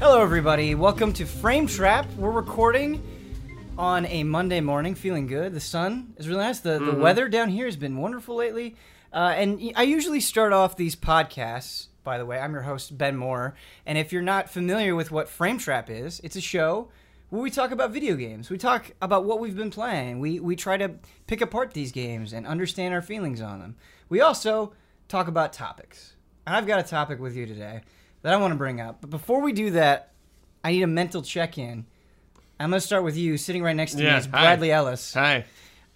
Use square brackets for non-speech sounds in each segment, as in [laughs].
Hello, everybody. Welcome to Frame Trap. We're recording on a Monday morning, feeling good. The sun is really nice. The, the weather down here has been wonderful lately. Uh, and I usually start off these podcasts, by the way. I'm your host, Ben Moore. And if you're not familiar with what Frame Trap is, it's a show where we talk about video games. We talk about what we've been playing. We, we try to pick apart these games and understand our feelings on them. We also talk about topics. And I've got a topic with you today that I want to bring up. But before we do that, I need a mental check in. I'm going to start with you. Sitting right next to me Yeah, is hi. Bradley Ellis. Hi.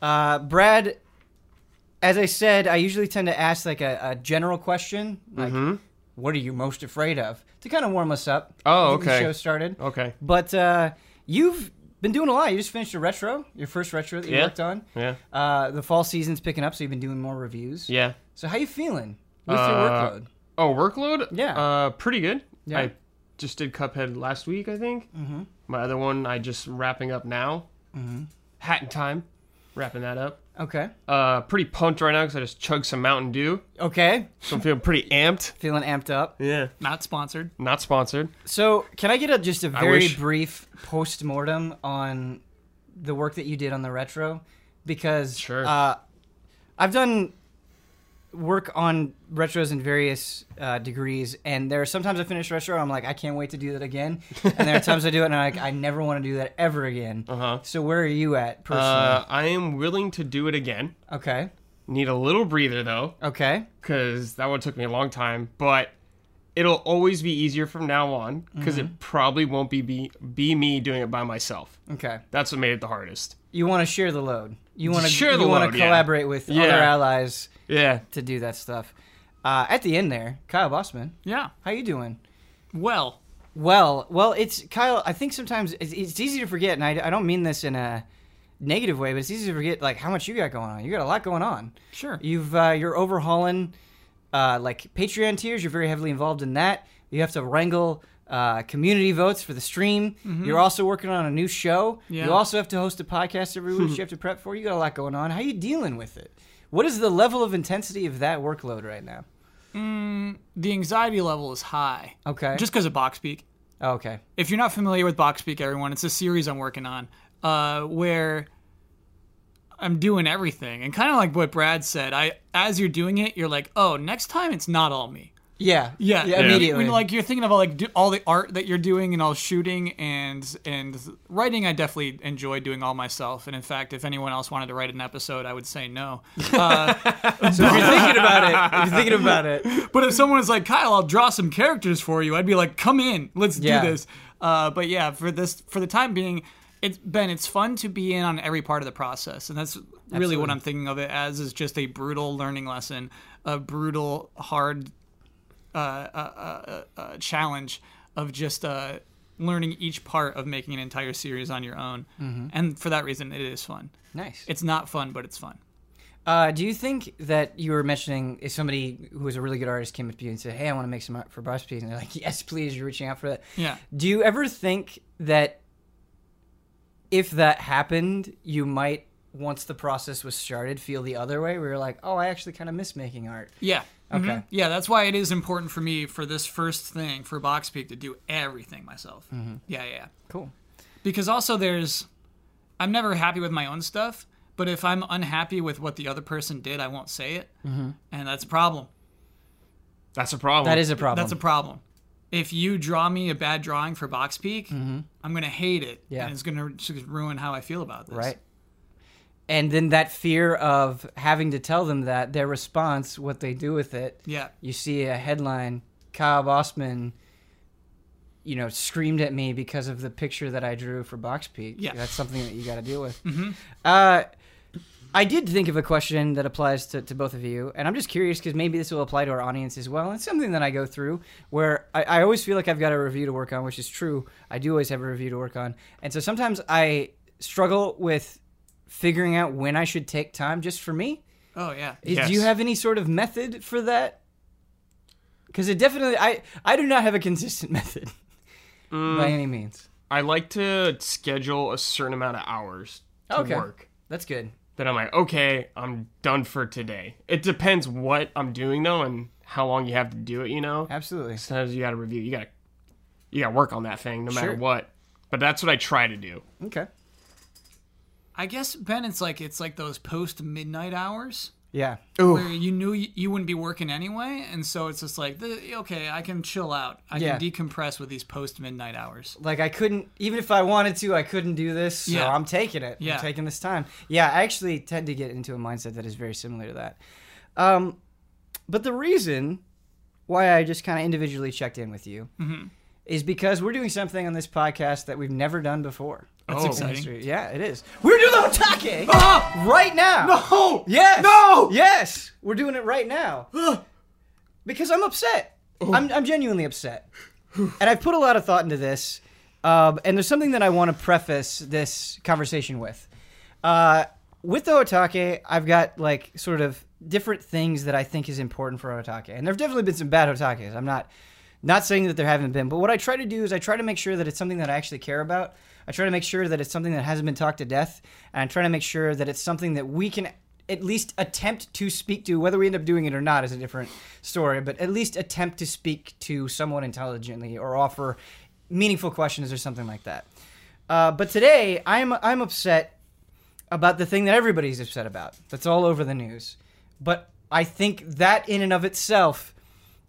Uh, Brad, as I said, I usually tend to ask like a, a general question, like, Mm-hmm. what are you most afraid of? To kind of warm us up. Oh, get the okay. show started. Okay. But uh, you've been doing a lot. You just finished a retro, your first retro that you Yeah. worked on. Yeah. Uh, the fall season's picking up, so you've been doing more reviews. Yeah. So how you feeling with your Uh, workload? Oh, workload? Yeah. Uh, pretty good. Yeah. I just did Cuphead last week, I think. Mm-hmm. My other one, I just wrapping up now. Mm-hmm. Hat in time, wrapping that up. Okay. Uh, pretty pumped right now because I just chugged some Mountain Dew, Okay. so I'm feeling pretty amped. [laughs] Feeling amped up. Yeah. Not sponsored. Not sponsored. So, can I get a, just a very brief post mortem on the work that you did on the retro? Because Sure. uh, I've done work on retros in various uh, degrees, and there are sometimes I finish retro, and I'm like, I can't wait to do that again. and there are [laughs] times I do it, and I'm like, I never want to do that ever again. Uh huh. So, where are you at personally? Uh, I am willing to do it again. okay. Need a little breather though, Okay. because that one took me a long time. But it'll always be easier from now on, because Mm-hmm. it probably won't be, be be me doing it by myself. Okay. That's what made it the hardest. You want to share the load. You want to you want to yeah. collaborate with Yeah. other allies Yeah. to do that stuff. Uh, at the end there, Kyle Bosman, Yeah. how you doing? Well, Well, well, it's Kyle. I think sometimes it's, it's easy to forget, and I, I don't mean this in a negative way, but it's easy to forget like how much you got going on. You got a lot going on. sure. You've uh, you're overhauling uh, like Patreon tiers. You're very heavily involved in that. You have to wrangle uh, community votes for the stream. You're also working on a new show. Yeah. You also have to host a podcast every week. [laughs] you have to prep for. You got a lot going on. How are you dealing with it? What is the level of intensity of that workload right now? Mm, The anxiety level is high. Okay. Just because of BoxSpeak. oh, okay. If you're not familiar with BoxSpeak, everyone, it's a series I'm working on uh, where I'm doing everything. And kind of like what Brad said, I as you're doing it, you're like, oh, next time it's not all me. Yeah. Yeah, Yeah. Immediately. When like you're thinking about like do, all the art that you're doing and all shooting and and writing, I definitely enjoy doing all myself. And in fact, if anyone else wanted to write an episode, I would say no. Uh, [laughs] So if you're thinking about it, if you're thinking about it. But if someone was like, Kyle, I'll draw some characters for you, I'd be like, come in, let's Yeah. do this. Uh, but yeah, for this, for the time being, it's Ben. It's fun to be in on every part of the process, and that's really what I'm thinking of it as is just a brutal learning lesson, a brutal, hard uh, uh, uh, uh, challenge of just uh, learning each part of making an entire series on your own. Mm-hmm. And for that reason, it is fun. Nice. It's not fun, but it's fun. Uh, do you think that you were mentioning if somebody who is a really good artist came up to you and said, "Hey, I want to make some art for BuzzFeed," and they're like, [laughs] "Yes, please," you're reaching out for that. Yeah. Do you ever think that if that happened, you might, once the process was started, feel the other way, where you're like, "Oh, I actually kind of miss making art." Yeah. Okay. Mhm. Yeah, that's why it is important for me for this first thing for BoxPeak to do everything myself. Mm-hmm. Yeah, yeah, yeah. Cool. Because also there's, I'm never happy with my own stuff, but if I'm unhappy with what the other person did, I won't say it, Mm-hmm. and that's a problem. That's a problem. That is a problem. That's a problem. If you draw me a bad drawing for BoxPeak, I'm gonna hate it, Mm-hmm. Yeah. and it's gonna ruin how I feel about this. right. And then that fear of having to tell them that their response, what they do with it, Yeah. you see a headline kyle bosman you know screamed at me because of the picture that i drew for box peak. Yeah. that's something that you got to deal with. Uh, i did think of a question that applies to, to both of you and i'm just curious because maybe this will apply to our audience as well and it's something that i go through where I, I always feel like i've got a review to work on which is true. I do always have a review to work on. And so sometimes i struggle with figuring out when i should take time just for me Oh yeah. is, Yes. Do you have any sort of method for that? Because it definitely, I I do not have a consistent [laughs] method Mm. by any means. I like to schedule a certain amount of hours to Okay. work. That's good. Then I'm like, okay, I'm done for today. It depends what I'm doing though, and how long you have to do it. You know, Absolutely. sometimes you got to review. You got to you got to work on that thing no matter Sure. what. But that's what I try to do. Okay. I guess Ben, it's like it's like those post midnight hours Yeah. where you knew you, you wouldn't be working anyway, and so it's just like, the, okay, I can chill out. I Yeah. can decompress with these post midnight hours. Like I couldn't, even if I wanted to, I couldn't do this. So Yeah. I'm taking it. Yeah. I'm taking this time. Yeah, I actually tend to get into a mindset that is very similar to that. Um, but the reason why I just kind of individually checked in with you Mm-hmm. is because we're doing something on this podcast that we've never done before. That's Oh. exciting. Yeah, it is. We're doing the Hot Take Ah! right now. No! Yes. No! Yes. We're doing it right now. [sighs] because I'm upset. I'm, I'm genuinely upset. and I've put a lot of thought into this. Um, and there's something that I want to preface this conversation with. Uh, with the Otake, I've got like sort of different things that I think is important for Otake. And there have definitely been some bad Otakes. I'm not not saying that there haven't been, but what I try to do is I try to make sure that it's something that I actually care about. I try to make sure that it's something that hasn't been talked to death, and I try to make sure that it's something that we can at least attempt to speak to. Whether we end up doing it or not is a different story, but at least attempt to speak to someone intelligently or offer meaningful questions or something like that. Uh, but today, I'm I'm upset about the thing that everybody's upset about. That's all over the news. But I think that in and of itself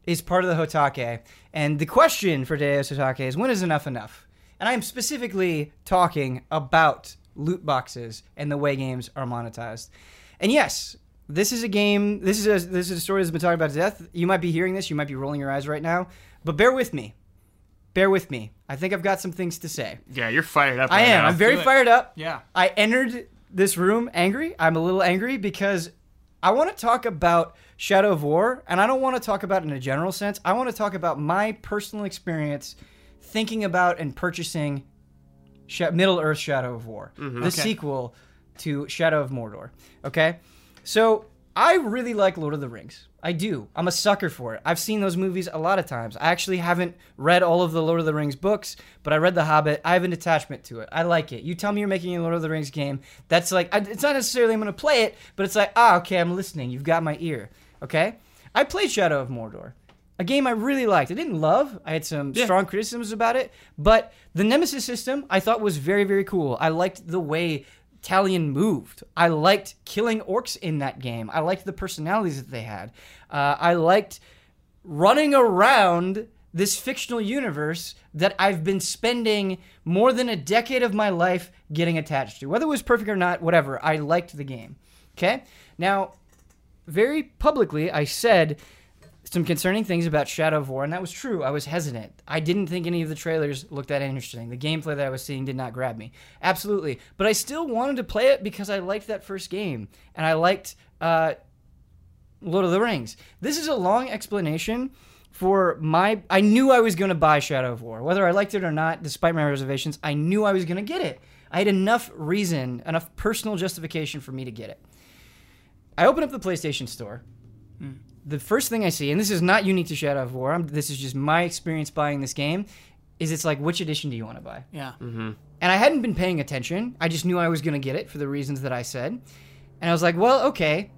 is part of the Hot Take. And the question for today's Hot Take is when is enough enough? And I am specifically talking about loot boxes and the way games are monetized. And yes, this is a game. This is a this is a story that's been talked about to death. You might be hearing this. You might be rolling your eyes right now. But bear with me. Bear with me. I think I've got some things to say. Yeah, you're fired up. I right am. now. I'm very fired up. Yeah. I entered this room angry. I'm a little angry because I want to talk about Shadow of War, and I don't want to talk about it in a general sense. I want to talk about my personal experience thinking about and purchasing Middle Earth Shadow of War, the Okay. sequel to Shadow of Mordor. Okay? So I really like Lord of the Rings. I do. I'm a sucker for it. I've seen those movies a lot of times. I actually haven't read all of the Lord of the Rings books, but I read The Hobbit. I have an attachment to it. I like it. You tell me you're making a Lord of the Rings game. That's like, it's not necessarily I'm going to play it, but it's like, ah, okay, I'm listening. You've got my ear. Okay? I played Shadow of Mordor. A game I really liked. I didn't love. I had some strong criticisms about it, but the Nemesis system I thought was very, very cool. I liked the way Talion moved. I liked killing orcs in that game. I liked the personalities that they had. Uh, I liked running around this fictional universe that I've been spending more than a decade of my life getting attached to. Whether it was perfect or not, whatever, I liked the game. Okay? Now, very publicly, I said some concerning things about Shadow of War, and that was true. I was hesitant. I didn't think any of the trailers looked that interesting. The gameplay that I was seeing did not grab me. Absolutely. But I still wanted to play it because I liked that first game, and I liked uh, Lord of the Rings. This is a long explanation for my. I knew I was going to buy Shadow of War. Whether I liked it or not, despite my reservations, I knew I was going to get it. I had enough reason, enough personal justification for me to get it. I open up the PlayStation Store. Hmm. The first thing I see, and this is not unique to Shadow of War, I'm, this is just my experience buying this game, is it's like, which edition do you want to buy? Yeah. Mm-hmm. And I hadn't been paying attention. I just knew I was going to get it for the reasons that I said. And I was like, well, okay.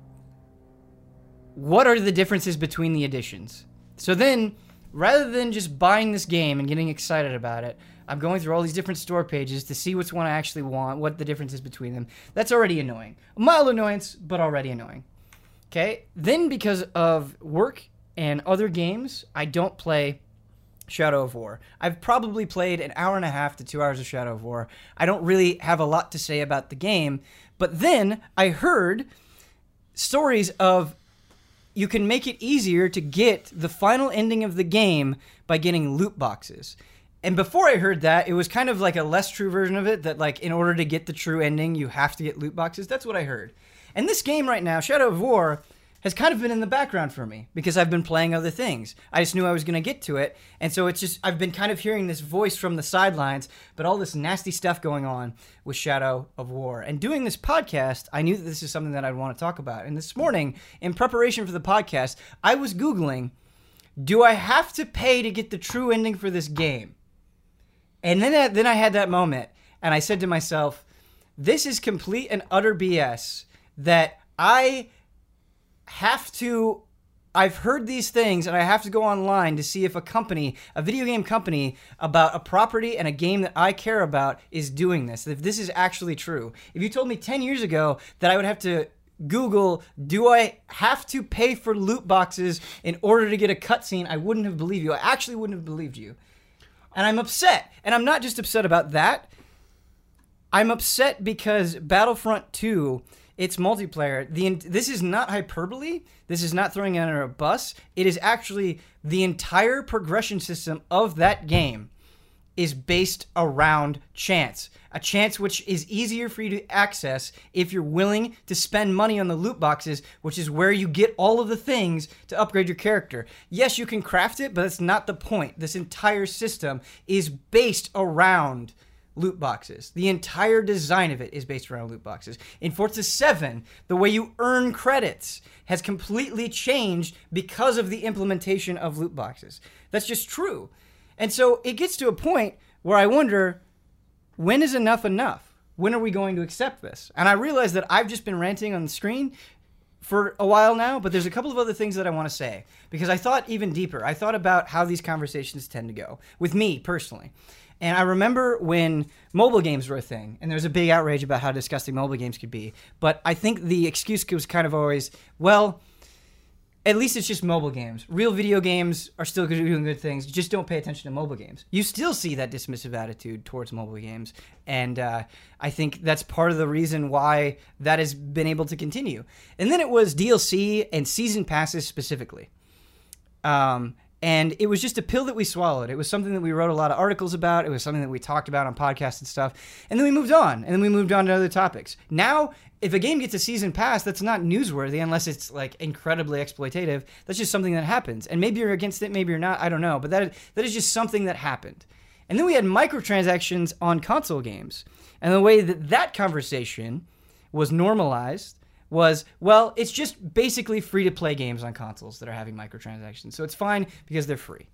What are the differences between the editions? So then, rather than just buying this game and getting excited about it, I'm going through all these different store pages to see which one I actually want, what the difference is between them. That's already annoying. A mild annoyance, but already annoying. Okay? Then, because of work and other games, I don't play Shadow of War. I've probably played an hour and a half to two hours of Shadow of War. I don't really have a lot to say about the game, but then I heard stories of you can make it easier to get the final ending of the game by getting loot boxes. And before I heard that, it was kind of like a less true version of it that like in order to get the true ending, you have to get loot boxes. That's what I heard. And this game right now, Shadow of War, has kind of been in the background for me because I've been playing other things. I just knew I was going to get to it. And so it's just, I've been kind of hearing this voice from the sidelines, but all this nasty stuff going on with Shadow of War. And doing this podcast, I knew that this is something that I'd want to talk about. And this morning, in preparation for the podcast, I was Googling, do I have to pay to get the true ending for this game? And then, I- then I had that moment, and I said to myself, this is complete and utter BS that I have to I've heard these things and I have to go online to see if a company, a video game company about a property and a game that I care about is doing this. If this is actually true. If you told me 10 years ago that I would have to Google, do I have to pay for loot boxes in order to get a cutscene? I wouldn't have believed you. I actually wouldn't have believed you. And I'm upset. And I'm not just upset about that. I'm upset because Battlefront 2, its multiplayer, the this is not hyperbole. This is not throwing it under a bus. It is actually the entire progression system of that game is based around chance. A chance which is easier for you to access if you're willing to spend money on the loot boxes, which is where you get all of the things to upgrade your character. Yes, you can craft it, but that's not the point. This entire system is based around loot boxes. The entire design of it is based around loot boxes. In Forza 7, the way you earn credits has completely changed because of the implementation of loot boxes. That's just true. And so it gets to a point where I wonder when is enough enough? When are we going to accept this? And I realize that I've just been ranting on the screen for a while now, but there's a couple of other things that I want to say because I thought even deeper. I thought about how these conversations tend to go with me personally. And I remember when mobile games were a thing, and there was a big outrage about how disgusting mobile games could be. But I think the excuse was kind of always, well, at least it's just mobile games. Real video games are still doing good things. Just don't pay attention to mobile games. You still see that dismissive attitude towards mobile games, and uh, I think that's part of the reason why that has been able to continue. And then it was DLC and season passes specifically. Um, and it was just a pill that we swallowed. It was something that we wrote a lot of articles about. It was something that we talked about on podcasts and stuff. And then we moved on. And then we moved on to other topics. Now, if a game gets a season pass, that's not newsworthy unless it's like incredibly exploitative. That's just something that happens. And maybe you're against it, maybe you're not. I don't know. But that that is just something that happened. And then we had microtransactions on console games. And the way that that conversation was normalized was well, it's just basically free to play games on consoles that are having microtransactions. So it's fine because they're free.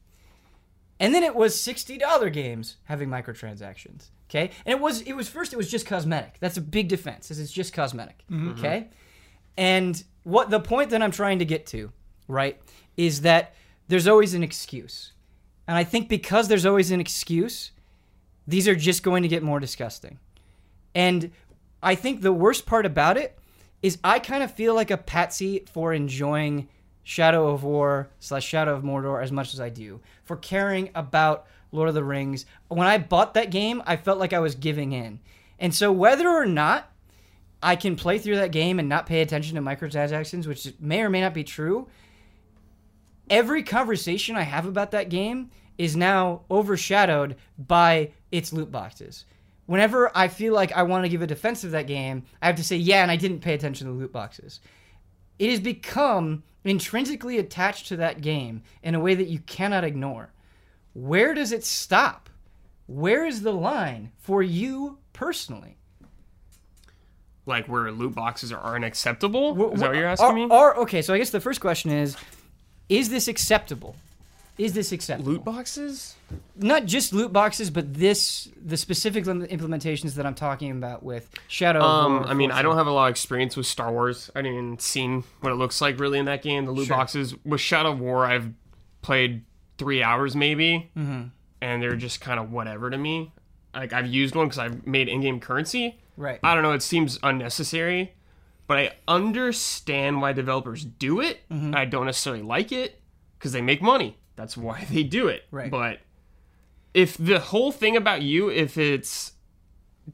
And then it was $60 games having microtransactions. Okay? And it was it was first it was just cosmetic. That's a big defense. Is it's just cosmetic. Mm-hmm. Okay? And what the point that I'm trying to get to, right, is that there's always an excuse. And I think because there's always an excuse, these are just going to get more disgusting. And I think the worst part about it is I kind of feel like a patsy for enjoying Shadow of War slash Shadow of Mordor as much as I do, for caring about Lord of the Rings. When I bought that game, I felt like I was giving in. And so whether or not I can play through that game and not pay attention to microtransactions, which may or may not be true, every conversation I have about that game is now overshadowed by its loot boxes. Whenever I feel like I want to give a defense of that game, I have to say, yeah, and I didn't pay attention to the loot boxes. It has become intrinsically attached to that game in a way that you cannot ignore. Where does it stop? Where is the line for you personally? Like where loot boxes are unacceptable? Is that what you're Are- asking me? are- okay, so I guess the first question is Is this acceptable? Is this acceptable? Loot boxes? Not just loot boxes, but this, the specific lim- implementations that I'm talking about with Shadow of Um, War, I mean, I don't have a lot of experience with Star Wars. I didn't even seen what it looks like really in that game. The loot Sure. boxes with Shadow of War, I've played three hours maybe, mm-hmm. and they're just kind of whatever to me. Like I've used one because I've made in-game currency. Right. I don't know. It seems unnecessary, but I understand why developers do it. Mm-hmm. I don't necessarily like it because they make money. That's why [laughs] they do it. Right. But if the whole thing about you, if it's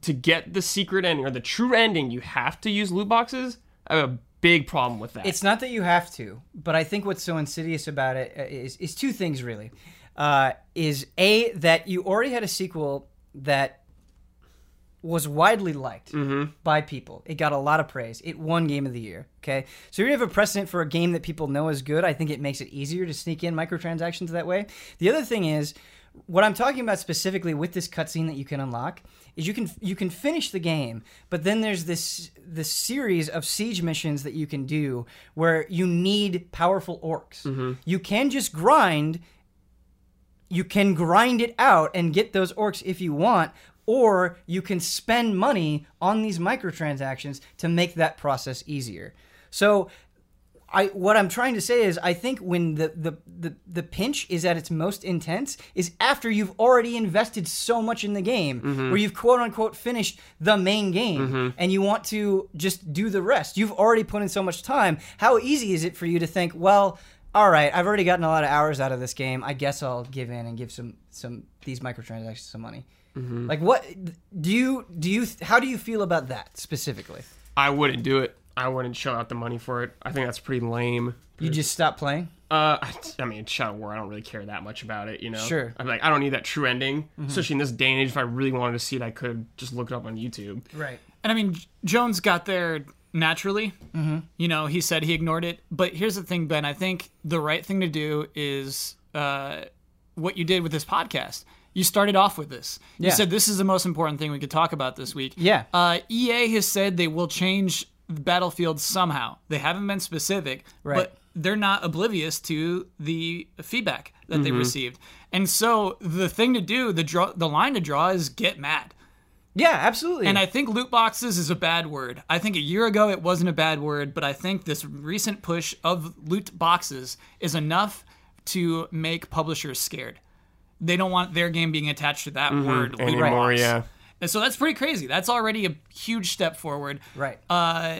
to get the secret ending or the true ending, you have to use loot boxes. I have a big problem with that. It's not that you have to, but I think what's so insidious about it uh, is, is two things really. Uh, is a that you already had a sequel that was widely liked mm-hmm. by people. It got a lot of praise. It won Game of the Year. Okay, so you're have a precedent for a game that people know is good. I think it makes it easier to sneak in microtransactions that way. The other thing is. What I'm talking about specifically with this cutscene that you can unlock is you can you can finish the game, but then there's this this series of siege missions that you can do where you need powerful orcs. Mm-hmm. You can just grind you can grind it out and get those orcs if you want, or you can spend money on these microtransactions to make that process easier. So I what I'm trying to say is I think when the, the the the pinch is at its most intense is after you've already invested so much in the game Mm-hmm. where you've quote unquote finished the main game and you want to just do the rest. You've already put in so much time. How easy is it for you to think, well, all right, I've already gotten a lot of hours out of this game. I guess I'll give in and give some some these microtransactions some money. Mm-hmm. Like what do you do you how do you feel about that specifically? I wouldn't do it. I wouldn't shell out the money for it. I think that's pretty lame. You just stop playing? Uh, I, I mean, Shadow War. I don't really care that much about it. You know. Sure. I'm like, I don't need that true ending, especially in this day and age. If I really wanted to see it, I could just look it up on YouTube. Right. And I mean, Jones got there naturally. Mm-hmm. You know, he said he ignored it. But here's the thing, Ben. I think the right thing to do is uh, what you did with this podcast. You started off with this. You Yeah. said this is the most important thing we could talk about this week. Yeah. Uh, EA has said they will change Battlefield somehow. They haven't been specific, Right. but they're not oblivious to the feedback that they've received. And so the thing to do, the draw, the line to draw is get mad. Yeah, absolutely. And I think loot boxes is a bad word. I think a year ago it wasn't a bad word, but I think this recent push of loot boxes is enough to make publishers scared. They don't want their game being attached to that word Anymore, box. yeah. And so that's pretty crazy. That's already a huge step forward. right. Uh,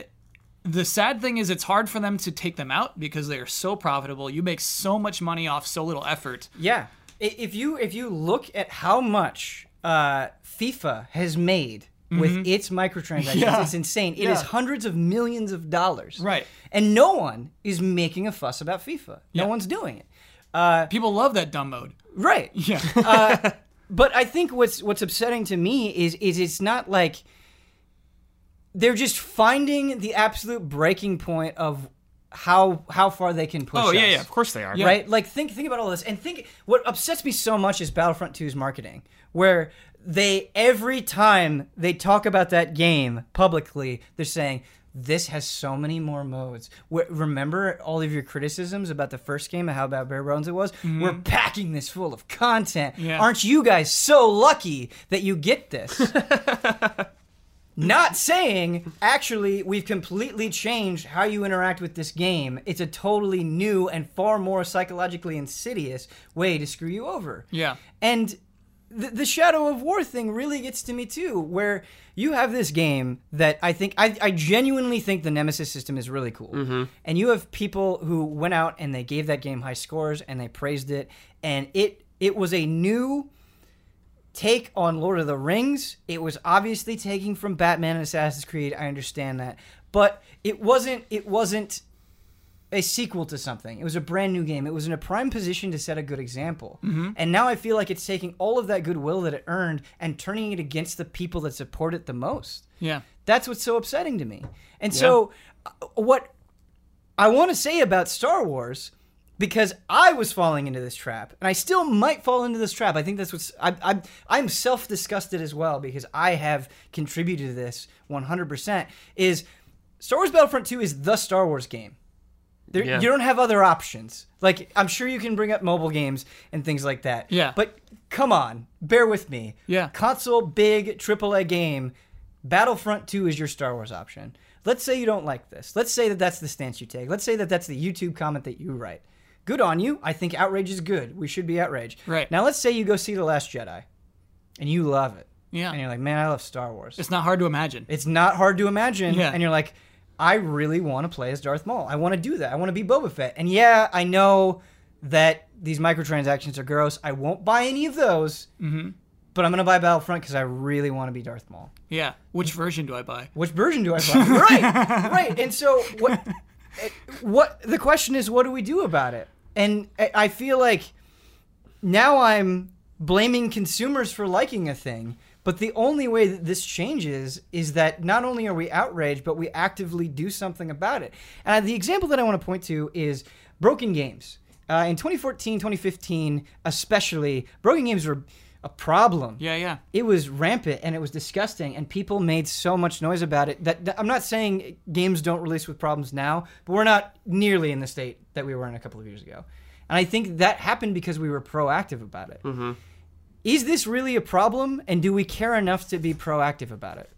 the sad thing is it's hard for them to take them out because they are so profitable. You make so much money off so little effort. yeah. If you if you look at how much uh, FIFA has made with its microtransactions, Mm-hmm. Yeah. it's insane. It is Yeah. hundreds of millions of dollars. Right. And no one is making a fuss about FIFA. No Yeah. one's doing it. People love that dumb mode. Right. Yeah. Uh, [laughs] but I think what's what's upsetting to me is is it's not like they're just finding the absolute breaking point of how how far they can push. Oh yeah, us. yeah. Of course they are. right? Like think think about all this and think what upsets me so much is Battlefront 2's marketing, where they every time they talk about that game publicly, they're saying this has so many more modes. Remember all of your criticisms about the first game and how bad Bare Bones it was? Mm-hmm. We're packing this full of content. Yeah. Aren't you guys so lucky that you get this? [laughs] Not saying, actually, we've completely changed how you interact with this game. It's a totally new and far more psychologically insidious way to screw you over. Yeah. And the, the Shadow of War thing really gets to me too, where you have this game that I think, I, I genuinely think the Nemesis system is really cool. Mm-hmm. And you have people who went out and they gave that game high scores and they praised it. And it it was a new take on Lord of the Rings. It was obviously taking from Batman and Assassin's Creed. I understand that, but it wasn't. It wasn't a sequel to something. It was a brand new game. It was in a prime position to set a good example. And now I feel like it's taking all of that goodwill that it earned and turning it against the people that support it the most. Yeah. That's what's so upsetting to me. And so, uh, what I want to say about Star Wars, because I was falling into this trap, and I still might fall into this trap. I think that's what's. I, I'm I'm self disgusted as well because I have contributed to this 100. percent Is Star Wars Battlefront 2 is the Star Wars game. There, Yeah. You don't have other options. Like I'm sure you can bring up mobile games and things like that. Yeah. But come on, bear with me. Yeah. Console big AAA game, Battlefront 2 is your Star Wars option. Let's say you don't like this. Let's say that that's the stance you take. Let's say that that's the YouTube comment that you write. Good on you. I think outrage is good. We should be outraged. Right. Now let's say you go see The Last Jedi and you love it. Yeah. And you're like, "Man, I love Star Wars." It's not hard to imagine. It's not hard to imagine. Yeah. And you're like, I really want to play as Darth Maul. I want to do that. I want to be Boba Fett. And yeah, I know that these microtransactions are gross. I won't buy any of those. Mm-hmm. But I'm going to buy Battlefront because I really want to be Darth Maul. Yeah. Which version do I buy? Which version do I buy? [laughs] right, right. And so what? What the question is, what do we do about it? And I I feel like now I'm blaming consumers for liking a thing. But the only way that this changes is that not only are we outraged, but we actively do something about it. And the example that I want to point to is broken games. Uh, in 2014, 2015, especially, broken games were a problem Yeah, yeah. it was rampant and it was disgusting and people made so much noise about it that, that- I'm not saying games don't release with problems now, but we're not nearly in the state that we were in a couple of years ago. And I think that happened because we were proactive about it. Is this really a problem and do we care enough to be proactive about it?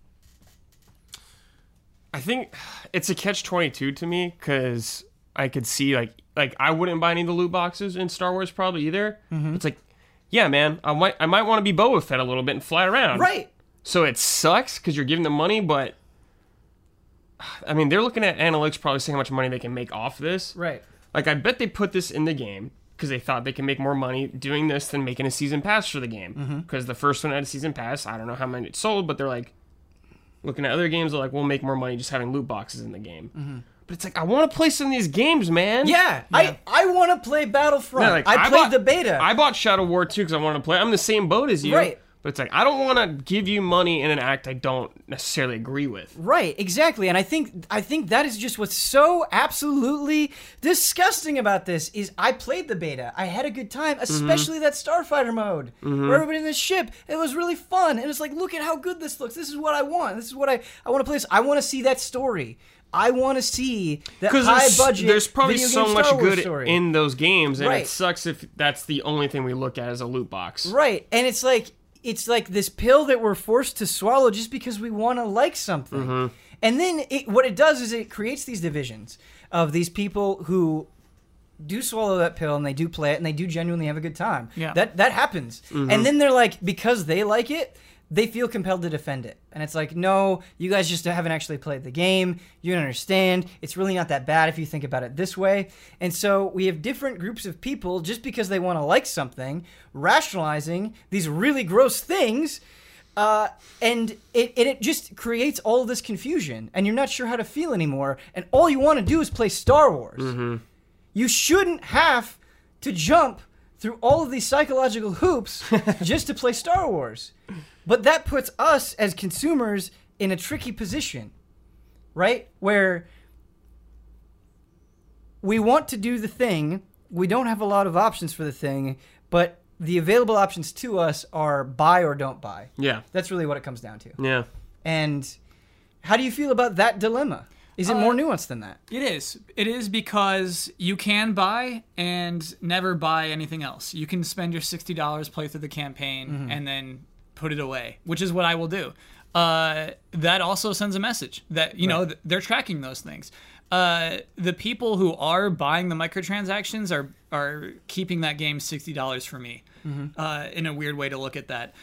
I think it's a catch 22 to me because I could see like like I wouldn't buy any of the loot boxes in Star Wars probably either. Mm-hmm. It's like, yeah, man, I might I might want to be Boba Fett a little bit and fly around. Right. So it sucks because you're giving them money, but [sighs] I mean they're looking at analytics probably seeing how much money they can make off this. Right. Like I bet they put this in the game because they thought they can make more money doing this than making a season pass for the game. Mm-hmm. Because the first one had a season pass. I don't know how many it sold, but they're like looking at other games. They're like, we'll make more money just having loot boxes in the game. Mm-hmm. But it's like I want to play some of these games, man. Yeah, I I want to play Battlefront. Yeah, like, I played bought- the beta. I bought Shadow War 2 because I wanted to play. I'm the same boat as you. Right. But it's like I don't want to give you money in an act I don't necessarily agree with. Right, exactly. And I think I think that is just what's so absolutely disgusting about this is I played the beta. I had a good time, mm-hmm. especially that Starfighter mode. Mm-hmm. Where everybody in the ship. It was really fun. And it's like, look at how good this looks. This is what I want. This is what I I want to play this. I want to see that story. I want to see that high there's, budget. there's probably video so much good story. in those games, and Right. it sucks if that's the only thing we look at as a loot box. Right. And it's like it's like this pill that we're forced to swallow just because we want to like something. Mm-hmm. And then it, what it does is it creates these divisions of these people who do swallow that pill and they do play it and they do genuinely have a good time. Yeah. That that happens. Mm-hmm. And then they're like because they like it, they feel compelled to defend it. And it's like, "No, you guys just haven't actually played the game. You don't understand. It's really not that bad if you think about it this way." And so we have different groups of people just because they want to like something, rationalizing these really gross things. Uh, and it, and it just creates all this confusion, and you're not sure how to feel anymore. And all you want to do is play Star Wars. You shouldn't have to jump through all of these psychological hoops [laughs] just to play Star Wars. But that puts us as consumers in a tricky position, right? Where we want to do the thing, we don't have a lot of options for the thing, but the available options to us are buy or don't buy. Yeah. That's really what it comes down to. Yeah. And how do you feel about that dilemma? Is it more uh, nuanced than that? It is. It is because you can buy and never buy anything else. You can spend your sixty dollars, play through the campaign, mm-hmm. and then put it away, which is what I will do. Uh, that also sends a message that you know th- they're tracking those things. Uh, the people who are buying the microtransactions are are keeping that game sixty dollars for me. Uh, in a weird way to look at that.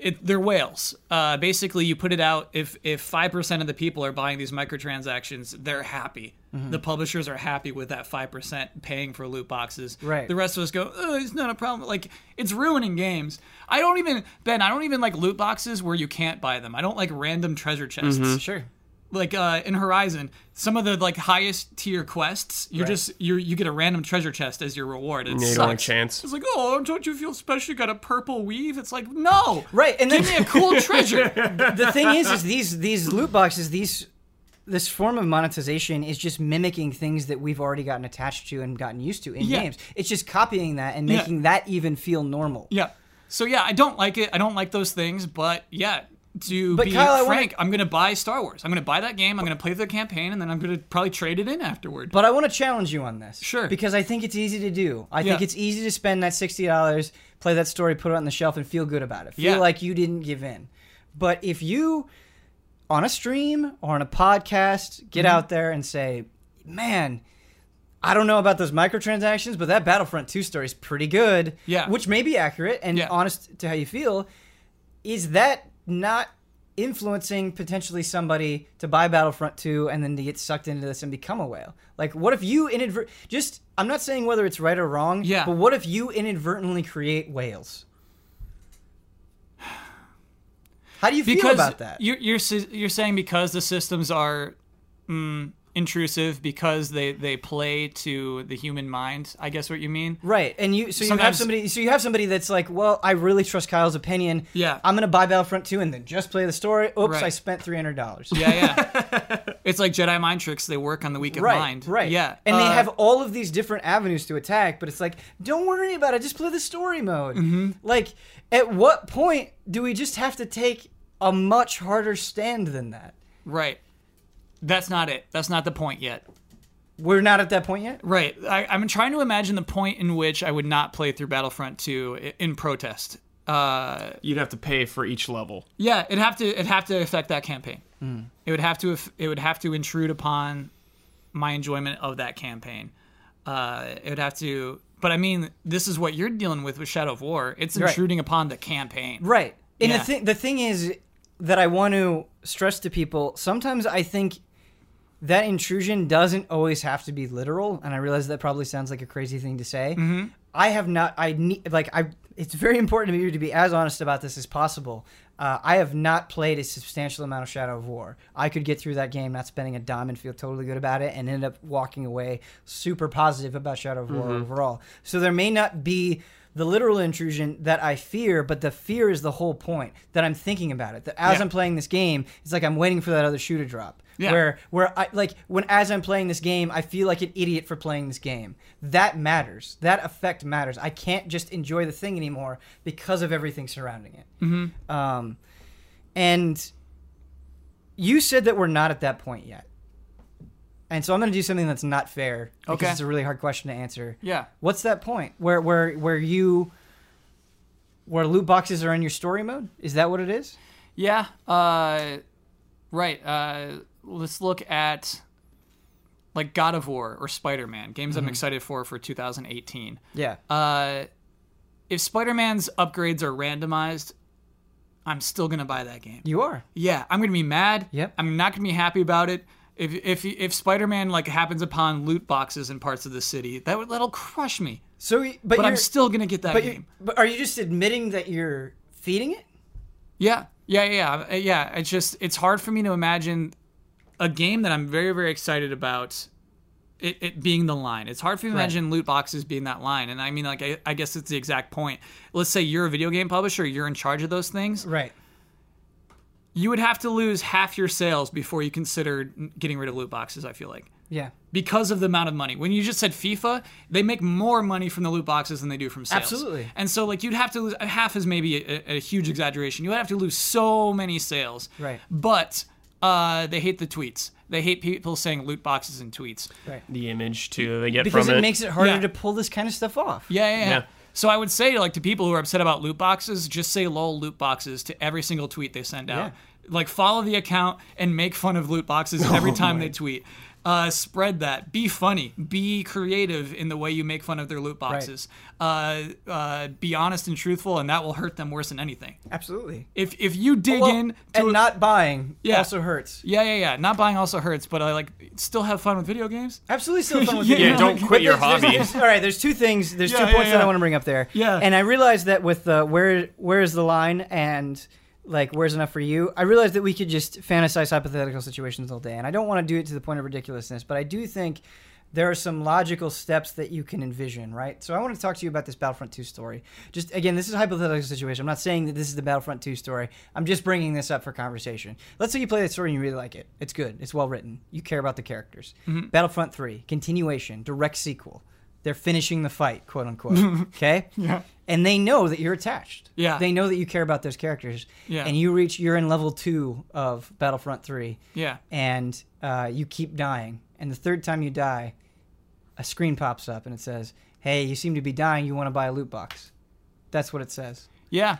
It, they're whales. Uh, basically, you put it out. If if five percent of the people are buying these microtransactions, they're happy. The publishers are happy with that five percent paying for loot boxes. Right. The rest of us go, oh, it's not a problem. Like it's ruining games. I don't even Ben. I don't even like loot boxes where you can't buy them. I don't like random treasure chests Sure. Like uh, in Horizon, some of the like highest tier quests, you Right. just you you get a random treasure chest as your reward. It Yeah, you sucks. don't like chance. It's like, oh, don't you feel special? You got a purple weave. It's like, no, Right, and give then- me a cool [laughs] treasure. the thing is, is these these loot boxes, these this form of monetization is just mimicking things that we've already gotten attached to and gotten used to in Yeah. games. It's just copying that and Yeah. making that even feel normal. yeah. So yeah, I don't like it. I don't like those things. But yeah, to But be Kyle, I wanna- frank, I'm gonna buy Star Wars. I'm gonna buy that game. I'm gonna play the campaign, and then I'm gonna probably trade it in afterward. But I want to challenge you on this. Sure. Because I think it's easy to do. I think it's easy to spend that sixty dollars, play that story, put it on the shelf, and feel good about it. Feel Yeah. like you didn't give in. But if you on a stream or on a podcast, get Mm-hmm. out there and say, Man, I don't know about those microtransactions, but that Battlefront 2 story is pretty good. Yeah. Which may be accurate and Yeah. honest to how you feel. Is that not influencing potentially somebody to buy Battlefront 2 and then to get sucked into this and become a whale? Like, what if you inadvert just, I'm not saying whether it's right or wrong, Yeah. but what if you inadvertently create whales? How do you feel because about that? You're, you're you're saying because the systems are mm, intrusive because they they play to the human mind. I guess what you mean. Right, and you so you have somebody so you have somebody that's like, well, I really trust Kyle's opinion. Yeah. I'm gonna buy Battlefront 2 and then just play the story. Oops, Right. I spent three hundred dollars. Yeah, yeah. [laughs] it's like Jedi mind tricks. They work on the weak of Right, mind. right. Yeah, and they Uh, have all of these different avenues to attack, but it's like, don't worry about it. Just play the story mode. Mm-hmm. Like, at what point do we just have to take a much harder stand than that? right. That's not it. That's not the point yet. We're not at that point yet. Right. I, I'm trying to imagine the point in which I would not play through Battlefront 2 in protest. Uh, You'd have to pay for each level. yeah, it'd have to it'd have to affect that campaign. Hmm. It would have to aff- it would have to intrude upon my enjoyment of that campaign. Uh, it would have to, but I mean, this is what you're dealing with with Shadow of War. It's Right. intruding upon the campaign. Right. And Yeah. the thing the thing is that I want to stress to people, sometimes I think that intrusion doesn't always have to be literal, and I realize that probably sounds like a crazy thing to say. Mm-hmm. I have not I need like I it's very important to me to be as honest about this as possible. Uh, I have not played a substantial amount of Shadow of War. I could get through that game not spending a dime and feel totally good about it, and end up walking away super positive about Shadow of War overall. So there may not be the literal intrusion that I fear, but the fear is the whole point that I'm thinking about it. That as Yeah. I'm playing this game, it's like I'm waiting for that other shoe to drop. Yeah. Where where I like when as I'm playing this game, I feel like an idiot for playing this game. That matters. That effect matters. I can't just enjoy the thing anymore because of everything surrounding it. Mm-hmm. Um, and you said that we're not at that point yet. And so I'm going to do something that's not fair because Okay. it's a really hard question to answer. Yeah. What's that point where where where you where loot boxes are in your story mode? Is that what it is? Yeah. Uh, right. Uh, let's look at like God of War or Spider Man games I'm excited for for 2018. Yeah. Uh, if Spider Man's upgrades are randomized, I'm still gonna buy that game. You are. Yeah, I'm gonna be mad. Yep. I'm not gonna be happy about it. If if if Spider Man like happens upon loot boxes in parts of the city, that would that'll crush me. So, but, But I'm still gonna get that but, game. but are you just admitting that you're feeding it? Yeah, yeah, yeah, yeah. It's just it's hard for me to imagine a game that I'm very very excited about. It, it being the line. It's hard for me to Right. imagine loot boxes being that line. And I mean, like, I, I guess it's the exact point. Let's say you're a video game publisher, you're in charge of those things. Right. You would have to lose half your sales before you consider getting rid of loot boxes, I feel like. Yeah. because of the amount of money. When you just said FIFA, they make more money from the loot boxes than they do from sales. Absolutely. And so, like, you'd have to lose half is maybe a, a huge exaggeration. You would have to lose so many sales. Right. But uh, they hate the tweets. They hate people saying loot boxes in tweets. Right. The image too they get Because from it Because it. makes it harder Yeah. to pull this kind of stuff off. Yeah, yeah, yeah. Yeah. So I would say, like, to people who are upset about loot boxes, just say lol loot boxes to every single tweet they send out. Like, follow the account and make fun of loot boxes [laughs] every time they tweet. Uh, spread that. Be funny. Be creative in the way you make fun of their loot boxes. Uh, uh, be honest and truthful, and that will hurt them worse than anything. Absolutely. If if you dig Well, in to and a- not buying Yeah. also hurts. yeah, yeah, yeah. Not buying also hurts, but I like still have fun with video games. Absolutely still fun [laughs] with Yeah, video yeah, games. don't quit your there's- there's- hobbies. [laughs] there's- all right, there's two things. There's Yeah, two yeah, points that. I want to bring up there. Yeah. And I realized that with the where where is the line and like where's enough for you? I realized that we could just fantasize hypothetical situations all day, and I don't want to do it to the point of ridiculousness, but I do think there are some logical steps that you can envision, right? So I want to talk to you about this Battlefront 2 story. Just again, this is a hypothetical situation. I'm not saying that this is the Battlefront 2 story. I'm just bringing this up for conversation. Let's say you play that story and you really like it. It's good. It's well written. You care about the characters. Mm-hmm. Battlefront 3, continuation, direct sequel. They're finishing the fight, quote unquote. [laughs] okay? Yeah. And they know that you're attached. Yeah. They know that you care about those characters. Yeah. And you reach, you're in level two of Battlefront 3 Yeah. and uh, you keep dying. And the third time you die, a screen pops up and it says, "Hey, you seem to be dying. You want to buy a loot box?" That's what it says. Yeah.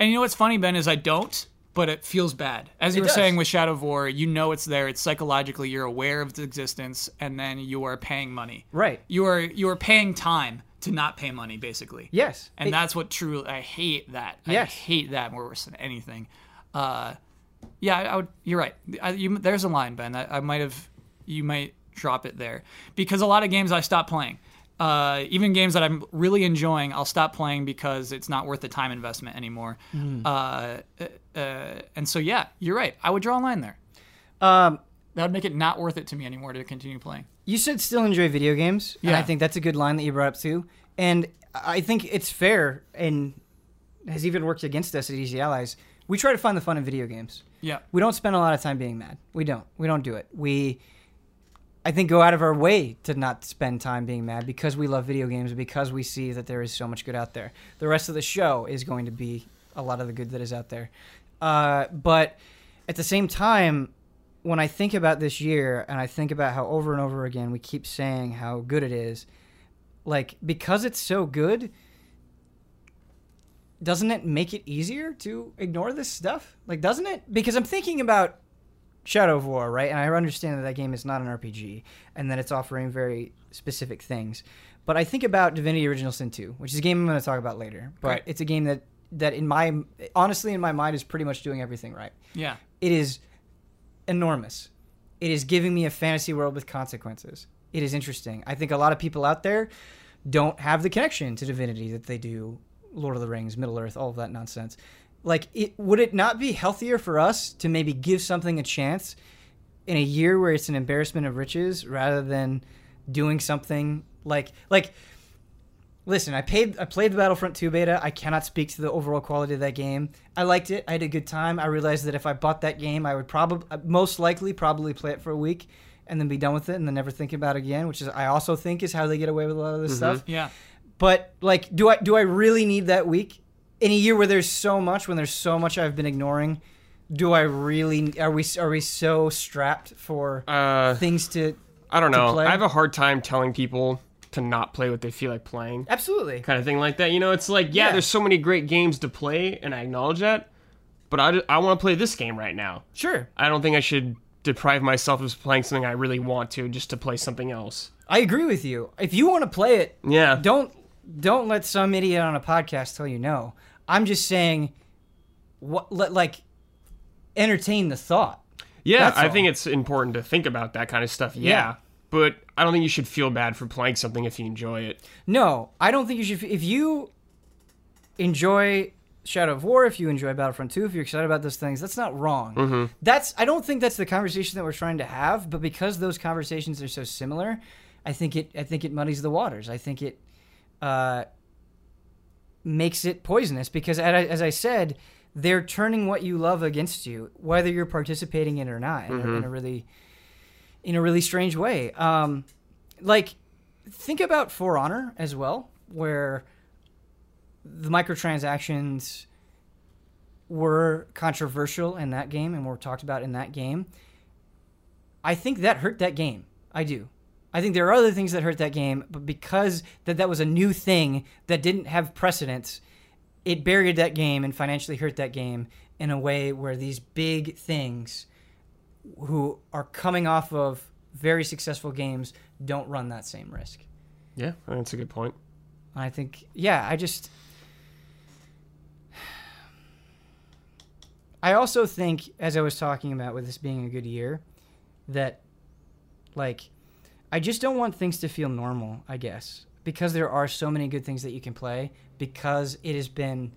And you know what's funny, Ben, is I don't, but it feels bad. As you It were does. saying with Shadow of War, you know it's there. It's psychologically you're aware of its existence, and then you are paying money. Right. You are you are paying time to not pay money, basically. Yes. And It- that's what true. I hate that. I Yes. hate that more worse than anything. Uh, yeah, I, I would. You're right. I, you, there's a line, Ben. I, I might have. You might drop it there because a lot of games I stop playing. Uh, even games that I'm really enjoying, I'll stop playing because it's not worth the time investment anymore. Hmm. Uh, uh, and so, yeah, you're right. I would draw a line there. um, That would make it not worth it to me anymore to continue playing. you should still enjoy video games. And I think that's a good line that you brought up too. And I think it's fair and has even worked against us at Easy Allies. We try to find the fun in video games. Yeah. We don't spend a lot of time being mad. We don't. We don't do it. We, I think, go out of our way to not spend time being mad because we love video games, because we see that there is so much good out there. The rest of the show is going to be a lot of the good that is out there. Uh, but at the same time, when I think about this year and I think about how over and over again we keep saying how good it is, like, because it's so good, doesn't it make it easier to ignore this stuff? Like, doesn't it? Because I'm thinking about Shadow of War, right? And I understand that that game is not an RPG and that it's offering very specific things. But I think about Divinity Original Sin 2, which is a game I'm going to talk about later. But Right. it's a game that that in my honestly in my mind is pretty much doing everything right. Yeah. It is enormous. It is giving me a fantasy world with consequences. It is interesting. I think a lot of people out there don't have the connection to divinity that they do Lord of the Rings, Middle Earth, all of that nonsense. Like it would it not be healthier for us to maybe give something a chance in a year where it's an embarrassment of riches rather than doing something like like listen, I paid I played the Battlefront 2 beta. I cannot speak to the overall quality of that game. I liked it. I had a good time. I realized that if I bought that game, I would probably uh, most likely probably play it for a week and then be done with it and then never think about it again, which is I also think is how they get away with a lot of this mm-hmm. stuff. Yeah. But like do I do I really need that week in a year where there's so much when there's so much I've been ignoring? Do I really are we are we so strapped for Uh, things to I don't to know. play? I have a hard time telling people to not play what they feel like playing. Absolutely. kind of thing like that. You know, it's like, yeah, Yeah. there's so many great games to play, and I acknowledge that. But I, I want to play this game right now. Sure. I don't think I should deprive myself of playing something I really want to just to play something else. I agree with you. If you want to play it, Yeah. don't don't let some idiot on a podcast tell you no. I'm just saying, what like entertain the thought. Yeah, I think it's important to think about that kind of stuff. Yeah. Yeah. But I don't think you should feel bad for playing something if you enjoy it. No, I don't think you should. If you enjoy Shadow of War, if you enjoy Battlefront 2, if you're excited about those things, that's not wrong. That's I don't think that's the conversation that we're trying to have. But because those conversations are so similar, I think it I think it muddies the waters. I think it uh, makes it poisonous because, as I, as I said, they're turning what you love against you, whether you're participating in it or not, in, a, in a really in a really strange way. Um, like think about For Honor as well, where the microtransactions were controversial in that game and were talked about in that game. I think that hurt that game. I do. I think there are other things that hurt that game, but because that that was a new thing that didn't have precedence, it buried that game and financially hurt that game in a way where these big things who are coming off of very successful games don't run that same risk. Yeah, that's a good point. I think, yeah, I just. I also think, as I was talking about with this being a good year, that, like, I just don't want things to feel normal, I guess. Because there are so many good things that you can play, because it has been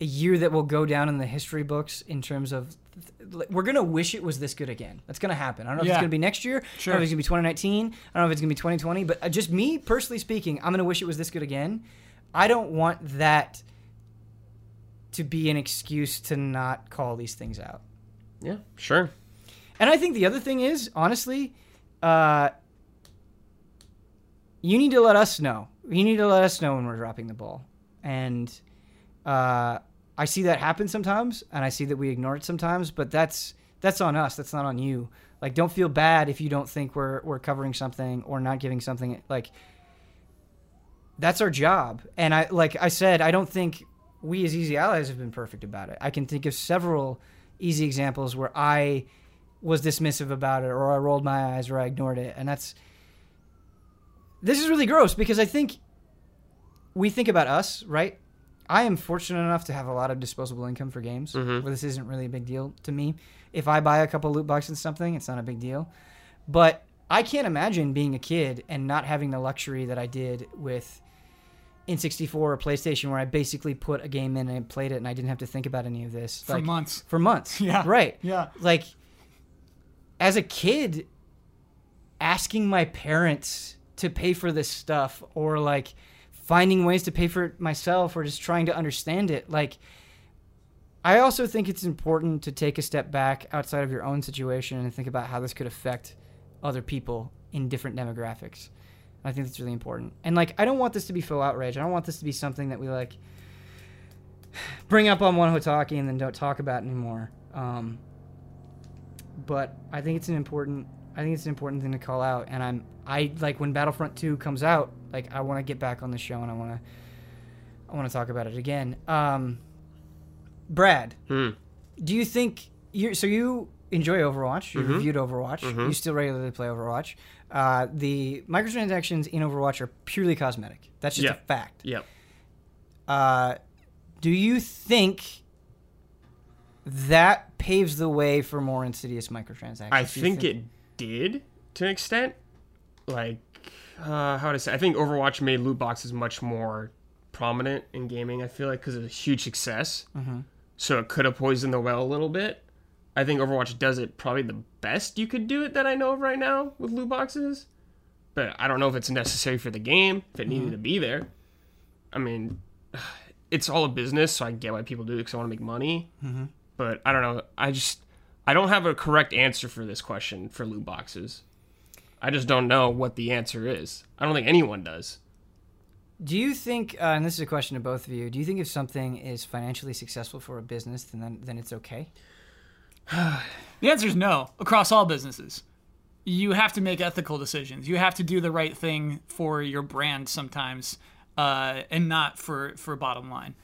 a year that will go down in the history books in terms of. We're going to wish it was this good again. That's going to happen. I don't know if Yeah. it's going to be next year. Sure. I don't know if it's going to be 2019. I don't know if it's going to be 2020. But uh, just me, personally speaking, I'm going to wish it was this good again. I don't want that to be an excuse to not call these things out. Yeah, sure. And I think the other thing is, honestly, uh, you need to let us know. You need to let us know when we're dropping the ball. And uh, I see that happen sometimes, and I see that we ignore it sometimes. But that's that's on us. That's not on you. Like, don't feel bad if you don't think we're we're covering something or not giving something. Like, that's our job. And I like I said, I don't think we as easy allies have been perfect about it. I can think of several easy examples where I was dismissive about it or I rolled my eyes or I ignored it. And that's this is really gross because I think we think about us, right? I am fortunate enough to have a lot of disposable income for games. Mhm. Where this isn't really a big deal to me. If I buy a couple loot boxes and something, it's not a big deal. But I can't imagine being a kid and not having the luxury that I did with N64 or PlayStation, where I basically put a game in and I played it and I didn't have to think about any of this For like, months. For months, [laughs] Yeah. right. Yeah. Like, as a kid, asking my parents to pay for this stuff or like finding ways to pay for it myself or just trying to understand it, like. I also think it's important to take a step back outside of your own situation and think about how this could affect other people in different demographics. I think that's really important. And like, I don't want this to be full outrage. I don't want this to be something that we like [sighs] bring up on one Hot Take and then don't talk about anymore. Um, but I think it's an important. I think it's an important thing to call out. And I'm I like when Battlefront Two comes out. Like I want to get back on the show and I want to. I want to talk about it again. Um, Brad, Hmm. do you think you so you enjoy Overwatch. Mm-hmm. You reviewed Overwatch. You still regularly play Overwatch. Uh, the microtransactions in Overwatch are purely cosmetic. That's just Yeah. a fact. Yep. Uh, do you think that paves the way for more insidious microtransactions? I you think it did to an extent. Like, uh, how to say? I think Overwatch made loot boxes much more prominent in gaming. I feel like because it was a huge success, Mm-hmm. so it could have poisoned the well a little bit. I think Overwatch does it probably the best you could do it that I know of right now with loot boxes. But I don't know if it's necessary for the game, if it Mm-hmm. needed to be there. I mean, [sighs] it's all a business, so I get why people do it because I want to make money. Mm-hmm. But I don't know. I just I don't have a correct answer for this question for loot boxes. I just don't know what the answer is. I don't think anyone does. Do you think, uh, and this is a question to both of you, do you think if something is financially successful for a business, then then, then it's okay? [sighs] The answer is no across all businesses. You have to make ethical decisions. You have to do the right thing for your brand sometimes, uh, and not for for bottom line.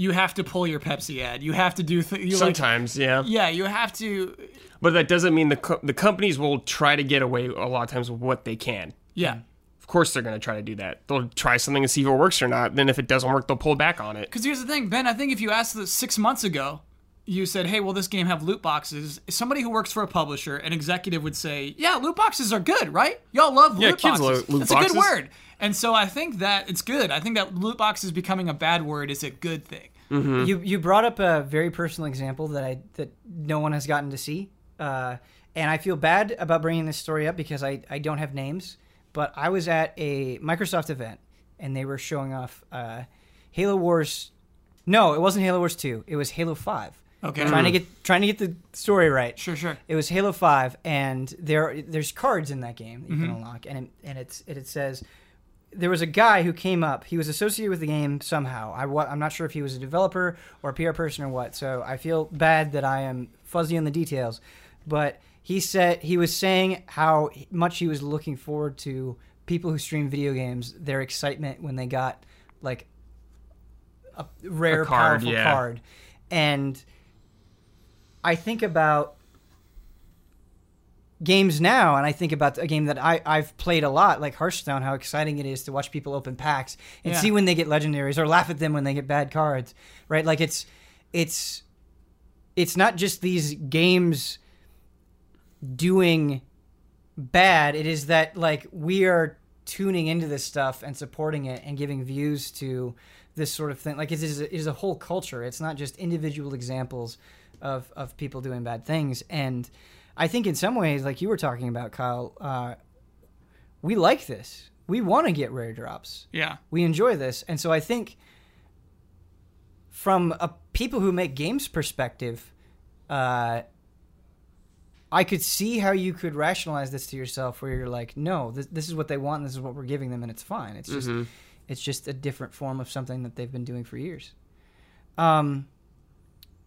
You have to pull your Pepsi ad. You have to do th- you like, Sometimes, yeah. yeah. You have to But that doesn't mean the co- the companies will try to get away a lot of times with what they can. yeah. Of course, they're going to try to do that. They'll try something and see if it works or not. Then, if it doesn't work, they'll pull back on it. Because here's the thing, Ben. I think if you asked this six months ago, you said, "Hey, will this game have loot boxes?" Somebody who works for a publisher, an executive, would say, "Yeah, loot boxes are good, right? Y'all love Yeah, loot kids boxes. love loot That's a good word." And so I think that it's good. I think that loot box is becoming a bad word is a good thing. You you brought up a very personal example that I that no one has gotten to see, uh, and I feel bad about bringing this story up because I I don't have names, but I was at a Microsoft event and they were showing off uh, Halo Wars. No, it wasn't Halo Wars two. It was Halo five. Okay. Trying to get trying to get the story right. Sure, sure. It was Halo Five, and there there's cards in that game that you Mm-hmm. can unlock, and it, and it's it, it says there was a guy who came up. He was associated with the game somehow. I, I'm not sure if he was a developer or a PR person or what. So I feel bad that I am fuzzy on the details, but he said he was saying how much he was looking forward to people who stream video games, their excitement when they got like a rare, A card, powerful yeah. card, and I think about games now, and I think about a game that I, I've played a lot, like Hearthstone, how exciting it is to watch people open packs and Yeah. see when they get legendaries or laugh at them when they get bad cards, right? Like it's it's it's not just these games doing bad. It is that like we are tuning into this stuff and supporting it and giving views to this sort of thing. Like it is a, it is a whole culture. It's not just individual examples of of people doing bad things. And I think in some ways, like you were talking about, Kyle, uh, we like this. We want to get rare drops. Yeah. We enjoy this, and so I think from a people who make games perspective, uh, I could see how you could rationalize this to yourself, where you're like, no, this, this is what they want, and this is what we're giving them, and it's fine. It's just it's just a different form of something that they've been doing for years. Um,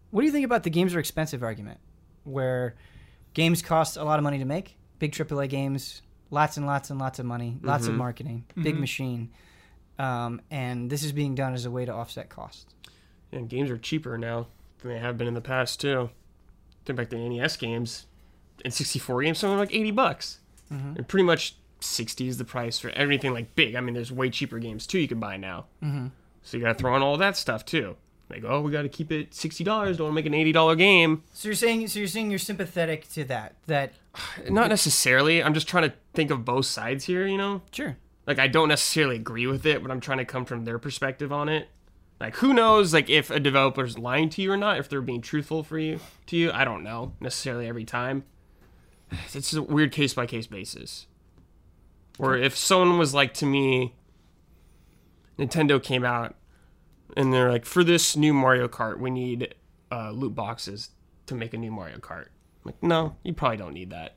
what do you think about the games are expensive argument, where games cost a lot of money to make, big AAA games, lots and lots and lots of money, lots of marketing, big machine, um, and this is being done as a way to offset costs. And games are cheaper now than they have been in the past too. Think back to NES games and 64 games, something like 80 bucks. And pretty much 60 is the price for everything like big. I mean, there's way cheaper games too you can buy now. Mm-hmm. So you got to throw in all that stuff too. Like, oh, we got to keep it sixty dollars. Don't want to make an eighty dollar game. So you're saying, so you're saying you're sympathetic to that? That [sighs] Not necessarily. I'm just trying to think of both sides here. You know, sure. like I don't necessarily agree with it, but I'm trying to come from their perspective on it. Like who knows like if a developer's lying to you or not, if they're being truthful for you to you, I don't know necessarily every time. [sighs] It's a weird case by case basis. Or if someone was like to me Nintendo came out and they're like for this new Mario Kart, we need uh, loot boxes to make a new Mario Kart. I'm like, no, you probably don't need that.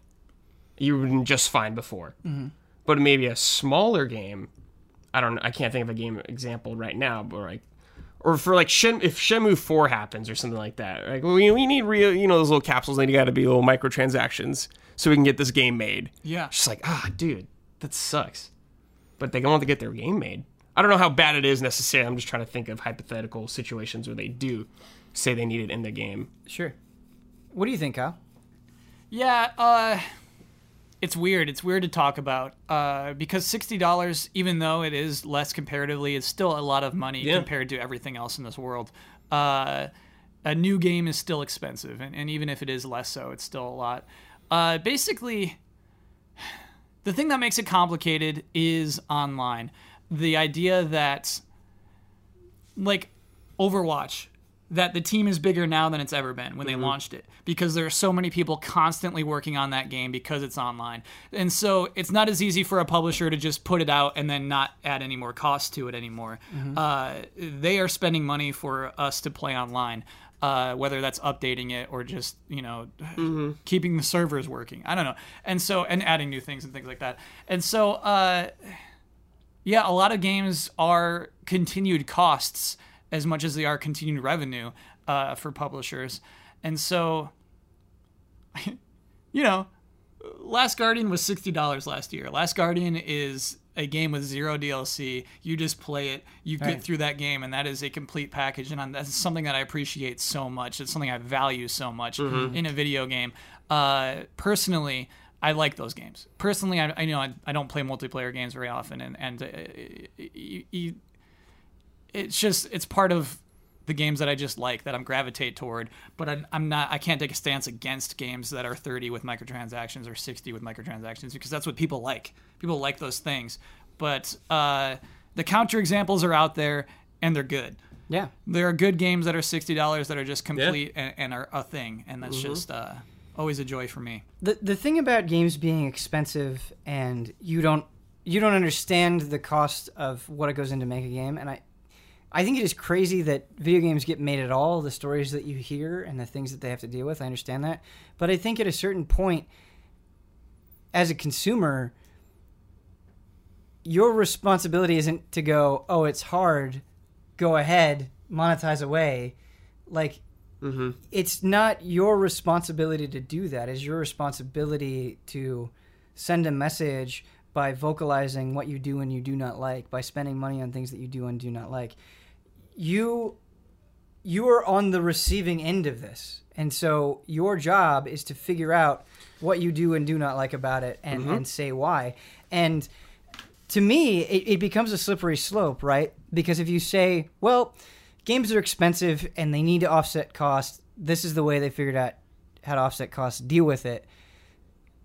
You were just fine before but maybe a smaller game. I don't. I can't think of a game example right now, but like, or for like Shen, if Shenmue Four happens or something like that, like we, we need real, you know, those little capsules. They got to be little microtransactions so we can get this game made. Yeah. Just like, ah, dude, that sucks. But they want to get their game made. I don't know how bad it is necessarily. I'm just trying to think of hypothetical situations where they do say they need it in the game. Sure. What do you think, Kyle? Yeah, uh, it's weird. It's weird to talk about uh, because sixty dollars, even though it is less comparatively, is still a lot of money Yeah. compared to everything else in this world. Uh, a new game is still expensive, and, and even if it is less so, it's still a lot. Uh, basically, [sighs] the thing that makes it complicated is online. The idea that, like, Overwatch, that the team is bigger now than it's ever been when they launched it because there are so many people constantly working on that game because it's online. And so it's not as easy for a publisher to just put it out and then not add any more cost to it anymore. Uh, they are spending money for us to play online. Uh, whether that's updating it or just you know keeping the servers working, I don't know, and so and adding new things and things like that, and so uh, yeah, a lot of games are continued costs as much as they are continued revenue uh, for publishers. And so, [laughs] you know, Last Guardian was $60 last year. Last Guardian is a game with zero DLC. You just play it, you get Right. through that game, and that is a complete package. And I'm- that's something that I appreciate so much. It's something I value so much in a video game. Uh, personally, I like those games. Personally, I, I know I, I don't play multiplayer games very often, and and uh, you, you, it's just it's part of the games that I just like that I'm gravitate toward. But I'm, I'm not. I can't take a stance against games that are 30 with microtransactions or 60 with microtransactions because that's what people like. People like those things. But uh, the counter examples are out there and they're good. Yeah. There are good games that are sixty dollars that are just complete and, and are a thing, and that's just uh, always a joy for me. The the thing about games being expensive and you don't you don't understand the cost of what it goes into make a game and I I think it is crazy that video games get made at all, the stories that you hear and the things that they have to deal with. I understand that. But I think at a certain point as a consumer your responsibility isn't to go, "Oh, it's hard. Go ahead, monetize away." Like Mm-hmm. it's not your responsibility to do that. It's your responsibility to send a message by vocalizing what you do and you do not like, by spending money on things that you do and do not like. You you are on the receiving end of this. And so your job is to figure out what you do and do not like about it and, mm-hmm. and say why. And to me, it, it becomes a slippery slope, right? Because if you say, well, games are expensive and they need to offset costs, this is the way they figured out how to offset costs, deal with it.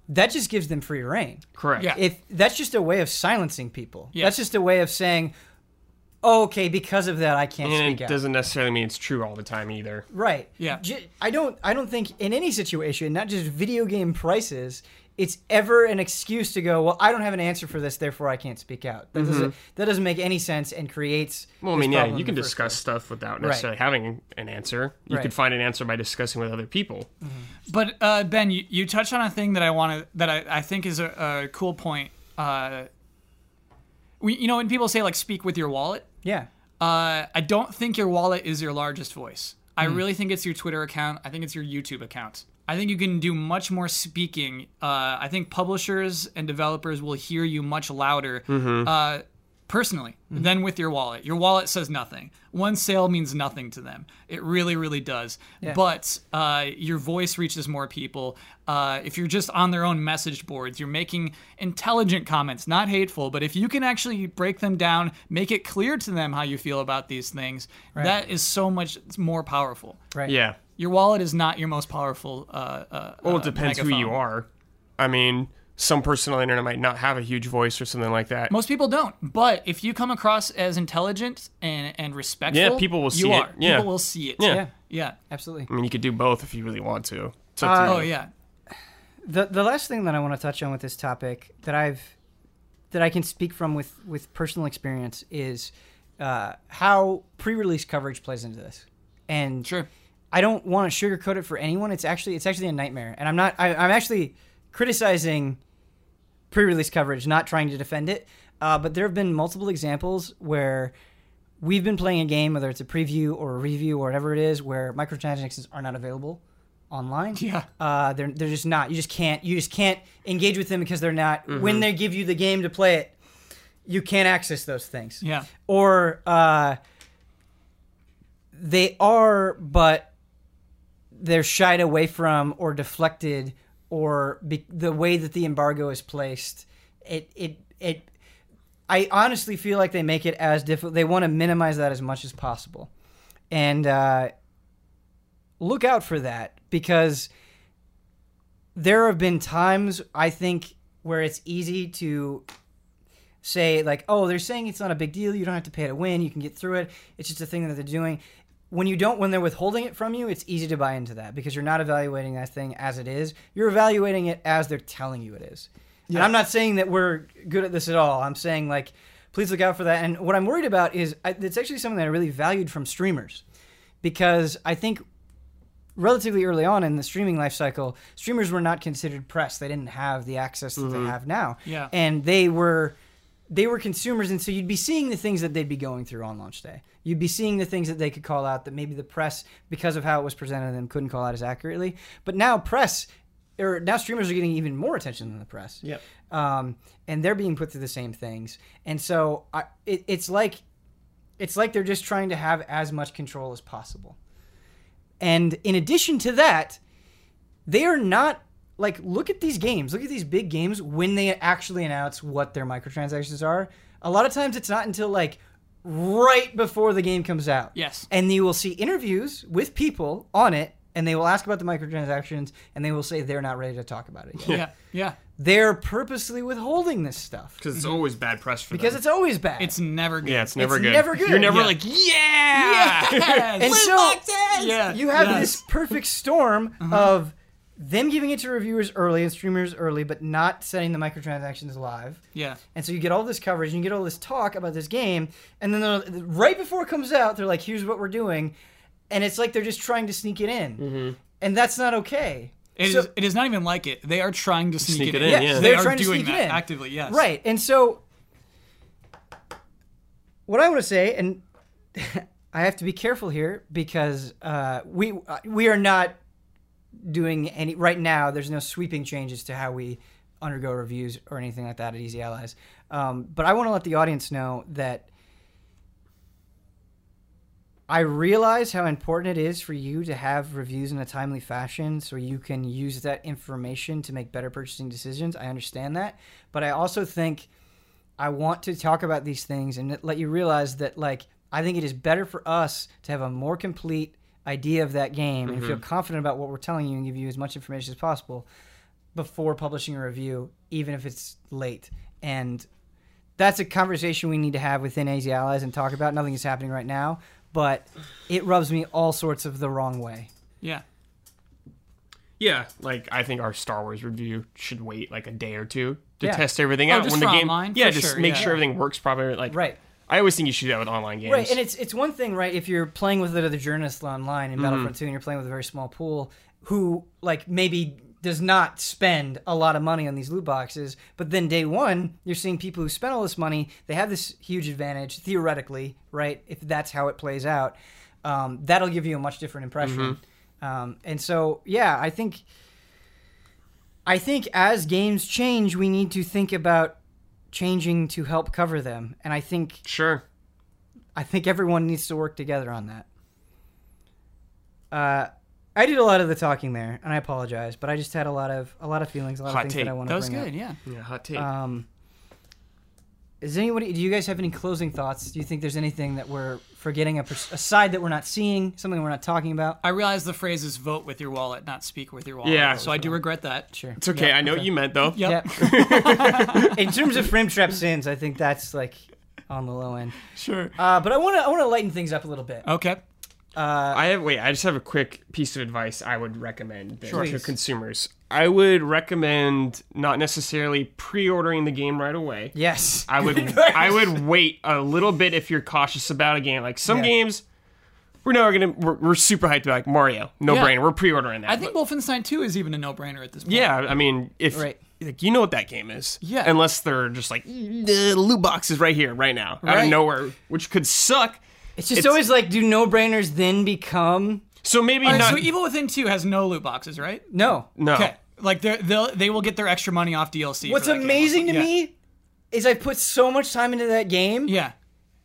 That just gives them free reign. Correct. Yeah. If that's just a way of silencing people. Yeah. That's just a way of saying, oh, okay, because of that, I can't And speak it out. doesn't necessarily mean it's true all the time either. Right. Yeah. J- I don't. I don't think in any situation, not just video game prices, it's ever an excuse to go. Well, I don't have an answer for this, therefore I can't speak out. That doesn't. That doesn't make any sense and creates. Well, I mean, yeah, you can discuss place. stuff without Right. necessarily having an answer. You Right. could find an answer by discussing with other people. But uh, Ben, you, you touched on a thing that I want to that I, I think is a, a cool point. Uh, we, you know, when people say like speak with your wallet, Yeah. uh, I don't think your wallet is your largest voice. I really think it's your Twitter account. I think it's your YouTube account. I think you can do much more speaking. Uh, I think publishers and developers will hear you much louder. Uh, personally than with your wallet. Your wallet says nothing. One sale means nothing to them. It really, really does. Yeah. But uh, your voice reaches more people. Uh, if you're just on their own message boards, you're making intelligent comments, not hateful. But if you can actually break them down, make it clear to them how you feel about these things, that is so much more powerful. Right. Yeah. Your wallet is not your most powerful. Uh, uh, Well, uh, it depends who you are. I mean, some person on the internet might not have a huge voice or something like that. Most people don't. But if you come across as intelligent and, and respectful, Yeah, people will see you it. are. Yeah. People will see it. Yeah. Yeah. Yeah. Absolutely. I mean, you could do both if you really want to. It's Uh, to Oh yeah. The the last thing that I want to touch on with this topic that I've that I can speak from with with personal experience is uh, how pre-release coverage plays into this. And Sure. I don't want to sugarcoat it for anyone. It's actually it's actually a nightmare, and I'm not. I, I'm actually criticizing pre-release coverage, not trying to defend it. Uh, but there have been multiple examples where we've been playing a game, whether it's a preview or a review or whatever it is, where microtransactions are not available online. Yeah. Uh, they're they're just not. You just can't. You just can't engage with them because they're not. When they give you the game to play it, you can't access those things Yeah. or uh, they are, but they're shied away from or deflected or be, the way that the embargo is placed, it it it. I honestly feel like they make it as difficult. They want to minimize that as much as possible, and uh, look out for that because there have been times I think where it's easy to say like, oh, they're saying it's not a big deal. You don't have to pay to win. You can get through it. It's just a thing that they're doing. When you don't, when they're withholding it from you, it's easy to buy into that because you're not evaluating that thing as it is. You're evaluating it as they're telling you it is. And I'm not saying that we're good at this at all. I'm saying like, please look out for that. And what I'm worried about is I, it's actually something that I really valued from streamers because I think relatively early on in the streaming life cycle, streamers were not considered press. They didn't have the access that they mm-hmm. have now. Yeah. And they were they were consumers and so you'd be seeing the things that they'd be going through on launch day. You'd be seeing the things that they could call out that maybe the press because of how it was presented to them couldn't call out as accurately. But now press or now streamers are getting even more attention than the press. Yep. Um, and they're being put through the same things. And so I, it, it's like it's like they're just trying to have as much control as possible. And in addition to that, they are not like look at these games, look at these big games when they actually announce what their microtransactions are. A lot of times it's not until like right before the game comes out. Yes. And you will see interviews with people on it and they will ask about the microtransactions and they will say they're not ready to talk about it yet. Yeah, yeah. They're purposely withholding this stuff Because it's always bad press for them. because them. it's always bad. It's never good. yeah, it's never it's good. never good. You're never Yeah. like, yeah. [laughs] Yes. and so yeah, you have yes. this perfect storm of them giving it to reviewers early and streamers early, but not setting the microtransactions live. Yeah. And so you get all this coverage and you get all this talk about this game, and then right before it comes out, they're like, "Here's what we're doing," and it's like they're just trying to sneak it in, and that's not okay. It is. So- it is not even like it. They are trying to sneak, Sneak it, it in. in, Yes, yeah. They they're are trying to doing sneak it that in. actively. Yes. Right. And so what I want to say and [laughs] I have to be careful here because uh, we uh, we are not doing any right now there's no sweeping changes to how we undergo reviews or anything like that at Easy Allies. Um, but I want to let the audience know that I realize how important it is for you to have reviews in a timely fashion so you can use that information to make better purchasing decisions. I understand that. But I also think I want to talk about these things and let you realize that, like, I think it is better for us to have a more complete idea of that game and feel mm-hmm. confident about what we're telling you and give you as much information as possible before publishing a review, even if it's late. And that's a conversation we need to have within Easy Allies and talk about. Nothing is happening right now, but it rubs me all sorts of the wrong way. Yeah. Yeah, like I think our Star Wars review should wait like a day or two to Yeah. test everything Oh, out just when the for game. online? Yeah, For just sure, make yeah. sure everything works properly. Like Right. I always think you should do that with online games. Right, and it's it's one thing, right? If you're playing with other journalist online in Battlefront 2 and you're playing with a very small pool who like maybe does not spend a lot of money on these loot boxes, but then day one, you're seeing people who spend all this money, they have this huge advantage, theoretically, right? If that's how it plays out, um, that'll give you a much different impression. Um, and so, yeah, I think I think as games change, we need to think about changing to help cover them. And I think sure. I think everyone needs to work together on that. Uh, I did a lot of the talking there, and I apologize, but I just had a lot of a lot of feelings, a lot Hot of things take. that I want to That was bring good. Yeah. Yeah, hot take. Um, is anybody? Do you guys have any closing thoughts? Do you think there's anything that we're forgetting, a, pers- a side that we're not seeing, something we're not talking about? I realize the phrase is "vote with your wallet, not speak with your wallet." Yeah. So I do regret that. Sure, it's okay. I know what you meant though. Yep. Yeah. [laughs] In terms of frame trap sins, I think that's like on the low end. Sure. Uh, but I want to I want to lighten things up a little bit. Okay. Uh, I have wait. I just have a quick piece of advice I would recommend then Sure. to consumers. I would recommend not necessarily pre-ordering the game right away. yes, I would [laughs] I would wait a little bit if you're cautious about a game. Like some Yeah. games, we're now gonna we're, we're super hyped about like Mario, no Yeah. brainer. We're pre-ordering that. I think Wolfenstein 2 is even a no-brainer at this point. yeah, I mean if Right. like you know what that game is, Yeah. Unless they're just like the loot box is right here, right now, out of nowhere, which could suck. It's just it's- always like, do no brainers then become So maybe All right, not. so Evil Within 2 has no loot boxes, right? no? no, Okay. Like they they'll they will get their extra money off DLC. What's that game. amazing to Yeah. me is I put so much time into that game, Yeah.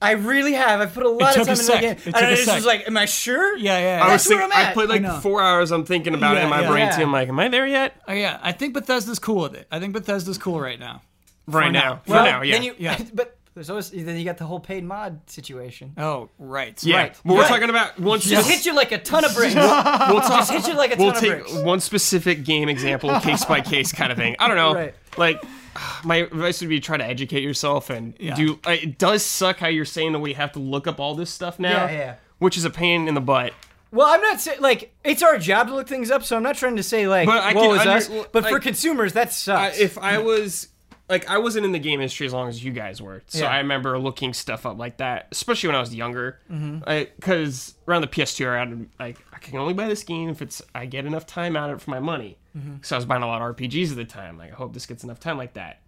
I really have. I've put a lot took of time into the sec. game. It and took I a just sec. was like, am I sure? Yeah, yeah. I was thinking, I'm I at. put I like four hours. I'm thinking about it in Yeah, my yeah. brain Yeah. too. I'm like, am I there yet? Oh, yeah, I think Bethesda's cool with it. I think Bethesda's cool right now. Right now. now. For now, yeah. Then you, Yeah. [laughs] But there's always then you got the whole paid mod situation. Oh, right. yeah. right. But we're Right. talking about one Just specific. hit you like a ton of [laughs] bricks. We'll talk. Just hit you like a ton We'll of take bricks. one specific game example, [laughs] case by case kind of thing. I don't know. Right. Like, [sighs] my advice would be try to educate yourself and Yeah. do. uh, It does suck how you're saying that we have to look up all this stuff now. Yeah, yeah. Which is a pain in the butt. Well, I'm not saying like it's our job to look things up, so I'm not trying to say like But I woe can is under- us. well, But for like- consumers, that I, sucks. if I was like I wasn't in the game industry as long as you guys were, so Yeah. I remember looking stuff up like that, especially when I was younger. Mm-hmm. Because around the PS2 era, I'd, like I can only buy this game if it's I get enough time out of it for my money. Mm-hmm. So I was buying a lot of RPGs at the time. Like I hope this gets enough time like that.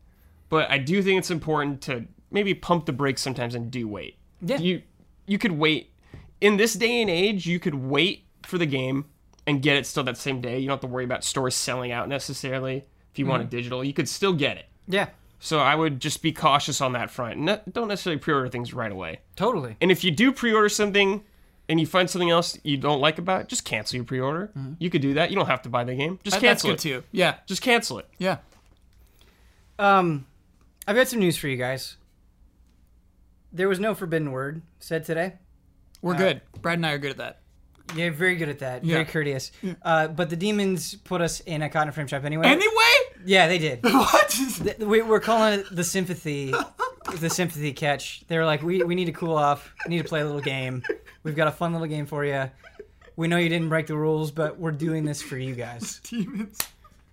But I do think it's important to maybe pump the brakes sometimes and do wait. Yeah. You you could wait in this day and age. You could wait for the game and get it still that same day. You don't have to worry about stores selling out necessarily. If you want Mm-hmm. it digital, you could still get it. Yeah, So I would just be cautious on that front. Don't necessarily pre-order things right away. totally. And if you do pre-order something and you find something else you don't like about it, just cancel your pre-order. You could do that. You don't have to buy the game. Just That- That's cancel good it. too. Yeah, Just cancel it. yeah. Um, I've got some news for you guys. There was no forbidden word said today. We're good. Brad and I are good at that. Yeah, very good at that. Yeah. Very courteous. Uh, but the demons put us in a cotton frame trap anyway. Anyway, yeah, they did. [laughs] what? Th- we, we're calling it the sympathy, the sympathy catch. They were like, we, we need to cool off. We need to play a little game. We've got a fun little game for you. We know you didn't break the rules, but we're doing this for you guys. [laughs] Demons.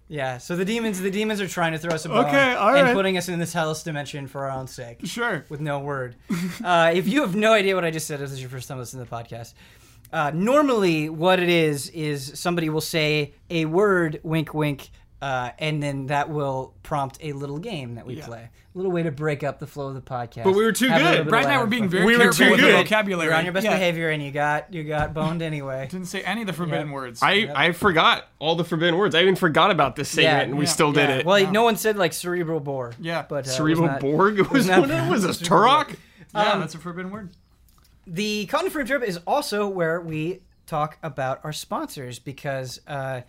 Yeah. So the demons, the demons are trying to throw us a bone Okay, all and right. putting us in this hellish dimension for our own sake. Sure. with no word. [laughs] Uh, if you have no idea what I just said, if this is your first time listening to the podcast, uh, normally what it is is somebody will say a word, wink, wink, uh, and then that will prompt a little game that we Yeah. play. A little way to break up the flow of the podcast. But we were too Have good. little Brad and I were being very We were careful too with the vocabulary. You're on your best Yeah. behavior, and you got you got boned [laughs] anyway. Didn't say any of the forbidden Yeah. words. I, I forgot all the forbidden words. I even forgot about this segment, Yeah, and we yeah, still did it. Well, Wow. no one said like cerebral bore. Yeah. but uh, it was Cerebral not- Borg was not- one of was this Cerebral Turok? yeah, um, that's a forbidden word. The Cotton Frame Trip is also where we talk about our sponsors because uh,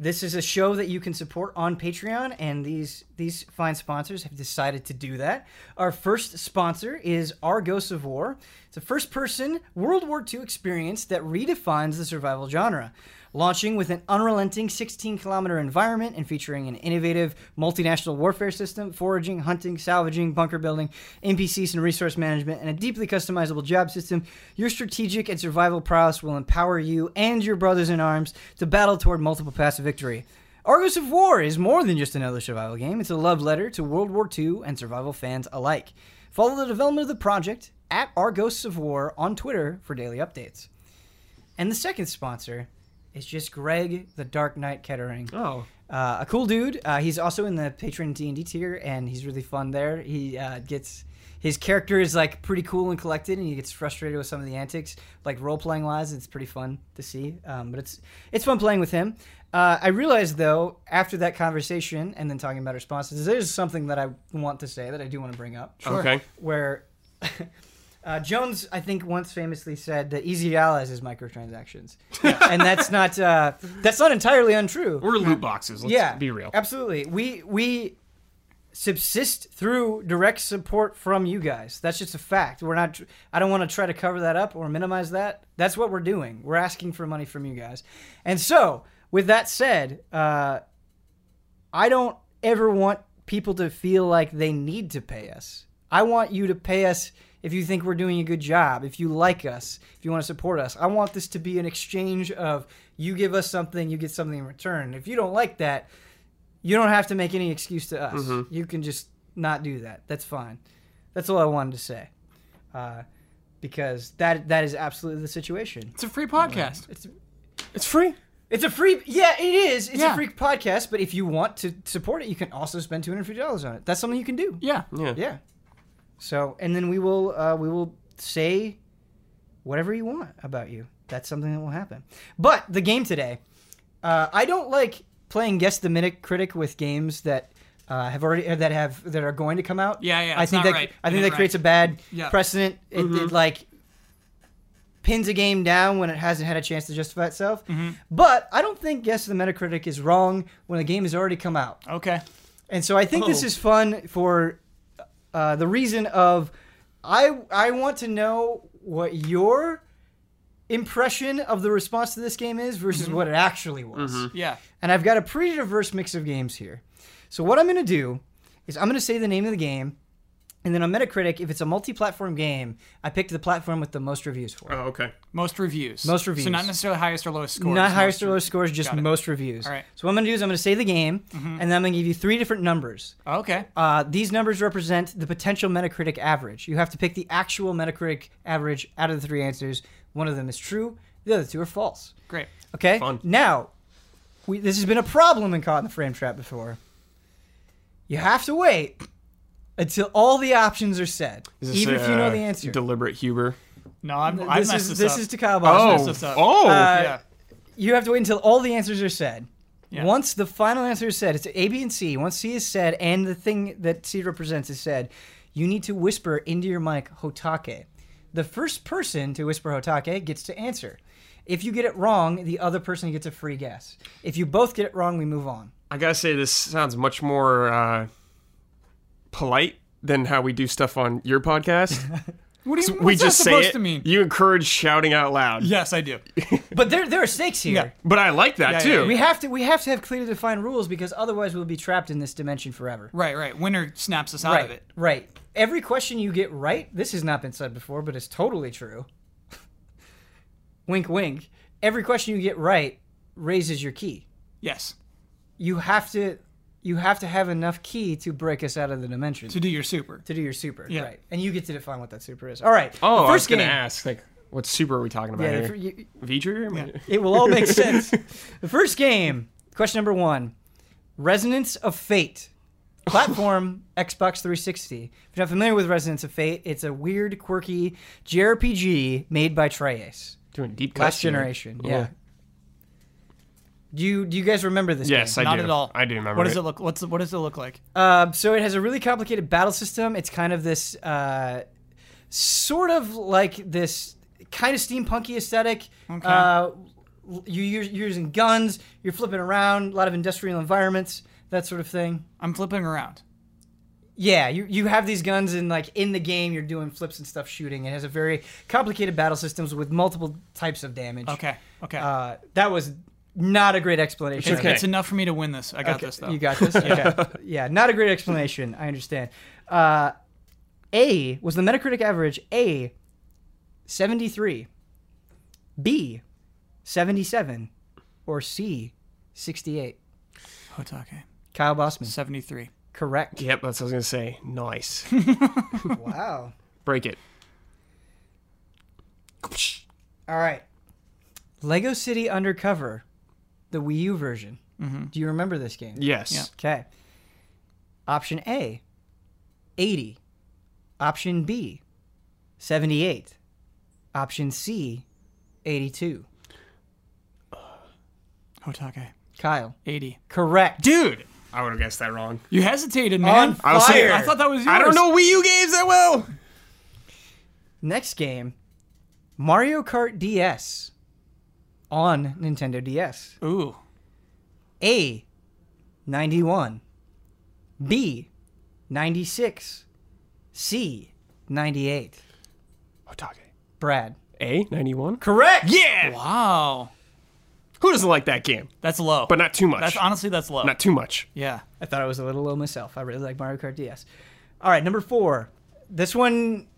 this is a show that you can support on Patreon, and these these fine sponsors have decided to do that. Our first sponsor is Argos of War. It's a first-person World War II experience that redefines the survival genre. Launching with an unrelenting 16 kilometer environment and featuring an innovative multinational warfare system, foraging, hunting, salvaging, bunker building, NPCs and resource management, and a deeply customizable job system, your strategic and survival prowess will empower you and your brothers in arms to battle toward multiple paths of victory. Argos of War is more than just another survival game, it's a love letter to World War II and survival fans alike. Follow the development of the project at Argos of War on Twitter for daily updates. And the second sponsor is just Greg the Dark Knight Kettering. Oh, Uh, a cool dude. Uh, he's also in the patron D and D tier, and he's really fun there. He uh, gets his character is like pretty cool and collected, and he gets frustrated with some of the antics, like role playing wise. It's pretty fun to see, um, but it's it's fun playing with him. Uh, I realized though after that conversation and then talking about our sponsors, there's something that I want to say that I do want to bring up. okay. Where [laughs] uh, Jones, I think, once famously said that Easy Allies is microtransactions, and that's not uh, that's not entirely untrue. We're loot boxes. Let's yeah, be real. Absolutely, we we subsist through direct support from you guys. That's just a fact. We're not. I don't want to try to cover that up or minimize that. That's what we're doing. We're asking for money from you guys, and so with that said, uh, I don't ever want people to feel like they need to pay us. I want you to pay us if you think we're doing a good job, if you like us, if you want to support us. I want this to be an exchange of you give us something, you get something in return. If you don't like that, you don't have to make any excuse to us. You can just not do that. That's fine. That's all I wanted to say. Uh, because that that is absolutely the situation. It's a free podcast. It's It's free. it's a free yeah, it is. It's Yeah. a free podcast, but if you want to support it, you can also spend two hundred fifty dollars on it. That's something you can do. Yeah. Yeah. Yeah. So and then we will uh, we will say whatever you want about you. That's something that will happen. But the game today, uh, I don't like playing guess the Metacritic with games that uh, have already that have that are going to come out. Yeah, yeah, I think that right. I think that ain't creates a bad Yeah. precedent. It, it like pins a game down when it hasn't had a chance to justify itself. Mm-hmm. But I don't think Guess the Metacritic is wrong when the game has already come out. Okay. And so I think this Oh. is fun for uh, the reason of I I want to know what your impression of the response to this game is versus Mm-hmm. what it actually was. Yeah. And I've got a pretty diverse mix of games here. So what I'm going to do is I'm going to say the name of the game, and then on Metacritic, if it's a multi-platform game, I picked the platform with the most reviews for. it. Oh, okay. Most reviews. Most reviews. So not necessarily highest or lowest scores. Not highest or re- lowest scores, just most reviews. All right. So what I'm going to do is I'm going to say the game, and then I'm going to give you three different numbers. Okay. Uh, these numbers represent the potential Metacritic average. You have to pick the actual Metacritic average out of the three answers. One of them is true, the other two are false. Great. Okay. Fun. Now, we, this has been a problem in Caught in the Frame Trap before. You have to wait until all the options are said, Is this even if you know a the answer. Deliberate Huber. No, I'm, I this messed is this, this up. is to Kyle I Bosch. messed this up. oh. Uh, yeah. You have to wait until all the answers are said. Yeah. Once the final answer is said, it's A, B, and C. Once C is said and the thing that C represents is said, you need to whisper into your mic Hot Take. The first person to whisper Hot Take gets to answer. If you get it wrong, the other person gets a free guess. If you both get it wrong, we move on. I gotta say, this sounds much more uh, polite than how we do stuff on your podcast. [laughs] what do you, what's we that just say supposed it. to mean? You encourage shouting out loud. Yes, I do. [laughs] But there, there are stakes here. Yeah. But I like that Yeah, too. yeah, We have to we have to have clearly defined rules because otherwise we'll be trapped in this dimension forever. right, right. Winner snaps us out right, of it. Right. Every question you get right, this has not been said before, but it's totally true. [laughs] wink, wink. Every question you get right raises your key. Yes. You have to, you have to have enough key to break us out of the dimension To to, do your super. To do your super. Yeah. Right. And you get to define what that super is. All right. oh, the I was first gonna ask, like, what super are we talking about Yeah. here? the fir- you- V'ger? it will all make sense. [laughs] the first game, question number one, Resonance of Fate. Platform [laughs] Xbox 360. If you're not familiar with Resonance of Fate, it's a weird, quirky JRPG made by tri-Ace. Doing deep cuts Last generation. Oh. Yeah. Do you do you guys remember this Yes, game? I Not do. at all. I do remember. What does it look? What's what does it look like? Uh, so it has a really complicated battle system. It's kind of this uh, sort of like this kind of steampunky aesthetic. Okay. Uh, you, you're, you're using guns. You're flipping around. A lot of industrial environments. That sort of thing. I'm flipping around. Yeah, you, you have these guns and like in the game you're doing flips and stuff shooting. It has a very complicated battle systems with multiple types of damage. Okay. Okay. Uh, that was not a great explanation. it's, of it. it's enough for me to win this. I got Okay, this though. You got this. Okay. [laughs] yeah, not a great explanation. I understand. Uh, a was the Metacritic average. A, seventy three. B, seventy seven, or C, sixty eight. Hot Take. Kyle Bosman. 73. Correct. Yep, that's what I was gonna say. Nice. [laughs] wow. Break it. All right. Lego City Undercover, the Wii U version. Mm-hmm. Do you remember this game? Yes. Yeah. Okay. Option A, 80. Option B, 78. Option C, 82. [sighs] Hot Take. Kyle. 80. Correct. Dude, I would have guessed that wrong. You hesitated, man. On I was fire. saying- I thought that was yours. I don't know Wii U games that well. Next game, Mario Kart DS on Nintendo DS. Ooh. A, 91. B, 96. C, 98. Hot Take. Brad. A ninety one. Correct. Yeah. Wow. Who doesn't like that game? That's low. But not too much. That's honestly that's low. not too much. yeah. I thought it was a little low myself. I really like Mario Kart DS. All right, number four. This one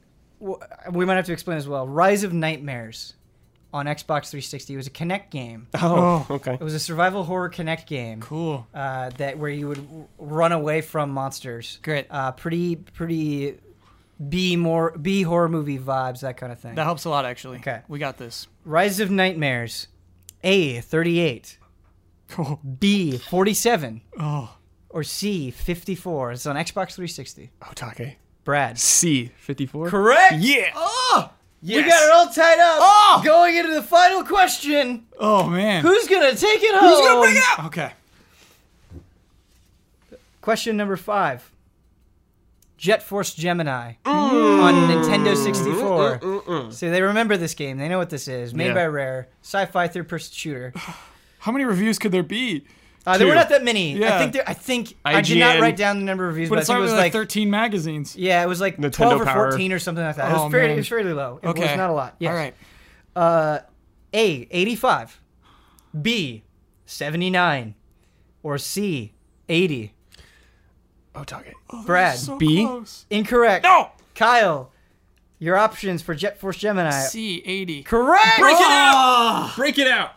we might have to explain as well. Rise of Nightmares on Xbox 360. It was a Kinect game. Oh, okay. It was a survival horror Kinect game. Cool. Uh, that where you would w- run away from monsters. Great. Uh, pretty pretty B more B horror movie vibes that kind of thing. That helps a lot actually. Okay. We got this. Rise of Nightmares. A 38. Oh. B 47. Oh. Or C 54. It's on Xbox 360. Hot Take. Brad. C fifty four. Correct. Yeah. Oh, Yes. we got it all tied up. Oh! Going into the final question. Oh man. Who's gonna take it home? Who's gonna bring it up? Okay. Question number five. Jet Force Gemini mm. on Nintendo 64. Mm, mm, so they remember this game. They know what this is. Made Yeah. by Rare. Sci-fi third-person shooter. [sighs] How many reviews could there be? Uh, there were not that many. I think there, I think I did not write down the number of reviews, But but, it's I think it was like like 13 magazines. yeah, it was like Nintendo 12 or Power. 14 or something like that. it Oh, was fairly, it was fairly low. It Okay. was not a lot. Yes. All right. Uh, A, 85. B, 79. Or C, 80. Oh, talk it. Brad, So B? close. incorrect. No! Kyle, your options for Jet Force Gemini. C 80. Correct. Break it out! Break it out!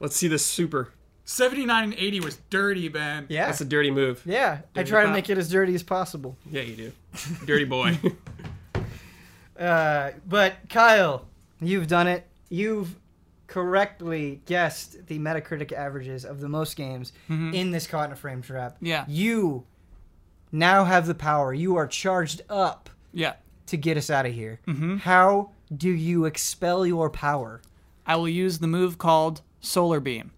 Let's see this super. 79 and 80 was dirty, man. Yeah. That's a dirty move. yeah. I Dirty try to make it as dirty as possible. Yeah, you do. Dirty boy. [laughs] Uh, but Kyle, you've done it. You've correctly guessed the Metacritic averages of the most games in this caught in a frame trap. Yeah. You now have the power. You are charged up Yeah. to get us out of here. How do you expel your power? I will use the move called Solar Beam.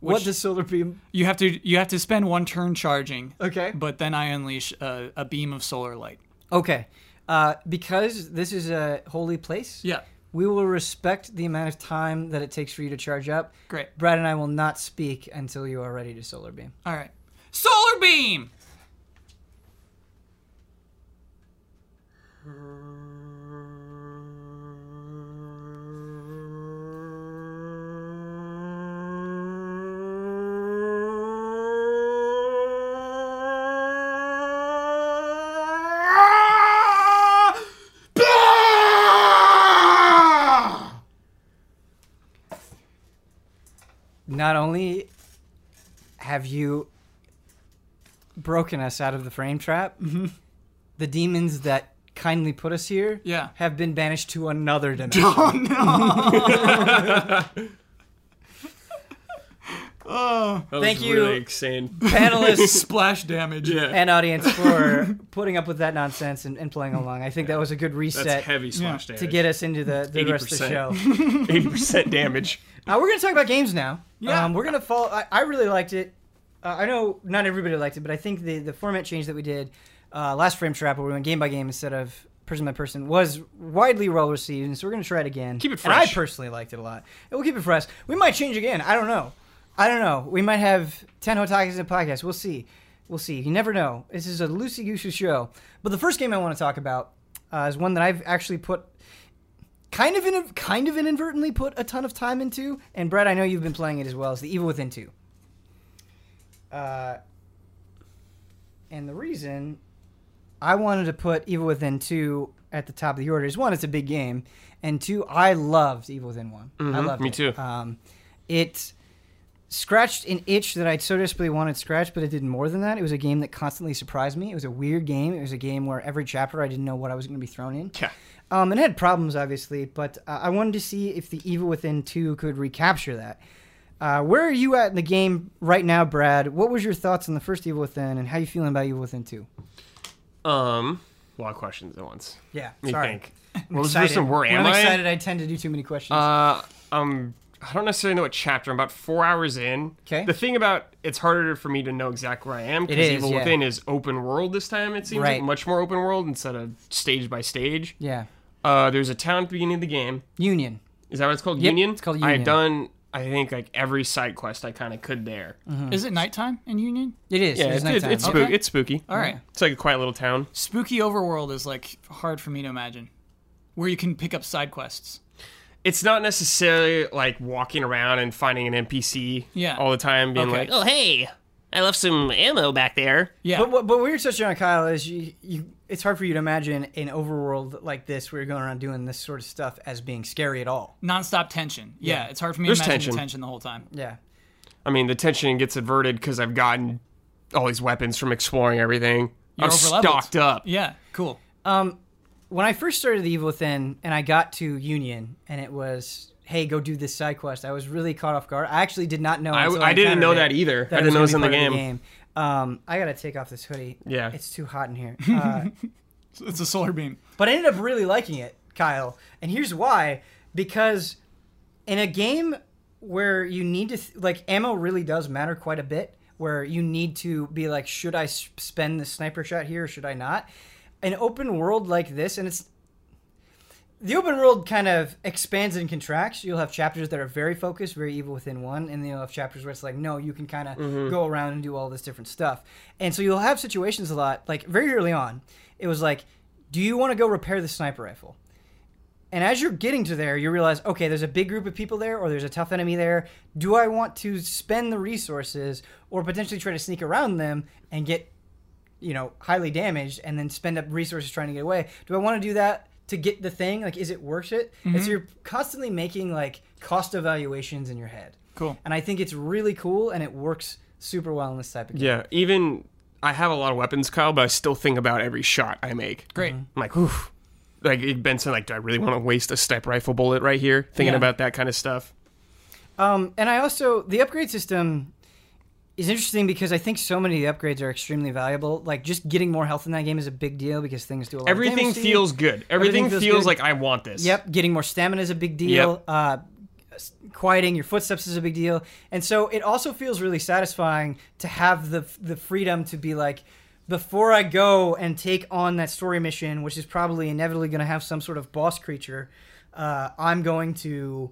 What does solar beam? You have to you have to spend one turn charging, Okay. but then I unleash a, a beam of solar light. Okay. Uh, because this is a holy place, Yeah. we will respect the amount of time that it takes for you to charge up. Great. Brad and I will not speak until you are ready to solar beam. All right. Solar Beam. Not only have you broken us out of the frame trap, the demons that kindly put us here Yeah. have been banished to another [laughs] dimension. Oh, [laughs] That Thank was you. really insane. Panelists [laughs] splash damage. Yeah. and audience for putting up with that nonsense and, and playing along. I think that was a good reset That's heavy slash to damage. get us into the, the rest of the show. 80%. 80% damage. Uh, we're going to talk about games now. Yeah. Um, we're going to follow. I, I really liked it. Uh, I know not everybody liked it, but I think the, the format change that we did uh, last Frame Trap, where we went game by game instead of person by person, was widely well received. And so we're going to try it again. Keep it And I personally liked it a lot. And we'll keep it fresh. We might change again. I don't know. I don't know. We might have 10 Hot Takes in a podcast. We'll see. We'll see. You never know. This is a loosey goosey show. But the first game I want to talk about uh, is one that I've actually put kind of in, kind of inadvertently put a ton of time into. And Brett, I know you've been playing it as well. as the Evil Within two. Uh, and the reason I wanted to put Evil Within two at the top of the order is one, it's a big game, and two, I loved Evil Within one. I Mhm, loved me it. too. Um, it scratched an itch that I so desperately wanted scratched, but it did more than that. It was a game that constantly surprised me. It was a weird game. It was a game where every chapter I didn't know what I was going to be thrown in. Yeah. Um, and it had problems, obviously, but uh, I wanted to see if the Evil Within 2 could recapture that. Uh, where are you at in the game right now, Brad? What was your thoughts on the first Evil Within, and how you feeling about Evil Within 2? Um, a lot of questions at once. Yeah, Let me sorry. think. [laughs] I'm What was the excited. first one? Where am I'm I? excited, I tend to do too many questions. Uh, um, I don't necessarily know what chapter. I'm about four hours in. 'Kay. The thing about it's harder for me to know exactly where I am because Evil yeah. Within is open world this time. It seems Right. like much more open world instead of stage by stage. yeah. Uh, there's a town at the beginning of the game. Union. Is that what it's called? Yep, Union. it's called Union. I've done. I think like every side quest I kind of could there. Is it nighttime in Union? It is. Yeah, it is it's, it's, nighttime. it's, Okay. it's spooky. All right. It's like a quiet little town. Spooky overworld is like hard for me to imagine, where you can pick up side quests. It's not necessarily like walking around and finding an NPC Yeah. all the time, being Okay. like, "Oh, hey, I left some ammo back there." Yeah. But, what- but what you're touching on, Kyle, is you, you. It's hard for you to imagine an overworld like this where you're going around doing this sort of stuff as being scary at all. Nonstop tension. Yeah, Yeah. it's hard for me There's to imagine tension. the tension the whole time. Yeah. I mean, the tension gets averted because I've gotten all these weapons from exploring everything. You're I'm stocked up. Yeah, cool. Um, when I first started the Evil Within and I got to Union and it was, hey, go do this side quest, I was really caught off guard. I actually did not know. I, until I didn't know encountered that either. that I didn't know it was in gonna the game. Um, I gotta take off this hoodie. Yeah. it's too hot in here. [laughs] Uh, It's a solar beam. but I ended up really liking it, Kyle. And here's why: because in a game where you need to th- like ammo really does matter quite a bit. where you need to be like, should I spend the sniper shot here or should I not? An open world like this, and it's the open world kind of expands and contracts. You'll have chapters that are very focused, very evil within one, and then you'll have chapters where it's like, no, you can kind of mm-hmm. go around and do all this different stuff. And so you'll have situations a lot, like very early on, it was like, do you want to go repair the sniper rifle? And as you're getting to there, you realize, okay, there's a big group of people there, or there's a tough enemy there. Do I want to spend the resources, or potentially try to sneak around them and get, you know, highly damaged, and then spend up resources trying to get away? Do I want to do that to get the thing? Like, is it worth it? And so you're constantly making like cost evaluations in your head. Cool. And I think it's really cool, and it works super well in this type of game. Yeah, even I have a lot of weapons, Kyle, but I still think about every shot I make. Great. I'm like, oof. Like Benson, like, do I really want to waste a sniper rifle bullet right here? Thinking Yeah. about that kind of stuff. Um, and I also the upgrade system is interesting because I think so many of the upgrades are extremely valuable. Like just getting more health in that game is a big deal because things do a lot. of Everything damage to you. feels good. Everything, Everything feels feels, good. like I want this. Yep, getting more stamina is a big deal. Uh, quieting your footsteps is a big deal, and so it also feels really satisfying to have the the freedom to be like, before I go and take on that story mission, which is probably inevitably going to have some sort of boss creature, uh, I'm going to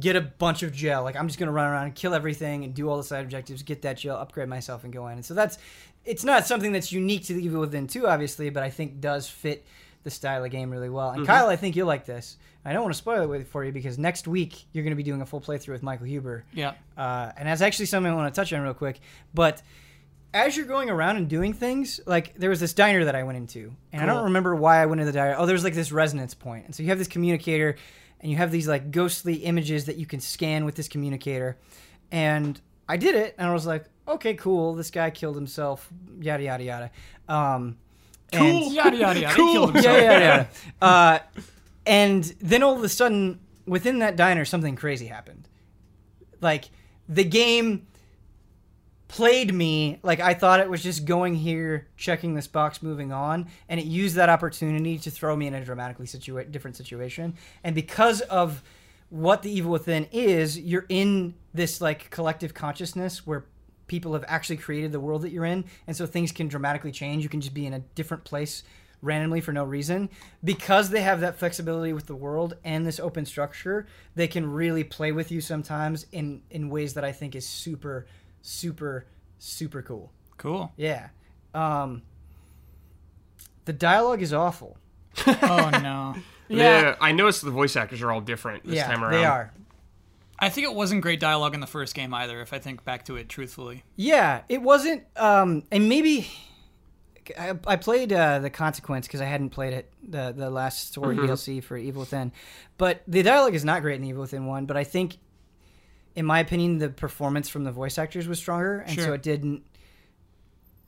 get a bunch of gel. Like I'm just going to run around and kill everything and do all the side objectives, get that gel, upgrade myself, and go in. And so that's it's not something that's unique to the Evil Within 2, obviously, but I think does fit the style of game really well. And Kyle, I think you'll like this. I don't want to spoil it for you because next week you're going to be doing a full playthrough with Michael Huber. Yeah. Uh, and that's actually something I want to touch on real quick. But as you're going around and doing things, like there was this diner that I went into, and I don't remember why I went to the diner. Oh, there's like this resonance point, and so you have this communicator, and you have these like ghostly images that you can scan with this communicator, and I did it, and I was like, okay, cool, this guy killed himself, yada yada yada. Um, and- Yada yada yada. Cool. He killed himself. yeah, yeah, yeah. Uh, and then all of a sudden, within that diner, something crazy happened. Like the game played me like I thought it was just going here, checking this box, moving on, and it used that opportunity to throw me in a dramatically situa- different situation. And because of what the evil within is, you're in this like collective consciousness where people have actually created the world that you're in, and so things can dramatically change. You can just be in a different place randomly for no reason because they have that flexibility with the world and this open structure they can really play with you sometimes in in ways that i think is super super super cool Cool. yeah um the dialogue is awful [laughs] Oh no. [laughs] Yeah. I noticed the voice actors are all different this yeah time around. Yeah, they are I think it wasn't great dialogue in the first game either. If I think back to it truthfully. Yeah, it wasn't. Um, and maybe I, I played uh, the consequence because I hadn't played it the the last story DLC for Evil Within, but the dialogue is not great in Evil Within one. But I think, in my opinion, the performance from the voice actors was stronger, and so it didn't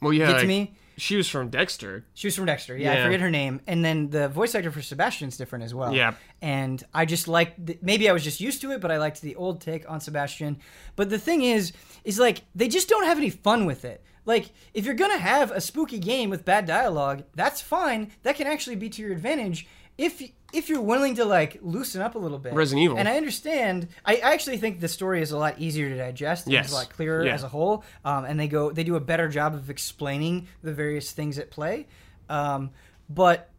Well, yeah. get to like, me. She was from Dexter. She was from Dexter. Yeah, I forget her name. And then the voice actor for Sebastian's different as well. Yeah. And I just liked, the, maybe I was just used to it, but I liked the old take on Sebastian. But the thing is, is like, they just don't have any fun with it. Like, if you're going to have a spooky game with bad dialogue, that's fine. That can actually be to your advantage if if you're willing to like loosen up a little bit. Resident Evil. And I understand. I actually think the story is a lot easier to digest. and It's Yes. a lot clearer Yeah. as a whole. Um, and they go they do a better job of explaining the various things at play. Um, but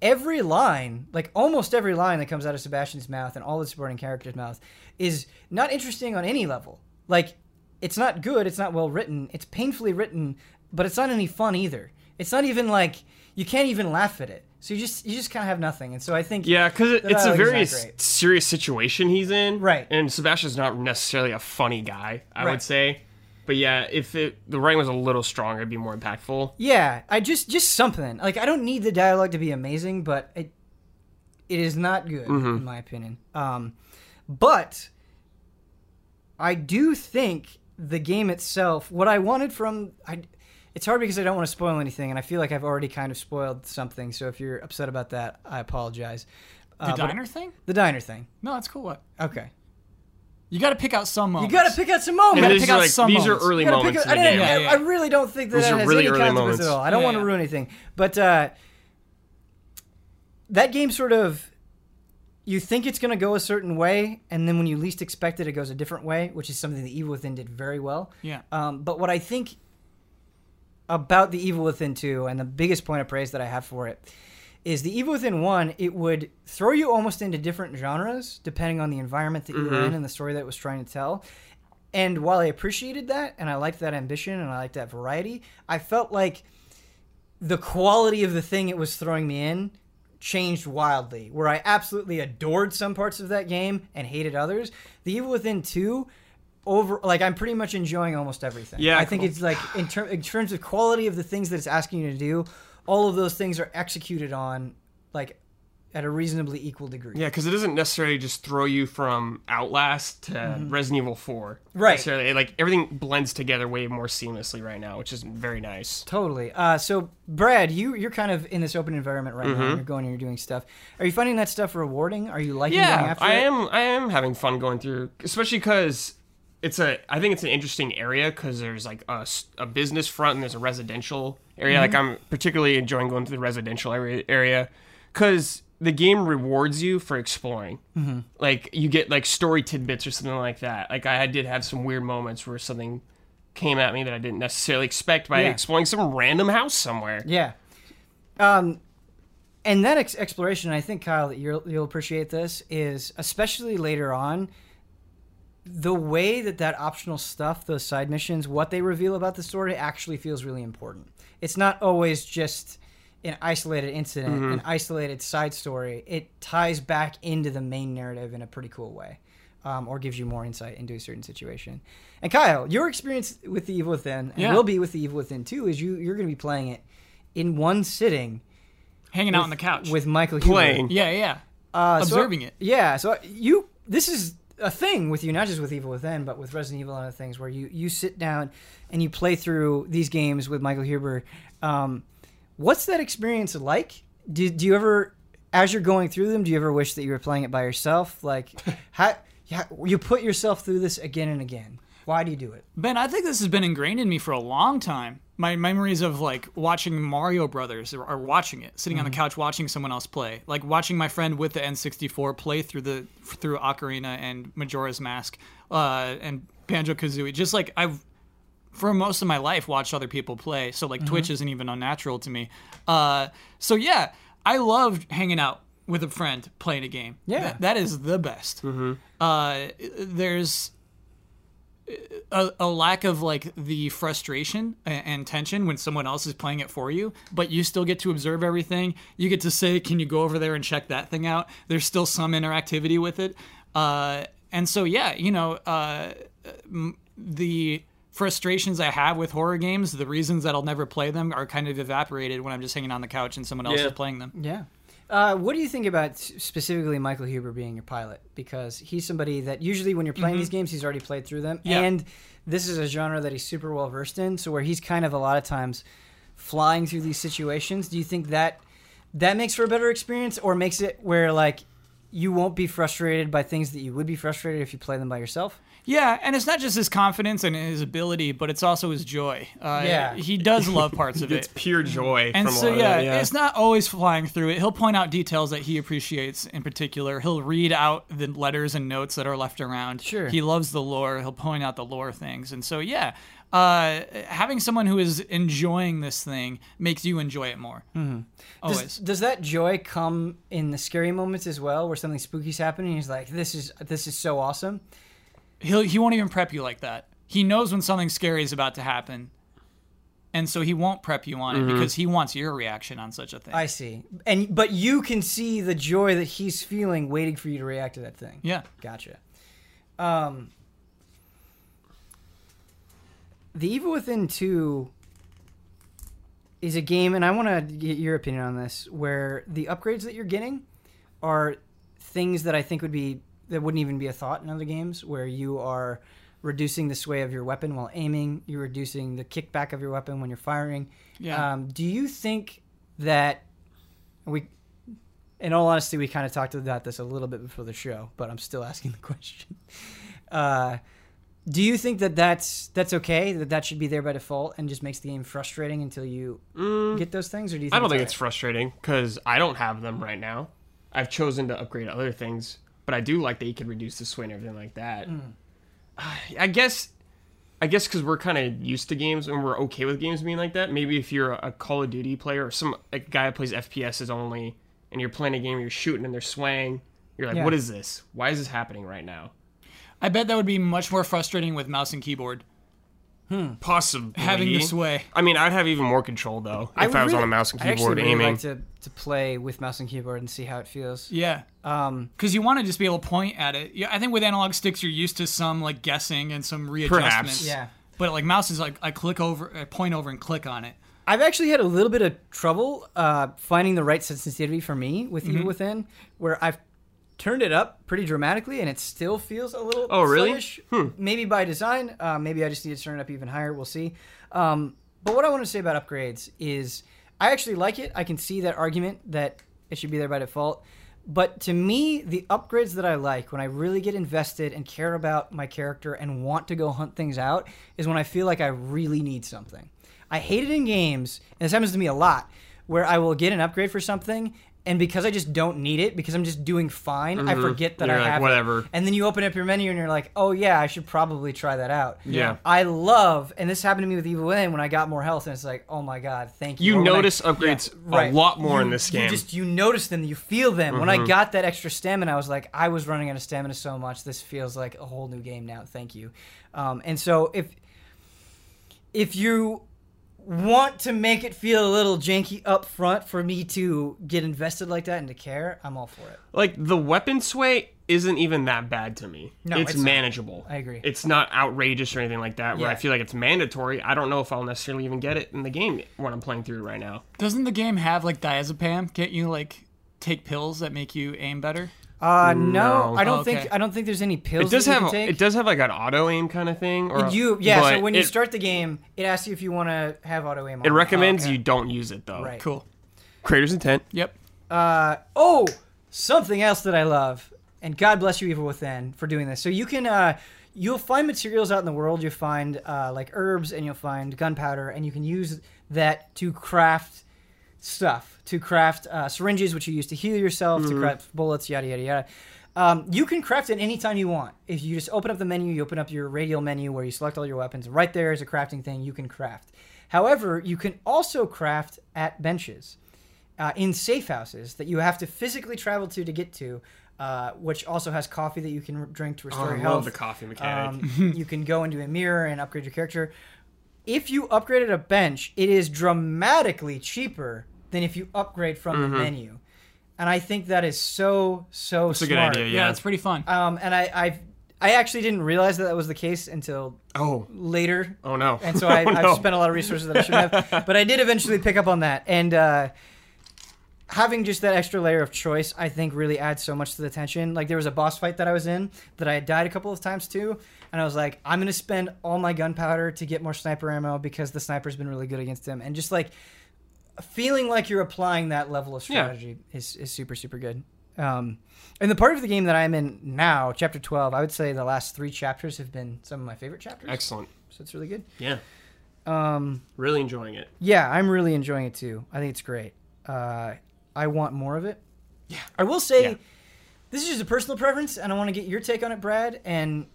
every line, like almost every line that comes out of Sebastian's mouth and all the supporting characters' mouth, is not interesting on any level. Like it's not good. It's not well written. It's painfully written, but it's not any fun either. It's not even like you can't even laugh at it. So you just you just kind of have nothing. And so I think Yeah, because it, it's a very not s- great. serious situation he's in. Right. And Sebastian's not necessarily a funny guy, I Right. would say. But yeah, if it, the writing was a little stronger, it'd be more impactful. Yeah, I just just something. Like I don't need the dialogue to be amazing, but it it is not good in my opinion. Um, but I do think the game itself, what I wanted from I, it's hard because I don't want to spoil anything, and I feel like I've already kind of spoiled something. So if you're upset about that, I apologize. The Uh, but- diner thing? the diner thing. No, that's cool. What? Okay, You got to pick out some moments. you got to pick out some moments. And gotta these pick are out like some these are early You moments pick in a- the I, game. didn't- Yeah, yeah. I really don't think that Those that are has really any early consequence moments. at all. I don't Yeah, want to ruin anything, but uh, that game sort of you think it's going to go a certain way, and then when you least expect it, it goes a different way, which is something the Evil Within did very well. Yeah. Um, but what I think about the Evil Within 2, and the biggest point of praise that I have for it, is the Evil Within 1, it would throw you almost into different genres depending on the environment that you were in mm-hmm. and the story that it was trying to tell. And while I appreciated that, and I liked that ambition, and I liked that variety, I felt like the quality of the thing it was throwing me in changed wildly. Where I absolutely adored some parts of that game and hated others. The Evil Within 2 over like I'm pretty much enjoying almost everything. Yeah, I think cool. it's like in, ter- in terms of quality of the things that it's asking you to do, all of those things are executed on like at a reasonably equal degree. Yeah, because it doesn't necessarily just throw you from Outlast to Resident Evil 4. Mm-hmm. Right. Necessarily. Like everything blends together way more seamlessly right now, which is very nice. Totally. Uh, so, Brad, you you're kind of in this open environment right Mm-hmm. now. You're going and you're doing stuff. Are you finding that stuff rewarding? Are you liking Yeah, I it? am. I am having fun going through, especially because it's a. I think it's an interesting area because there's like a business front and there's a residential area. Like Mm-hmm. I'm particularly enjoying going to the residential area area because the game rewards you for exploring. Mm-hmm. Like you get like story tidbits or something like that. Like I did have some weird moments where something came at me that I didn't necessarily expect by Yeah. exploring some random house somewhere. Yeah. Um, and that ex- exploration, I think, Kyle, you'll appreciate this is especially later on. The way that that optional stuff, those side missions, what they reveal about the story actually feels really important. It's not always just an isolated incident, an isolated side story. It ties back into the main narrative in a pretty cool way, um, or gives you more insight into a certain situation. And Kyle, your experience with the Evil Within, and Yeah. will be with the Evil Within 2, is you you're going to be playing it in one sitting Hanging out on the couch. with Michael Huber. Playing. yeah, yeah. Uh, so- observing it. Yeah, so you this is a thing with you, not just with Evil Within, but with Resident Evil and other things, where you you sit down and you play through these games with Michael Huber. Um, what's that experience like? Do, do you ever, as you're going through them, do you ever wish that you were playing it by yourself? Like, [laughs] how, yeah, you put yourself through this again and again. Why do you do it? Ben, I think this has been ingrained in me for a long time. My memories of like watching Mario Brothers or, or watching it, sitting on the couch watching someone else play, like watching my friend with the N64 play through the through Ocarina and Majora's Mask uh, and Banjo Kazooie. Just like I've for most of my life watched other people play, so like Twitch isn't even unnatural to me. Uh, so yeah, I love hanging out with a friend playing a game. Yeah. That- that is the best. Uh, there's a, a lack of like the frustration a- and tension when someone else is playing it for you, but you still get to observe everything. You get to say, "Can you go over there and check that thing out?" There's still some interactivity with it, uh, and so yeah, you know, uh, m- the frustrations I have with horror games, the reasons that I'll never play them, are kind of evaporated when I'm just hanging on the couch and someone else Yeah. is playing them. Yeah. Uh, what do you think about specifically Michael Huber being your pilot? Because he's somebody that usually when you're playing these games, he's already played through them, Yeah. and this is a genre that he's super well versed in. So where he's kind of a lot of times flying through these situations. Do you think that that makes for a better experience, or makes it where like you won't be frustrated by things that you would be frustrated if you play them by yourself? Yeah, and it's not just his confidence and his ability, but it's also his joy. Uh, Yeah. he does [laughs] love parts of it. It's pure joy. And from so a lot of yeah, it, yeah. it's not always flying through it. He'll point out details that he appreciates in particular. He'll read out the letters and notes that are left around. Sure. He loves the lore. He'll point out the lore things. And so yeah, uh, having someone who is enjoying this thing makes you enjoy it more. Mm-hmm. Always. Does, does that joy come in the scary moments as well, where something spooky's happening? And he's like, "This is this is so awesome." He'll he won't even prep you like that. He knows when something scary is about to happen. And so he won't prep you on it because he wants your reaction on such a thing. I see. And but you can see the joy that he's feeling waiting for you to react to that thing. yeah. Gotcha. Um The Evil Within 2 is a game and I want to get your opinion on this where the upgrades that you're getting are things that I think would be that wouldn't even be a thought in other games where you are reducing the sway of your weapon while aiming, you're reducing the kickback of your weapon when you're firing. Yeah. Um, do you think that we, in all honesty, we kind of talked about this a little bit before the show, but I'm still asking the [laughs] question. Uh, do you think that that's that's okay? That that should be there by default and just makes the game frustrating until you get those things, or do you? Think I don't think it's it's frustrating because I don't have them right now. I've chosen to upgrade other things, but I do like that you can reduce the sway and everything like that. Hmm. I guess, I guess because we're kind of used to games and we're okay with games being like that. Maybe if you're a Call of Duty player or some a guy that plays FPSs only, and you're playing a game, you're shooting and they're swaying, you're like, Yeah. what is this? Why is this happening right now? I bet that would be much more frustrating with mouse and keyboard. Possibly Having the sway. I mean, I'd have even more control though if I, would was on a mouse and keyboard. I actually keyboard really aiming. like to, to play with mouse and keyboard and see how it feels. Yeah. Um, Because you want to just be able to point at it. Yeah, I think with analog sticks, you're used to some like guessing and some readjustments. Perhaps. yeah. But like mouse is like I click over, I point over and click on it. I've actually had a little bit of trouble uh, finding the right sensitivity for me with Mm-hmm. Evil Within, where I've turned it up pretty dramatically and it still feels a little Oh, really? sluggish. Maybe by design. Uh, maybe I just need to turn it up even higher. We'll see. Um, but what I want to say about upgrades is I actually like it. I can see that argument that it should be there by default. But to me, the upgrades that I like when I really get invested and care about my character and want to go hunt things out is when I feel like I really need something. I hate it in games, and this happens to me a lot, where I will get an upgrade for something, and because I just don't need it, because I'm just doing fine, I forget that Mm-hmm. You're I like, have whatever. it. And then you open up your menu and you're like, oh yeah, I should probably try that out. Yeah. I love, and this happened to me with Evil Within when I got more health, and it's like, oh my god, thank you. You Or when I- notice upgrades Right. a lot more in this game. Mm-hmm. You just you notice them, you feel them. When I got that extra stamina, I was like, I was running out of stamina so much. This feels like a whole new game now. Thank you. Um, and so if if you want to make it feel a little janky up front for me to get invested like that and to care, I'm all for it. like the weapon sway isn't even that bad to me. No, it's, it's not. manageable. I agree. It's not outrageous or anything like that. Where Yeah. I feel like it's mandatory. I don't know if I'll necessarily even get it in the game when I'm playing through right now. Doesn't the game have like diazepam? Can't you like take pills that make you aim better? Uh, no, No. I don't Oh, okay. think I don't think there's any pills. It does that you have can take. it does have like an auto aim kind of thing. Or You yeah. So but when you it, start the game, it asks you if you want to have auto aim. on it recommends okay. you don't use it though. Right. Cool. Creator's intent. Yep. Uh, oh, something else that I love, and God bless you, Evil Within, for doing this. So you can, uh, you'll find materials out in the world. You'll find uh, like herbs, and you'll find gunpowder, and you can use that to craft stuff, to craft uh, syringes, which you use to heal yourself, to craft bullets, yada yada yada. Um, you can craft it anytime you want. If you just open up the menu, you open up your radial menu where you select all your weapons. Right there is a crafting thing you can craft. However, you can also craft at benches uh, in safe houses that you have to physically travel to to get to, uh, which also has coffee that you can drink to Oh, restore I your health. love the coffee mechanic. Um, [laughs] you can go into a mirror and upgrade your character. If you upgraded a bench, it is dramatically cheaper than if you upgrade from the menu. And I think that is so so That's a smart. good idea. Yeah, Yeah. it's pretty fun. Um, and I I've, I actually didn't realize that that was the case until oh. later Oh no. and so I, [laughs] oh, I've no. spent a lot of resources that I shouldn't have. [laughs] But I did eventually pick up on that, and uh, having just that extra layer of choice, I think, really adds so much to the tension. Like there was a boss fight that I was in that I had died a couple of times to, and I was like, I'm gonna spend all my gunpowder to get more sniper ammo because the sniper's been really good against him, and just like feeling like you're applying that level of Yeah. strategy is, is super super good. Um, and the part of the game that I'm in now, chapter 12, I would say the last three chapters have been some of my favorite chapters. Excellent. So it's really good. Yeah. Um, Really enjoying it. yeah, I'm really enjoying it too. I think it's great. Uh, I want more of it. Yeah. I will say, Yeah. this is just a personal preference, and I want to get your take on it, Brad. And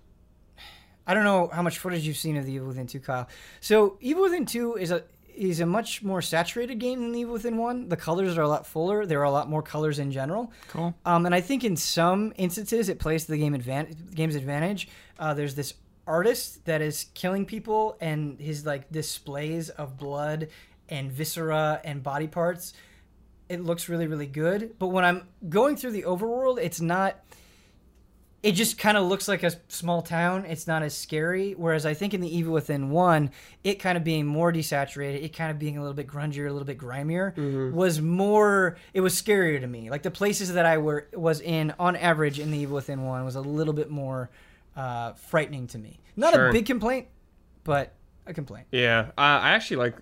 I don't know how much footage you've seen of the Evil Within 2, Kyle. So, Evil Within 2 is a is a much more saturated game than Evil Within 1. The colors are a lot fuller. There are a lot more colors in general. Cool. Um, and I think in some instances it plays to the game advan- game's advantage. Uh, there's this artist that is killing people, and his like displays of blood and viscera and body parts. It looks really, really good. But when I'm going through the overworld, it's not. It just kind of looks like a small town. It's not as scary. Whereas I think in the Evil Within one, it kind of being more desaturated, it kind of being a little bit grungier, a little bit grimier, was more. It was scarier to me. Like the places that I were was in, on average, in the Evil Within one, was a little bit more uh, frightening to me. Not Sure. a big complaint, but a complaint. Yeah. Uh, I actually like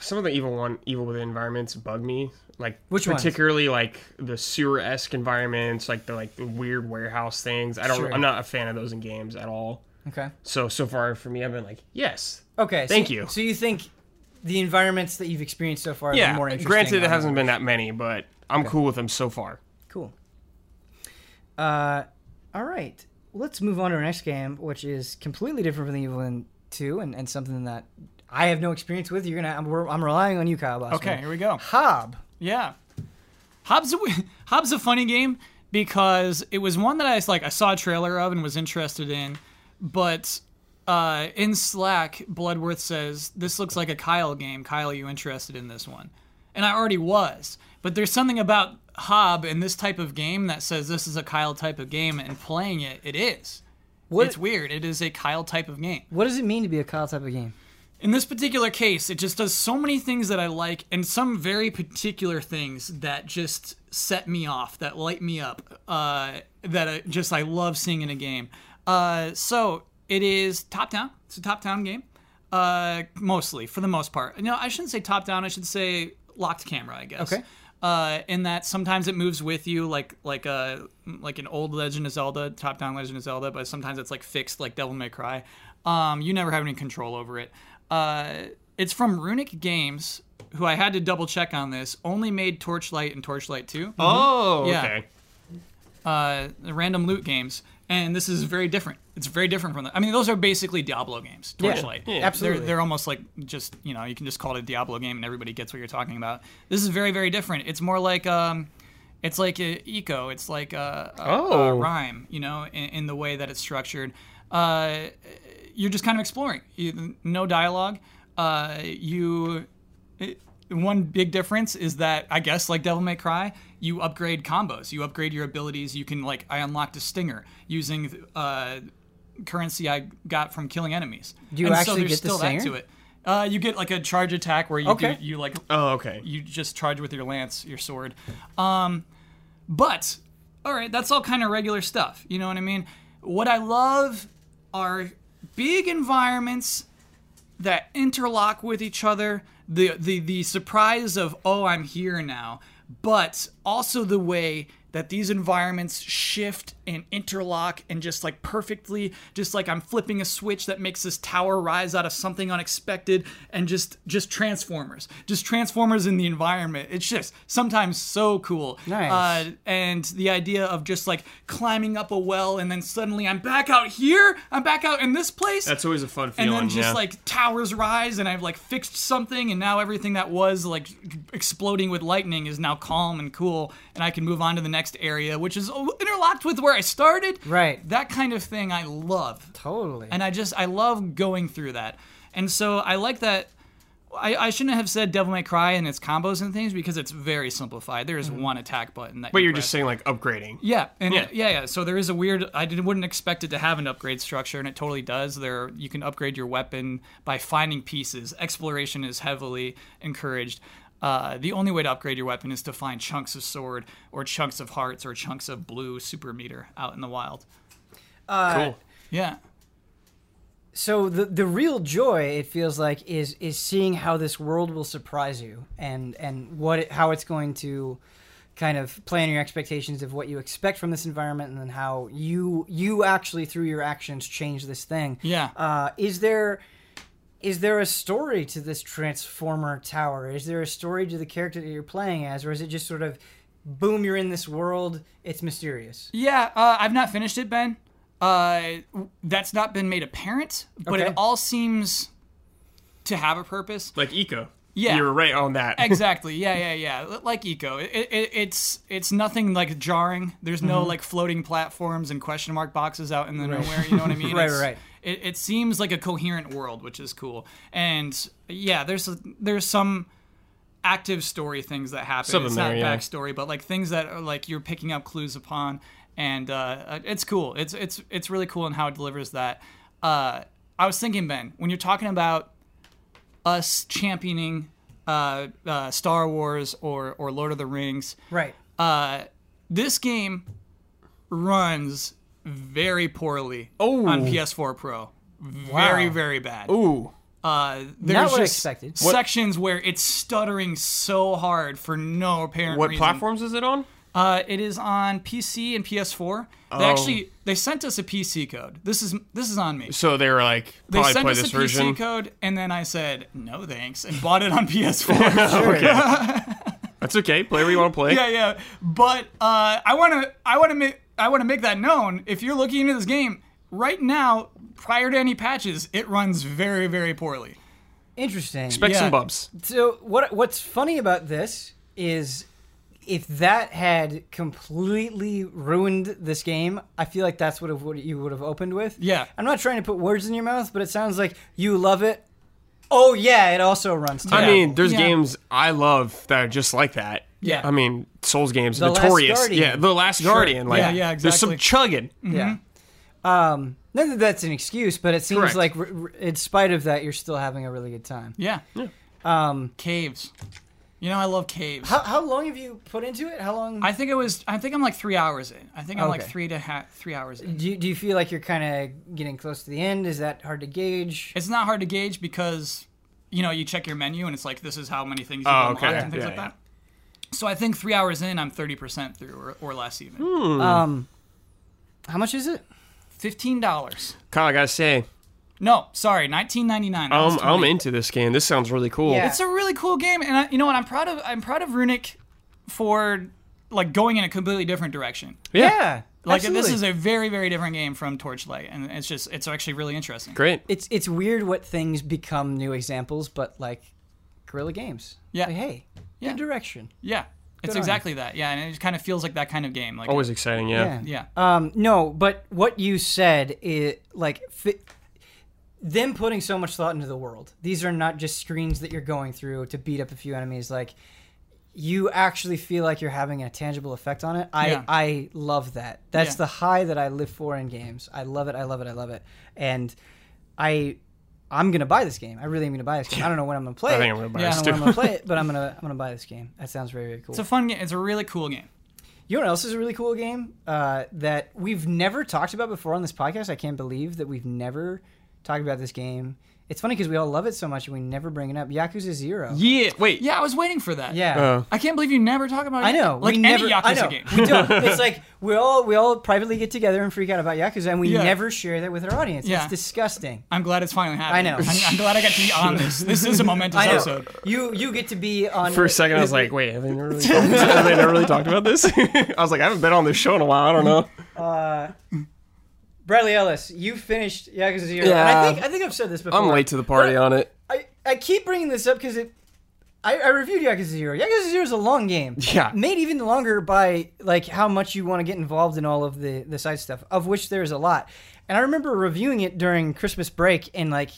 some of the evil one, evil within environments bug me. Like Which ones? particularly like the sewer esque environments, like the like the weird warehouse things. I don't. Sure. I'm not a fan of those in games at all. Okay. So so far for me, I've been like, yes, Okay. Thank so, you. So you think the environments that you've experienced so far are yeah. more interesting? Granted, it hasn't been that many, but I'm cool with them so far. Cool. Uh, all right. Let's move on to our next game, which is completely different from the Evil Within 2 and, and something that I have no experience with. You're gonna. I'm, I'm relying on you, Kyle. Bosman. Okay, here we go. Hob. Yeah, Hob's A, [laughs] Hobbs a funny game because it was one that I like. I saw a trailer of and was interested in, but uh, in Slack, Bloodworth says this looks like a Kyle game. Kyle, are you interested in this one? And I already was, but there's something about Hob and this type of game that says this is a Kyle type of game, and playing it, it is. What- It's weird. It is a Kyle type of game. What does it mean to be a Kyle type of game? In this particular case, it just does so many things that I like, and some very particular things that just set me off, that light me up, uh, that I just I love seeing in a game. Uh, so it is top down. It's a top down game, uh, mostly for the most part. No, I shouldn't say top down. I should say locked camera. I guess. Okay. Uh, in that sometimes it moves with you, like like a like an old Legend of Zelda, top down Legend of Zelda, but sometimes it's like fixed, like Devil May Cry. Um, you never have any control over it. Uh, it's from Runic Games, who I had to double check on this. Only made Torchlight and Torchlight Two, Oh, Yeah. okay. uh, the random loot games, and this is very different. It's very different from the. I mean, those are basically Diablo games. Torchlight, yeah, absolutely. They're, they're almost like just you know you can just call it a Diablo game and everybody gets what you're talking about. This is very very different. It's more like um, it's like a Ico. It's like a, a, a Oh. Rime. You know, in, in the way that it's structured. Uh, you're just kind of exploring. You, no dialogue. Uh, you it- one big difference is that I guess like Devil May Cry, you upgrade combos, you upgrade your abilities. You can like I unlocked a stinger using uh, currency I got from killing enemies. Do you and actually so there's get the still that stinger? to it. Uh, you get like a charge attack where you Okay. do, you like Oh, okay. you just charge with your lance, your sword. Um, but all right, that's all kind of regular stuff. You know what I mean? What I love are big environments that interlock with each other. The the the surprise of oh I'm here now, but also the way that these environments shift and interlock and just like perfectly just like I'm flipping a switch that makes this tower rise out of something unexpected and just just transformers just transformers in the environment it's just sometimes so cool Nice. uh, and the idea of just like climbing up a well and then suddenly I'm back out here I'm back out in this place That's always a fun feeling and then just yeah. like towers rise and I've like fixed something and now everything that was like exploding with lightning is now calm and cool and I can move on to the next area which is interlocked with where I started. Right. That kind of thing I love. Totally. And I just I love going through that. And so I like that I, I shouldn't have said Devil May Cry and its combos and things because it's very simplified. There is mm-hmm. one attack button that but you you're press. just saying like upgrading. Yeah, and Yeah. yeah. yeah, So there is a weird. I didn't, wouldn't expect it to have an upgrade structure, and it totally does. There, you can upgrade your weapon by finding pieces. Exploration is heavily encouraged. Uh, the only way to upgrade your weapon is to find chunks of sword, or chunks of hearts, or chunks of blue super meter out in the wild. cool. Yeah, so the the real joy it feels like is is seeing how this world will surprise you and and what it, how it's going to kind of play on your expectations of what you expect from this environment and then how you you actually through your actions change this thing. yeah. Uh, is there is there a story to this transformer tower? Is there a story to the character that you're playing as, or is it just sort of boom, you're in this world, it's mysterious? Yeah, uh, I've not finished it, Ben. Uh, that's not been made apparent, but Okay. it all seems to have a purpose. Like Ico. Yeah. You were right on that. [laughs] exactly yeah yeah yeah like Ico it, it, it's it's nothing like jarring there's no like floating platforms and question mark boxes out in the nowhere you know what i mean [laughs] Right, It's- right. It, it seems like a coherent world which is cool and yeah there's there's some active story things that happen Some of it's not there, yeah. backstory but like things that are like you're picking up clues upon and uh, it's cool it's it's it's really cool in how it delivers that uh, i was thinking ben when you're talking about us championing uh, uh, Star Wars or or Lord of the Rings. Right. Uh, this game runs very poorly Oh. on PS4 Pro. Very Wow. very bad. Ooh. Uh, Not there's what I just expected. sections where it's stuttering so hard for no apparent What reason. What platforms is it on? Uh, it is on PC and PS4. They Oh. actually they sent us a PC code. This is this is on me. So they were like, They sent play us this a version. PC code, and then I said no thanks and bought it on [laughs] PS4. [laughs] That's okay. Play where you want to play. yeah, yeah. But uh, I want to, I want to make, I want to make that known. If you're looking into this game right now, prior to any patches, it runs very, very poorly. Interesting. Expect Yeah. some bumps. So what what's funny about this is if that had completely ruined this game, I feel like that's what, what you would have opened with. Yeah. I'm not trying to put words in your mouth, but it sounds like you love it. Oh yeah, it also runs. Terrible. I mean, there's Yeah. games I love that are just like that. Yeah. I mean, Souls games, The notorious. Guardian. Yeah, The Last Guardian. Like, Yeah, yeah, There's some exactly. chugging. yeah. Um, not that that's an excuse, but it seems Correct. like r- r- in spite of that, you're still having a really good time. Yeah. Um, Caves. You know, I love caves. how, how long have you put into it? How long? I think it was. I think I'm like three hours in. I think I'm like three to ha- three hours in. do you, do you feel like you're kind of getting close to the end? Is that hard to gauge? It's not hard to gauge because, you know, you check your menu and it's like this is how many things you've Oh, unlocked okay. and things Yeah, like yeah. that. So I think three hours in, I'm thirty percent through or, or less even. Hmm. Um, how much is it? Fifteen dollars. Kyle, I gotta say, No, sorry, nineteen ninety nine. I'm, I'm into this game. This sounds really cool. Yeah. It's a really cool game, and I, you know what? I'm proud of. I'm proud of Runic for like going in a completely different direction. Yeah, Like this is a very very different game from Torchlight, and it's just it's actually really interesting. Great. it's it's weird what things become new examples, but like Guerrilla Games. Yeah. Like, hey, Yeah. new direction. Yeah, it's on you. exactly that. Yeah, and it kind of feels like that kind of game. Like Always exciting, yeah. yeah. Um, no, but what you said it like fi- them putting so much thought into the world. These are not just screens that you're going through to beat up a few enemies. Like you actually feel like you're having a tangible effect on it. I Yeah. I love that. That's Yeah. the high that I live for in games. I love it. I love it. I love it. And I I'm gonna buy this game. I really am gonna buy this game. I don't know when I'm gonna play [laughs] I it. think I'm gonna buy Yeah, I don't know when I'm gonna play it, but I'm gonna [laughs] I'm gonna buy this game. That sounds very very cool. It's a fun game. It's a really cool game. You know what else is a really cool game uh, that we've never talked about before on this podcast? I can't believe that we've never talked about this game. It's funny because we all love it so much and we never bring it up. Yakuza Zero. Yeah, wait. Yeah, I was waiting for that. Yeah. Uh, I can't believe you never talk about. It. I know. like we any never. Yakuza I know. game. We don't. [laughs] It's like we all we all privately get together and freak out about Yakuza, and we Yeah. never share that with our audience. Yeah. It's disgusting. I'm glad it's finally happening. I know. I'm, I'm glad I got to be [laughs] on this. This is a momentous I know. episode. You you get to be on. For a second, I was like, wait, have they never really talked, [laughs] have they never really talked about this? I was like, I haven't been on this show in a while. I don't know. uh, Bradley Ellis, you finished Yakuza Zero. And Yeah. I think I think I've said this before. I'm late to the party on it. I, I keep bringing this up because it. I, I reviewed Yakuza Zero. Yakuza Zero is a long game. Yeah. Made even longer by like how much you want to get involved in all of the the side stuff, of which there's a lot. And I remember reviewing it during Christmas break and like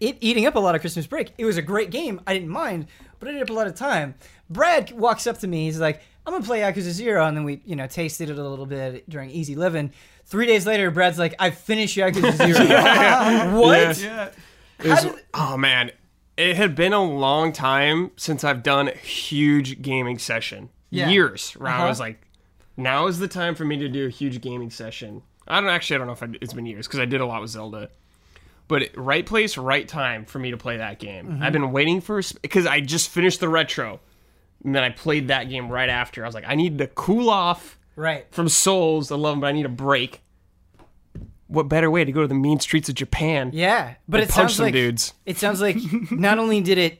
it eating up a lot of Christmas break. It was a great game. I didn't mind, but it ate up a lot of time. Brad walks up to me. He's like, "I'm gonna play Yakuza Zero," and then we you know tasted it a little bit during Easy Living. Three days later, Brad's like, "I finished Yakuza Zero." [laughs] what? Yeah. It was- did- oh man, it had been a long time since I've done a huge gaming session. Yeah. Years where Uh-huh. I was like, now is the time for me to do a huge gaming session. I don't actually, I don't know if I, it's been years because I did a lot with Zelda. But it- right place, right time for me to play that game. Mm-hmm. I've been waiting for because I just finished the retro, and then I played that game right after. I was like, I need to cool off Right. from Souls. I love them, but I need a break. What better way to go to the mean streets of Japan? Yeah, but it punch sounds some like dudes. it sounds like [laughs] not only did it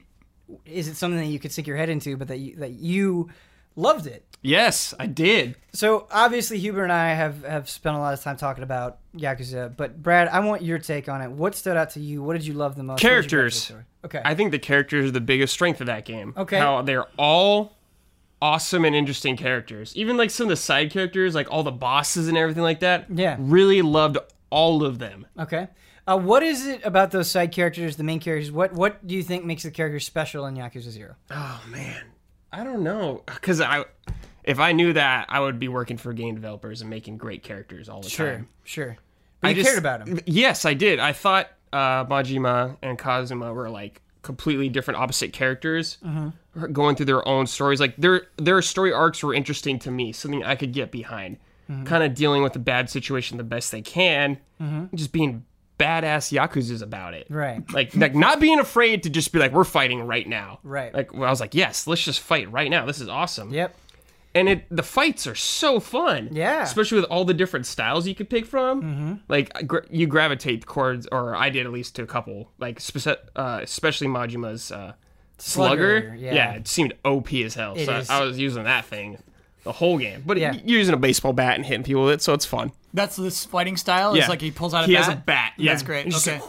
is it something that you could stick your head into, but that you, that you loved it. Yes, I did. So obviously Huber and I have have spent a lot of time talking about Yakuza, but Brad, I want your take on it. What stood out to you? What did you love the most? What did you Characters. like the story? Okay. I think the characters are the biggest strength of that game. Okay. How they're all awesome and interesting characters. Even like some of the side characters, like all the bosses and everything like that. Yeah. Really loved all of them. okay. Uh, what is it about those side characters, the main characters? What what do you think makes the characters special in Yakuza Zero? Oh man. I don't know. Cause I if I knew that, I would be working for game developers and making great characters all the Sure, time. sure. But I you just- cared about them. Yes, I did. I thought uh, Majima and Kazuma were like completely different, opposite characters, Mm-hmm. going through their own stories. Like their their story arcs were interesting to me, something I could get behind. Mm-hmm. Kind of dealing with a bad situation the best they can, and just being badass yakuza's about it. Right. Like, like not being afraid to just be like, we're fighting right now. Right. Like well, I was like, yes, let's just fight right now. This is awesome Yep. And it the fights are so fun. Yeah. especially with all the different styles you could pick from. Mm-hmm. Like I gra- you gravitate towards, or I did at least to a couple. Like speci- uh, especially Majima's uh, Slugger, Slugger, yeah. yeah. it seemed OP as hell. It so is. I, I was using that thing the whole game. But Yeah. you're using a baseball bat and hitting people with it, so it's fun. That's this fighting style. Yeah. It's like he pulls out a He bat. has a bat, yeah. That's great. He's just Okay,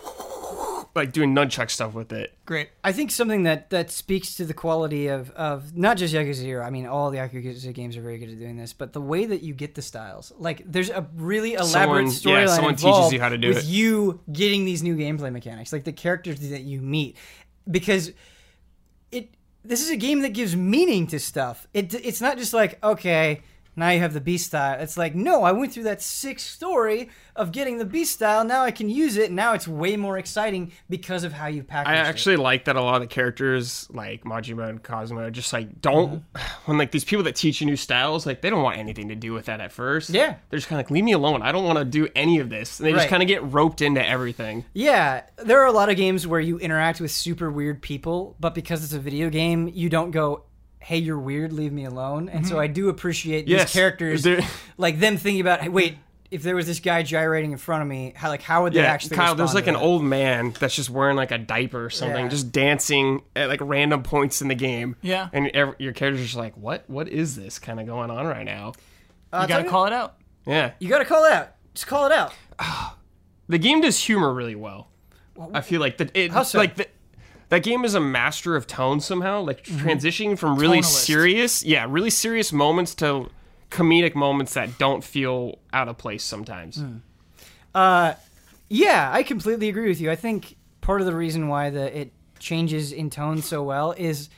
Like doing nunchuck stuff with it. great. I think something that that speaks to the quality of of not just Yakuza Zero. I mean, all the Yakuza games are very good at doing this, but the way that you get the styles, like there's a really elaborate Someone- yeah, storyline someone teaches involved you how to do with it. you getting these new gameplay mechanics, like the characters that you meet, because it this is a game that gives meaning to stuff. It it's not just like okay. Now you have the beast style. It's like, no, I went through that sick story of getting the beast style. Now I can use it. Now it's way more exciting because of how you package I it. actually like that a lot of the characters, like Majima and Cosmo, just like don't Mm-hmm. [sighs] when like these people that teach you new styles, like they don't want anything to do with that at first. Yeah. they're just kind of like, leave me alone. I don't want to do any of this. And they just kind of get roped into everything. Yeah, there are a lot of games where you interact with super weird people, but because it's a video game, you don't go, "Hey, you're weird, leave me alone." And so I do appreciate these Yes, characters, they're- like them thinking about, "Hey, wait, if there was this guy gyrating in front of me, how like how would they Yeah, actually?" Kyle, there's respond like to an that? old man that's just wearing like a diaper or something, Yeah. just dancing at like random points in the game. Yeah. and ev your character's just like, what? What is this kind of going on right now? Uh, You gotta tell call it out. Yeah, You gotta call it out. Just call it out. [sighs] the game does humor really well. I feel like the, it How so? like the, that game is a master of tone somehow, like mm-hmm. transitioning from really Tonalist. serious, yeah, really serious moments to comedic moments that don't feel out of place sometimes. Hmm. Uh, yeah, I completely agree with you. I think part of the reason why the it changes in tone so well is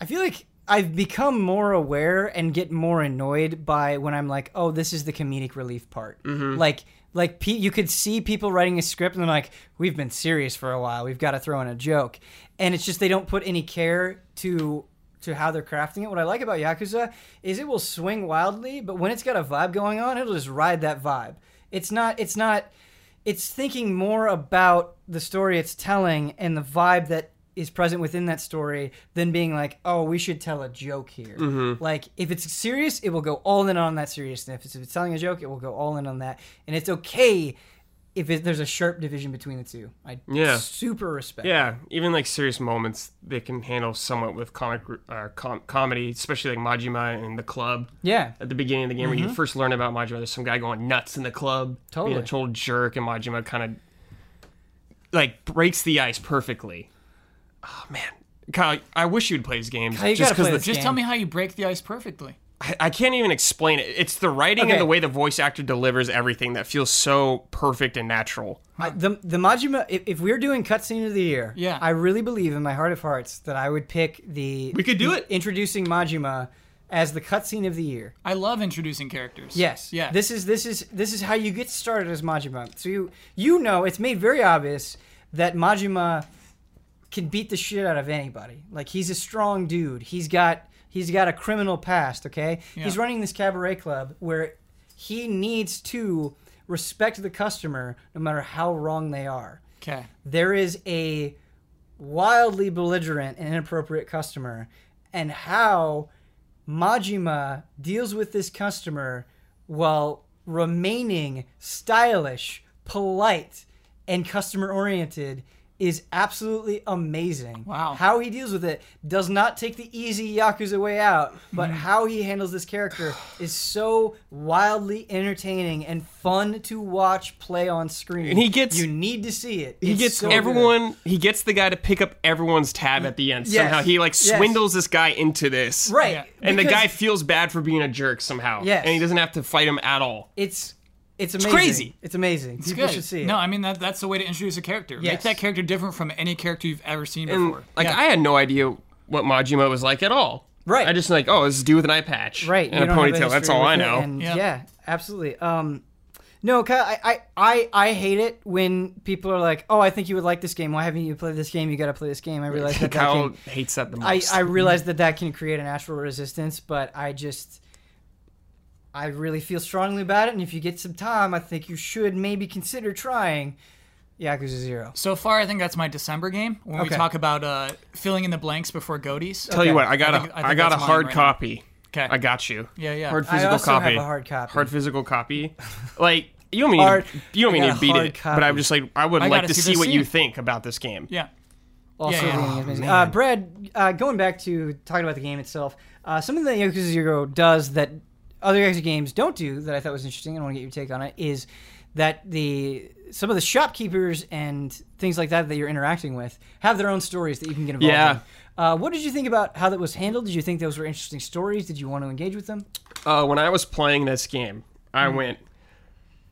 I feel like I've become more aware and get more annoyed by when I'm like, oh, this is the comedic relief part. Mm-hmm. Like, like pe- you could see people writing a script and they're like, we've been serious for a while. We've got to throw in a joke, and it's just they don't put any care to to how they're crafting it. What I like about Yakuza is it will swing wildly, but when it's got a vibe going on, it'll just ride that vibe. It's not. It's not. It's thinking more about the story it's telling and the vibe that is present within that story than being like, oh, we should tell a joke here. Like, if it's serious, it will go all in on that seriousness. If it's telling a joke, it will go all in on that. And it's okay if it, there's a sharp division between the two. I Yeah. super respect. Yeah, even like serious moments they can handle somewhat with comic uh, com- comedy, especially like Majima and the club. Yeah. At the beginning of the game, when you first learn about Majima, there's some guy going nuts in the club, being Totally. a total jerk, and Majima kind of like breaks the ice perfectly. Oh man, Kyle, I wish you'd play these games. Kyle, you just gotta play the- this Just game. tell me how you break the ice perfectly. I, I can't even explain it. It's the writing Okay. and the way the voice actor delivers everything that feels so perfect and natural. I, the the Majima. If, if we're doing cutscene of the year, Yeah. I really believe in my heart of hearts that I would pick the. We could do the it. Introducing Majima as the cutscene of the year. I love introducing characters. Yes. Yeah. This is this is this is how you get started as Majima. So you you know it's made very obvious that Majima can beat the shit out of anybody. Like he's a strong dude. He's got he's got a criminal past, okay? He's running this cabaret club where he needs to respect the customer no matter how wrong they are. Okay. There is a wildly belligerent and inappropriate customer and how Majima deals with this customer while remaining stylish, polite, and customer oriented is absolutely amazing. Wow. How he deals with it does not take the easy Yakuza way out, but Mm-hmm. how he handles this character is so wildly entertaining and fun to watch play on screen. And he gets- you need to see it. He It's gets so good. everyone. He gets the guy to pick up everyone's tab at the end. Yes. Somehow he like Yes. swindles this guy into this. right, Yeah. And the guy feels bad for being a jerk somehow. Yes. And he doesn't have to fight him at all. It's it's amazing. crazy. It's amazing. It's People good. should see it. No, I mean that that's the way to introduce a character. Make that character different from any character you've ever seen And before. like Yeah. I had no idea what Majima was like at all. Right. I just like, oh, this is dude with an eye patch. right. And you a don't have ponytail. That's all I know. And Yeah. yeah. absolutely. Um, no, Kyle, I, I, I, I hate it when people are like, "Oh, I think you would like this game. Why haven't you played this game? You got to play this game." I realize [laughs] that, that Kyle can, hates that the I, most. I realize that that can create a natural resistance, but I just, I really feel strongly about it. And if you get some time, I think you should maybe consider trying Yakuza Zero. so far, I think that's my December game when we Okay. talk about uh, filling in the blanks before Goaties. Tell you what, I got I a, think- I I think got a that's mine hard right now. copy. Okay. I got you. Yeah, yeah. Hard I physical also have copy. a hard copy. Hard physical copy. [laughs] like you don't mean Hard- you don't I mean got to a beat hard it, copy. but I'm just like I would I like gotta to see see the what you scene. think about this game. yeah. Also, Yeah, yeah. the ending is Oh, amazing. Uh, Brad, uh, going back to talking about the game itself, uh, something that Yakuza Zero does that other Yakuza games don't do that I thought was interesting, and I want to get your take on it, is that the some of the shopkeepers and things like that that you're interacting with have their own stories that you can get involved Yeah. in. Uh, what did you think about how that was handled? Did you think those were interesting stories? Did you want to engage with them? uh, when I was playing this game, I Hmm. went,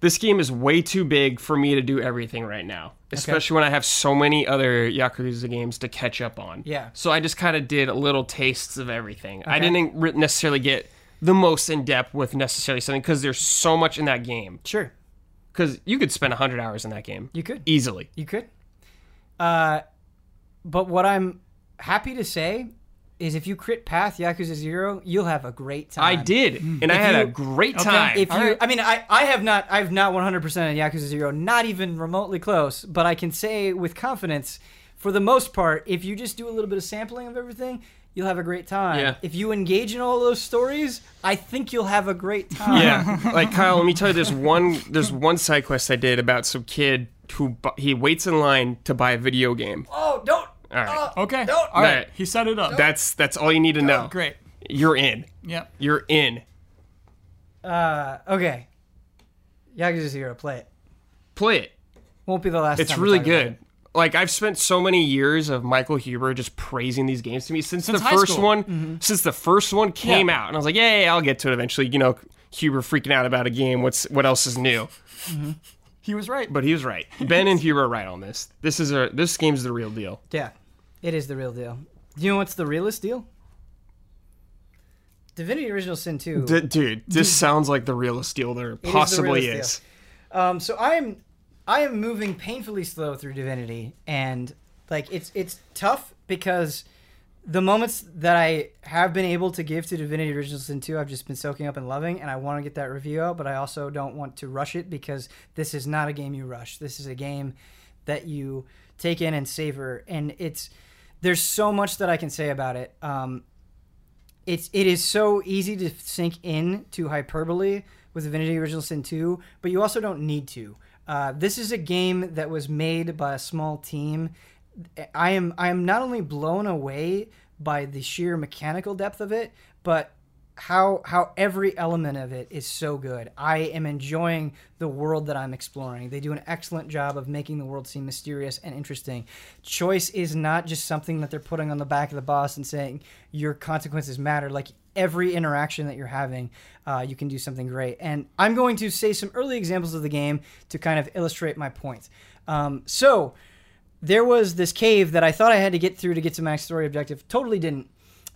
this game is way too big for me to do everything right now, especially when I have so many other Yakuza games to catch up on. Yeah. So I just kind of did little tastes of everything. I didn't necessarily get the most in depth with necessarily something because there's so much in that game. Sure, Because you could spend 100 hours in that game you could. easily. You could. Uh, but what I'm happy to say is if you crit path Yakuza Zero, you'll have a great time. I did, and I If had a you- great Okay, time. If you, All right. I mean, I, I have not, I've not 100% in Yakuza Zero, not even remotely close. But I can say with confidence, for the most part, if you just do a little bit of sampling of everything, you'll have a great time. Yeah. If you engage in all those stories, I think you'll have a great time. yeah, [laughs] like Kyle, let me tell you, there's one there's one side quest I did about some kid who bu- he waits in line to buy a video game. Oh, don't. All right. oh, Okay. Don't. All right. Right. He set it up. That's that's all you need to know. Great. You're in. Yep. You're in. Uh, okay. Yakuza Zero, play it. Play it. Won't be the last. It's time we really good. Like I've spent so many years of Michael Huber just praising these games to me since, Since the first school. one. Since the first one came Yeah. out, and I was like, yeah, yeah, I'll get to it eventually. You know, Huber freaking out about a game. What's what else is new? He was right. But he was right. Ben and Huber are right on this. This is a this game's the real deal. Yeah, it is the real deal. Do you know what's the realest deal? Divinity Original Sin 2. D- dude, this sounds like the realest deal there the possibly realest is. Um, so I am, I am moving painfully slow through Divinity, and like it's it's tough because the moments that I have been able to give to Divinity Original Sin 2, I've just been soaking up and loving, and I want to get that review out, but I also don't want to rush it because this is not a game you rush. This is a game that you take in and savor, and it's there's so much that I can say about it. Um, it's it is so easy to sink in to hyperbole with Divinity Original Sin 2, but you also don't need to. Uh, this is a game that was made by a small team. I am I am not only blown away by the sheer mechanical depth of it, but how how every element of it is so good. I am enjoying the world that I'm exploring. They do an excellent job of making the world seem mysterious and interesting. Choice is not just something that they're putting on the back of the boss and saying your consequences matter. Like every interaction that you're having, uh, you can do something great. And I'm going to say some early examples of the game to kind of illustrate my point. Um, so there was this cave that I thought I had to get through to get to my story objective. Totally didn't.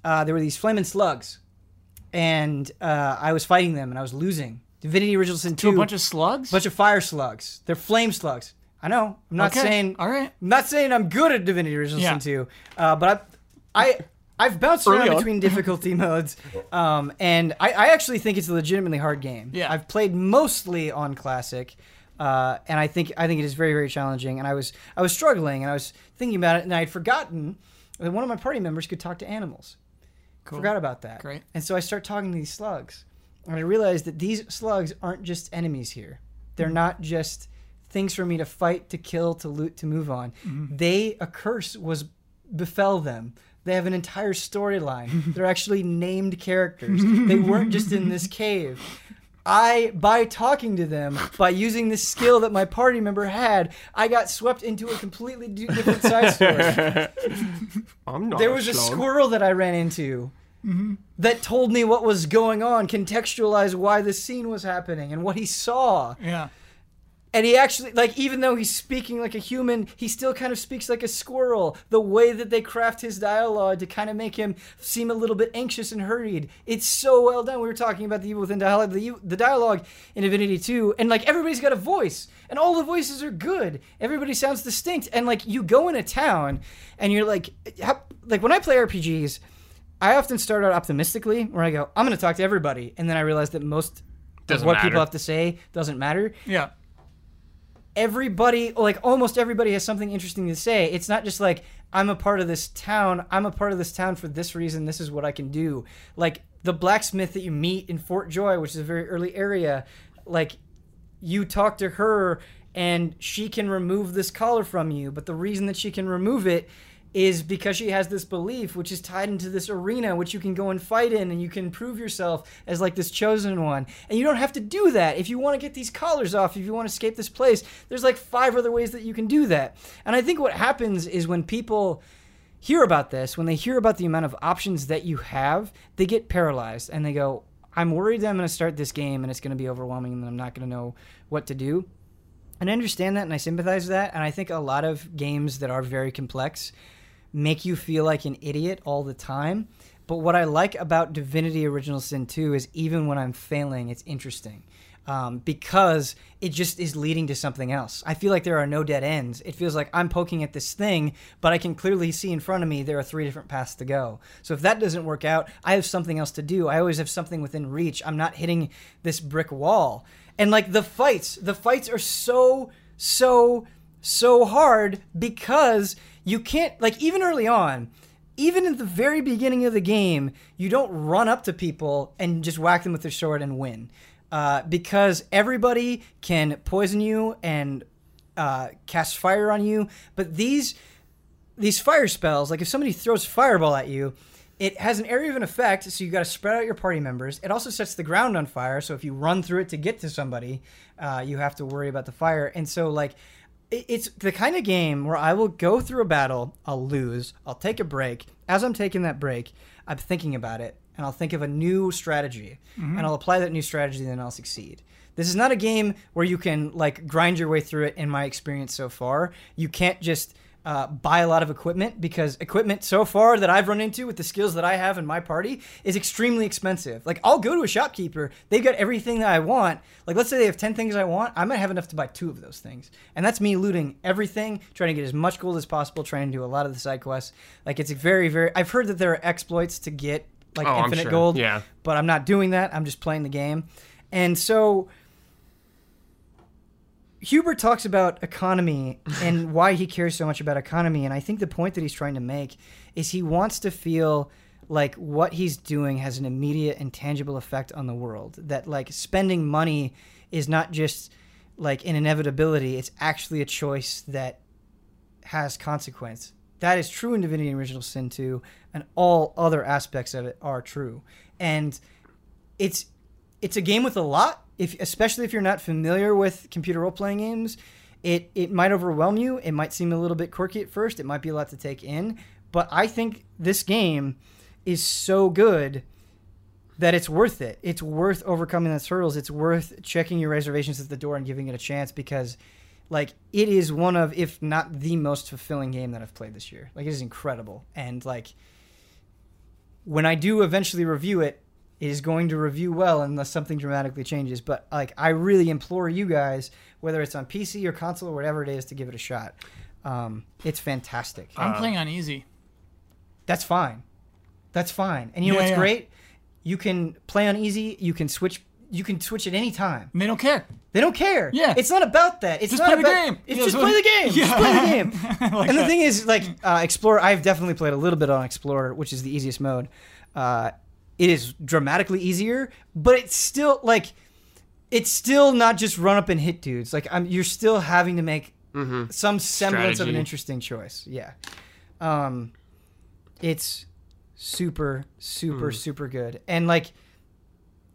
Uh, there were these flaming slugs, and uh, I was fighting them, and I was losing. Divinity Original Sin to 2, a bunch of slugs. A bunch of fire slugs. They're flame slugs. I know. I'm not Okay, saying. all right. I'm not saying I'm good at Divinity Original Yeah. Sin 2, uh, but I, I, I've bounced Early around on. between difficulty [laughs] modes, um, and I, I actually think it's a legitimately hard game. Yeah. I've played mostly on classic, uh, and I think I think it is very very challenging. And I was I was struggling, and I was thinking about it, and I had forgotten that one of my party members could talk to animals. Cool. Forgot about that. Great. And so I start talking to these slugs. And I realized that these slugs aren't just enemies here. They're not just things for me to fight, to kill, to loot, to move on. They a curse was befell them. They have an entire storyline. [laughs] They're actually named characters. [laughs] they weren't just in this cave. I, by talking to them, by using this skill that my party member had, I got swept into a completely d- different side story. [laughs] I'm not. There was a squirrel that I ran into mm-hmm. that told me what was going on, contextualized why the scene was happening and what he saw. yeah. And he actually, like, even though he's speaking like a human, he still kind of speaks like a squirrel. The way that they craft his dialogue to kind of make him seem a little bit anxious and hurried. It's so well done. We were talking about the evil within dialogue, the, the dialogue in Divinity 2, and like everybody's got a voice, and all the voices are good. Everybody sounds distinct, and like you go in a town, and you're like, how, like when I play RPGs, I often start out optimistically, where I go, I'm going to talk to everybody, and then I realize that most Doesn't what matter. people have to say doesn't matter Yeah. Everybody like almost everybody has something interesting to say. It's not just like i'm a part of this town i'm a part of this town for this reason this is what i can do. Like the blacksmith that you meet in fort joy which is a very early area like you talk to her and she can remove this collar from you but the reason that she can remove it is because she has this belief which is tied into this arena which you can go and fight in and you can prove yourself as like this chosen one. And you don't have to do that. If you want to get these collars off if you want to escape this place there's like five other ways that you can do that. And i think what happens is when people hear about this when they hear about the amount of options that you have they get paralyzed and they go i'm worried that i'm going to start this game and it's going to be overwhelming and i'm not going to know what to do. And I understand that and I sympathize with that. And I think a lot of games that are very complex make you feel like an idiot all the time. But what I like about Divinity Original Sin 2 is even when I'm failing, it's interesting. Um, because it just is leading to something else. I feel like there are no dead ends. It feels like I'm poking at this thing, but I can clearly see in front of me there are three different paths to go. So if that doesn't work out, I have something else to do. I always have something within reach. I'm not hitting this brick wall. And like the fights, the fights are so, so, so hard because you can't, like, even early on, even at the very beginning of the game, you don't run up to people and just whack them with your sword and win. Uh, because everybody can poison you and uh, cast fire on you, but these these fire spells, like if somebody throws fireball at you, it has an area of an effect, so you got to spread out your party members. It also sets the ground on fire, so if you run through it to get to somebody, uh, you have to worry about the fire. And so, like, it's the kind of game where I will go through a battle, I'll lose, I'll take a break. As I'm taking that break, I'm thinking about it, and I'll think of a new strategy, and mm-hmm. I'll apply that new strategy, and then I'll succeed. This is not a game where you can like grind your way through it. In my experience so far, you can't just uh, buy a lot of equipment because equipment so far that I've run into with the skills that I have in my party is extremely expensive. Like I'll go to a shopkeeper, they've got everything that I want. Like let's say they have 10 things I want, I might have enough to buy two of those things. And that's me looting everything, trying to get as much gold as possible, trying to do a lot of the side quests. Like it's a very very I've heard that there are exploits to get like Oh, infinite sure. gold. Yeah. But I'm not doing that. I'm just playing the game. And so Huber talks about economy and [laughs] why he cares so much about economy. And I think the point that he's trying to make is he wants to feel like what he's doing has an immediate and tangible effect on the world. That like spending money is not just like an inevitability, it's actually a choice that has consequence. That is true in Divinity Original Sin 2, and all other aspects of it are true. And it's it's a game with a lot, if especially if you're not familiar with computer role playing games. It it might overwhelm you. It might seem a little bit quirky at first. It might be a lot to take in, but I think this game is so good that it's worth it. It's worth overcoming those hurdles. It's worth checking your reservations at the door and giving it a chance because like it is one of if not the most fulfilling game that I've played this year. Like it is incredible. And like when I do eventually review it, it is going to review well unless something dramatically changes. But like I really implore you guys, whether it's on PC or console or whatever it is, to give it a shot. Um, it's fantastic. I'm Uh, playing on easy. That's fine. That's fine. And you know what's yeah. great? You can play on easy. You can switch. You can switch at any time. And they don't care. They don't care. Yeah. It's not about that. It's Just not play the game. It's Yeah, just so- play the [laughs] game. Just Yeah. play the game. [laughs] Like and the that. thing is, like, uh, Explorer, I've definitely played a little bit on Explorer, which is the easiest mode. Uh, it is dramatically easier, but it's still, like, it's still not just run up and hit dudes. Like, I'm, you're still having to make some semblance of an interesting choice. Yeah. Um, it's super, super, super good. And, like,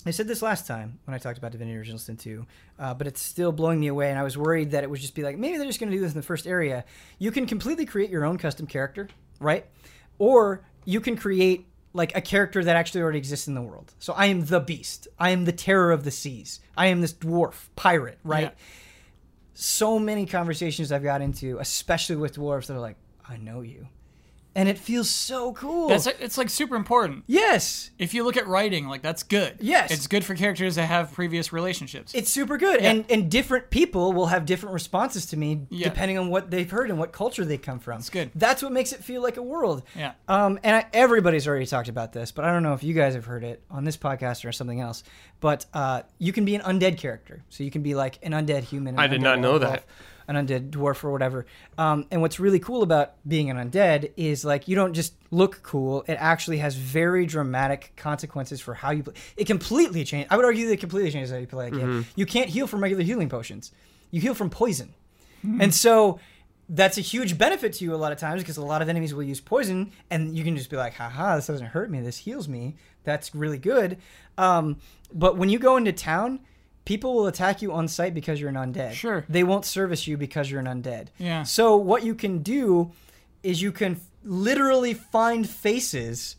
I said this last time when I talked about Divinity Original Sin 2, uh, but it's still blowing me away, and I was worried that it would just be like, maybe they're just going to do this in the first area. You can completely create your own custom character, right? Or you can create like a character that actually already exists in the world. So I am the beast. I am the terror of the seas. I am this dwarf pirate, right? Yeah. So many conversations I've got into, especially with dwarves, that are like, I know you. And it feels so cool. That's it's like super important. yes. If you look at writing, like that's good. Yes. It's good for characters that have previous relationships. It's super good, and and different people will have different responses to me Yeah. depending on what they've heard and what culture they come from. It's good. That's what makes it feel like a world. Yeah. Um, and I, everybody's already talked about this, but I don't know if you guys have heard it on this podcast or something else. But uh, you can be an undead character, so you can be like an undead human. I did not know elf, that. An undead dwarf or whatever. Um, and what's really cool about being an undead is like you don't just look cool; it actually has very dramatic consequences for how you play. It completely changes. I would argue that it completely changes how you play a game. Mm-hmm. You can't heal from regular healing potions; you heal from poison. Hmm. And so that's a huge benefit to you a lot of times because a lot of enemies will use poison and you can just be like haha this doesn't hurt me this heals me that's really good um, but when you go into town people will attack you on sight because you're an undead Sure. they won't service you because you're an undead Yeah. so what you can do is you can literally find faces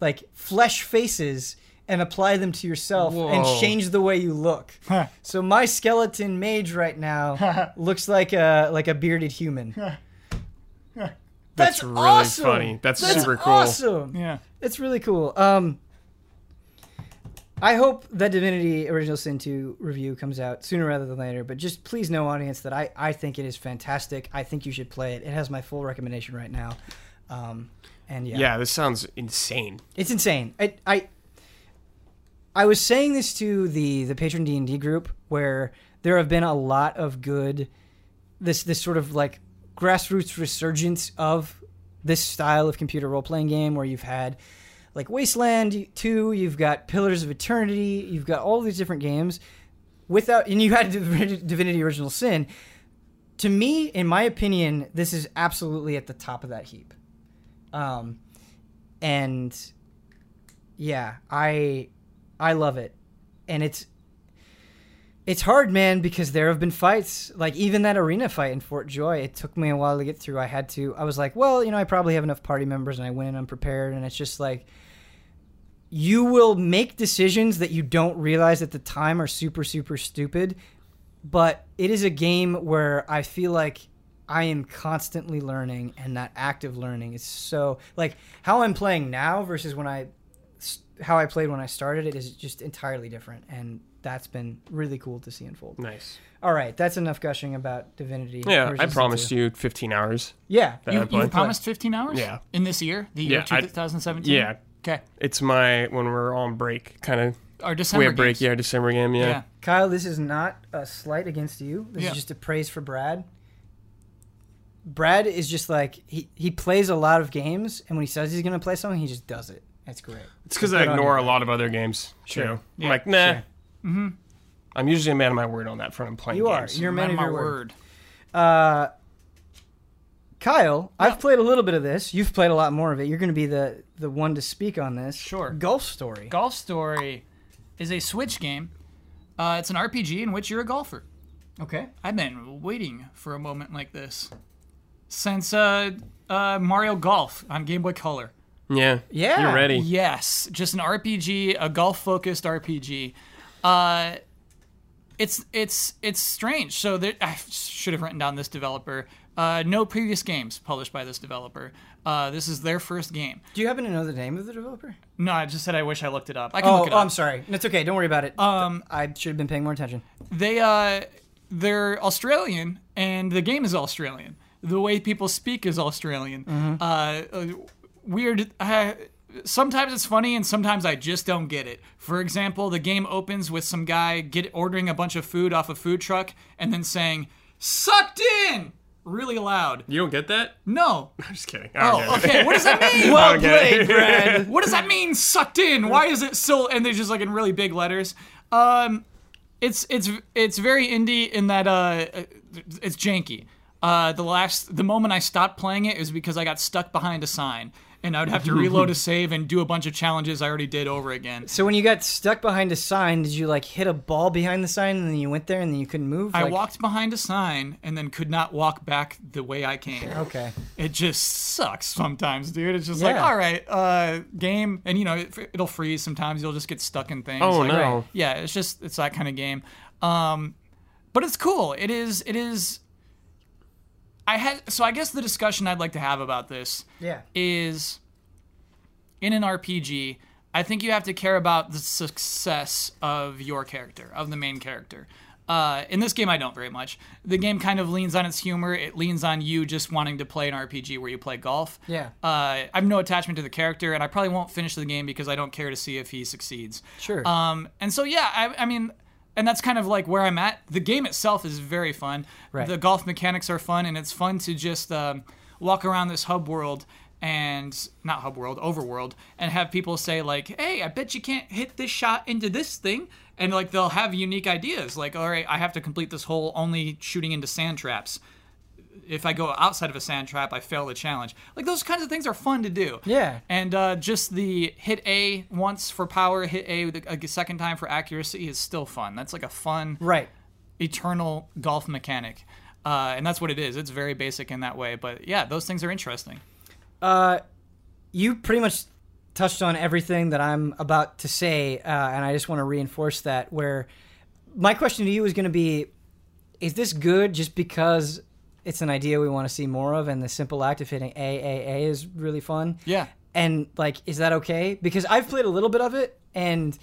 like flesh faces and apply them to yourself and change the way you look [laughs] so my skeleton mage right now [laughs] looks like a like a bearded human. That's really awesome. funny. That's That's super cool. Awesome. Yeah. It's really cool. Um, I hope that Divinity Original Sin 2 review comes out sooner rather than later. But just please know, audience, that I, I think it is fantastic. I think you should play it. It has my full recommendation right now. Um, and yeah, Yeah, this sounds insane. it's insane. I, I I was saying this to the the Patreon D and D group where there have been a lot of good this this sort of like grassroots resurgence of this style of computer role playing game where you've had like Wasteland 2, you've got Pillars of Eternity, you've got all these different games without and you had [laughs] Divinity Original Sin. To me, in my opinion, this is absolutely at the top of that heap. Um and yeah, I I love it. And it's it's hard, man, because there have been fights, like even that arena fight in Fort Joy. It took me a while to get through. I had to. I was like, well, you know, I probably have enough party members, and I went in unprepared. And it's just like, you will make decisions that you don't realize at the time are super, super stupid. But it is a game where I feel like I am constantly learning, and that active learning is so like how I'm playing now versus when I how I played when I started it is just entirely different, and that's been really cool to see unfold. Nice. All right, that's enough gushing about Divinity. Yeah, I promised you 15 hours. Yeah, You, you promised 15 hours? Yeah. In this year? The year Yeah, I- 2017? Yeah, Okay. it's my when we're on break, kind of. Our December We have break, games. yeah, December game, yeah. Yeah. Kyle, this is not a slight against you. This Yeah. is just a praise for Brad. Brad is just like he he plays a lot of games, and when he says he's gonna play something, he just does it. That's great. It's because I good on ignore a lot of other games. Sure. Too. Yeah, I'm like, nah. sure. I'm usually a man of my word on that front. I'm playing You are. games. You're a man Man of your word. word. Uh, Kyle, I've played a little bit of this. You've played a lot more of it. You're going to be the the one to speak on this. Sure. Golf Story. Golf Story is a Switch game. Uh, it's an RPG in which you're a golfer. Okay. I've been waiting for a moment like this since uh, uh, Mario Golf on Game Boy Color. Yeah. Yeah. You're ready. Yes, just an RPG, a golf focused RPG. Uh, it's it's it's strange. So there, I should have written down this developer. Uh, no previous games published by this developer. Uh, this is their first game. Do you happen to know the name of the developer? No, I just said I wish I looked it up. I can Oh, look it oh, up. I'm sorry. That's okay. Don't worry about it. Um, I should have been paying more attention. they uh they're Australian and the game is Australian. The way people speak is Australian. Mm-hmm. Uh, uh, weird. Uh, sometimes it's funny and sometimes I just don't get it. For example, the game opens with some guy get ordering a bunch of food off a food truck and then saying "sucked in" really loud. You don't get that? No. [laughs] I'm just kidding. Oh, okay. What does that [laughs] mean? Well played, Brad. [laughs] what does that mean sucked in why is it so and they're just like in really big letters um it's it's it's very indie in that uh it's janky uh the last the moment i stopped playing it is because i got stuck behind a sign and i would have to [laughs] reload a save and do a bunch of challenges i already did over again So when you got stuck behind a sign, did you like hit a ball behind the sign and then you went there and then you couldn't move? i walked behind a sign and then could not walk back the way i came Okay. it just sucks sometimes, dude. It's just like, all right, uh, game, and you know, it, it'll freeze sometimes. You'll just get stuck in things. Oh, like, no. Yeah, it's just it's that kind of game. Um, but it's cool. It is. It is. I had so I guess the discussion I'd like to have about this Yeah. is in an RPG, I think you have to care about the success of your character, of the main character. Uh, in this game, I don't very much. The game kind of leans on its humor. It leans on you just wanting to play an RPG where you play golf. Yeah. Uh, I have no attachment to the character, and I probably won't finish the game because I don't care to see if he succeeds. Sure. Um, and so yeah, I, I mean, and that's kind of like where I'm at. The game itself is very fun. Right. The golf mechanics are fun, and it's fun to just um, walk around this hub world and not hub world, overworld, and have people say like, "Hey, I bet you can't hit this shot into this thing." And like they'll have unique ideas, like, "All right, I have to complete this hole only shooting into sand traps." If I go outside of a sand trap, I fail the challenge. Like those kinds of things are fun to do. Yeah. And uh, just the hit A once for power, hit A the, a second time for accuracy is still fun. That's like a fun Right. eternal golf mechanic. Uh, and that's what it is. It's very basic in that way. But yeah, those things are interesting. Uh, you pretty much touched on everything that I'm about to say, uh, and I just want to reinforce that. Where my question to you is going to be: Is this good just because it's an idea we want to see more of, and the simple act of hitting AAA is really fun? Yeah. And like, is that okay? Because I've played a little bit of it, and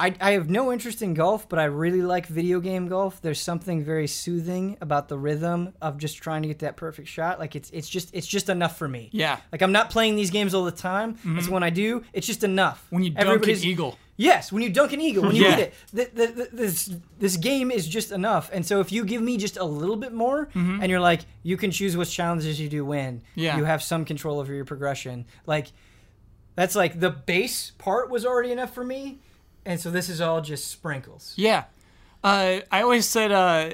I, I have no interest in golf, but I really like video game golf. There's something very soothing about the rhythm of just trying to get that perfect shot. Like it's it's just it's just enough for me. Yeah. Like I'm not playing these games all the time. It's mm-hmm. when I do, it's just enough. When you dunk an eagle. Yes, when you dunk an eagle, when you Yeah. hit it, th- th- th- this this game is just enough. And so if you give me just a little bit more, and you're like, you can choose which challenges you do win. Yeah. you have some control over your progression. Like that's like the base part was already enough for me, and so this is all just sprinkles. Yeah. Uh, I always said uh,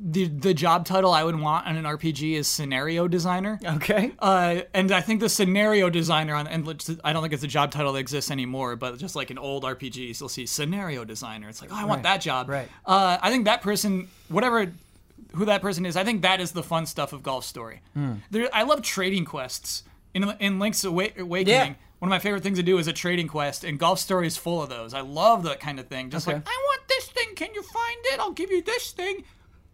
the the job title I would want on an RPG is scenario designer. Okay. Uh, and I think the scenario designer on and I don't think it's a job title that exists anymore, but just like in old RPGs, you'll see scenario designer. It's like, oh, I want Right, that job. right. Uh, I think that person, whatever who that person is, I think that is the fun stuff of Golf Story. Hmm. There, I love trading quests in in Link's Awa- Awakening. Yeah. One of my favorite things to do is a trading quest, and Golf Story is full of those. I love that kind of thing. Just Okay. like, I want this thing. Can you find it? I'll give you this thing.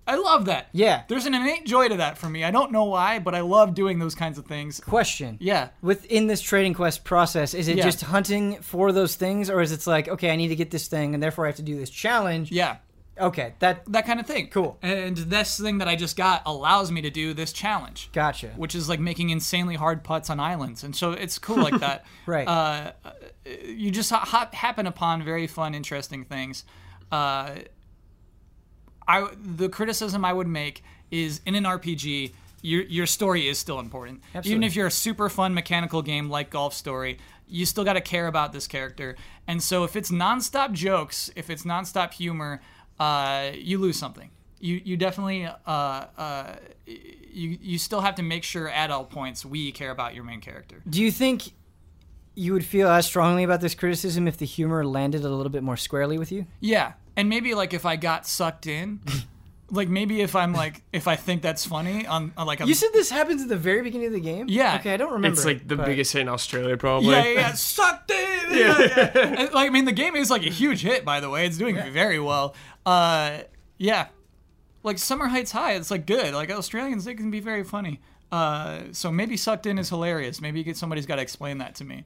I love that. Yeah. There's an innate joy to that for me. I don't know why, but I love doing those kinds of things. Question. Yeah. Within this trading quest process, is it Yeah. just hunting for those things, or is it like, okay, I need to get this thing, and therefore I have to do this challenge? Yeah. Okay, that That kind of thing. Cool. And this thing that I just got allows me to do this challenge. gotcha. Which is like making insanely hard putts on islands, and so it's cool like that. [laughs] Right. Uh, you just ha- ha- happen upon very fun, interesting things. Uh, I the criticism I would make is in an RPG, your your story is still important. Even if you're a super fun mechanical game like Golf Story, you still got to care about this character. And so if it's nonstop jokes, if it's nonstop humor, uh, you lose something. You you definitely uh, uh, you you still have to make sure at all points we care about your main character. Do you think you would feel as strongly about this criticism if the humor landed a little bit more squarely with you? Yeah, and maybe like if I got sucked in, [laughs] like maybe if I'm like if I think that's funny on, on like a You said this happens at the very beginning of the game. Yeah. Okay, I don't remember. It's it, like the but- biggest hit in Australia, probably. yeah, yeah, yeah, sucked in. [laughs] Yeah, yeah. And, like I mean, the game is like a huge hit. By the way, it's doing very well. Uh, yeah, like Summer Heights High, it's like good. Like Australians, they can be very funny. Uh, so maybe sucked in is hilarious. Maybe you get somebody's got to explain that to me.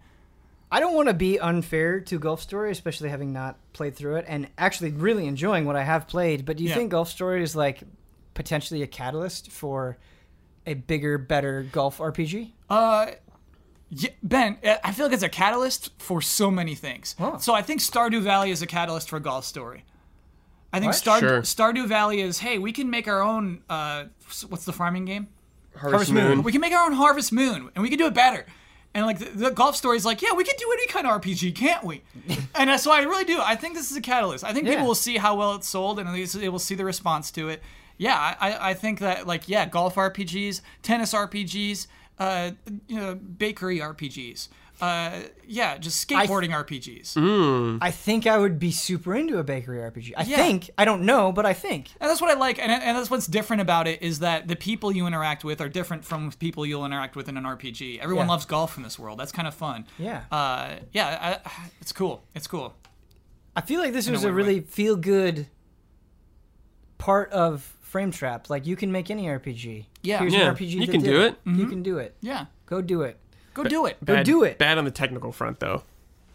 I don't want to be unfair to Golf Story, especially having not played through it and actually really enjoying what I have played. But do you Yeah. think Golf Story is like potentially a catalyst for a bigger, better golf RPG? Uh, yeah, Ben, uh, I feel like it's a catalyst for so many things. Oh. So I think Stardew Valley is a catalyst for Golf Story. I think Star- Sure. Stardew Valley is hey, we can make our own. Uh, what's the farming game? Harvest, Harvest Moon. Moon. We can make our own Harvest Moon, and we can do it better. And like the, the golf story is like, yeah, we can do any kind of RPG, can't we? [laughs] and that's why I really do. I think this is a catalyst. I think Yeah. people will see how well it's sold, and at least they will see the response to it. Yeah, I, I- I think that like yeah, golf RPGs, tennis RPGs, uh, you know, bakery RPGs, uh, yeah, just skateboarding RPGs. I think I would be super into a bakery RPG. I Yeah. think. I don't know, but I think. And that's what I like, and, and that's what's different about it is that the people you interact with are different from people you'll interact with in an RPG. Everyone Yeah. loves golf in this world. That's kind of fun. Yeah. Uh, yeah, I, it's cool. It's cool. I feel like this In was a weird really feel good part of Frame Trap. Like you can make any RPG. Yeah. Here's Yeah, an RPG you that can did do it. it. You can do it. Yeah, Go do it. Go do it. Go do it. Bad on the technical front, though.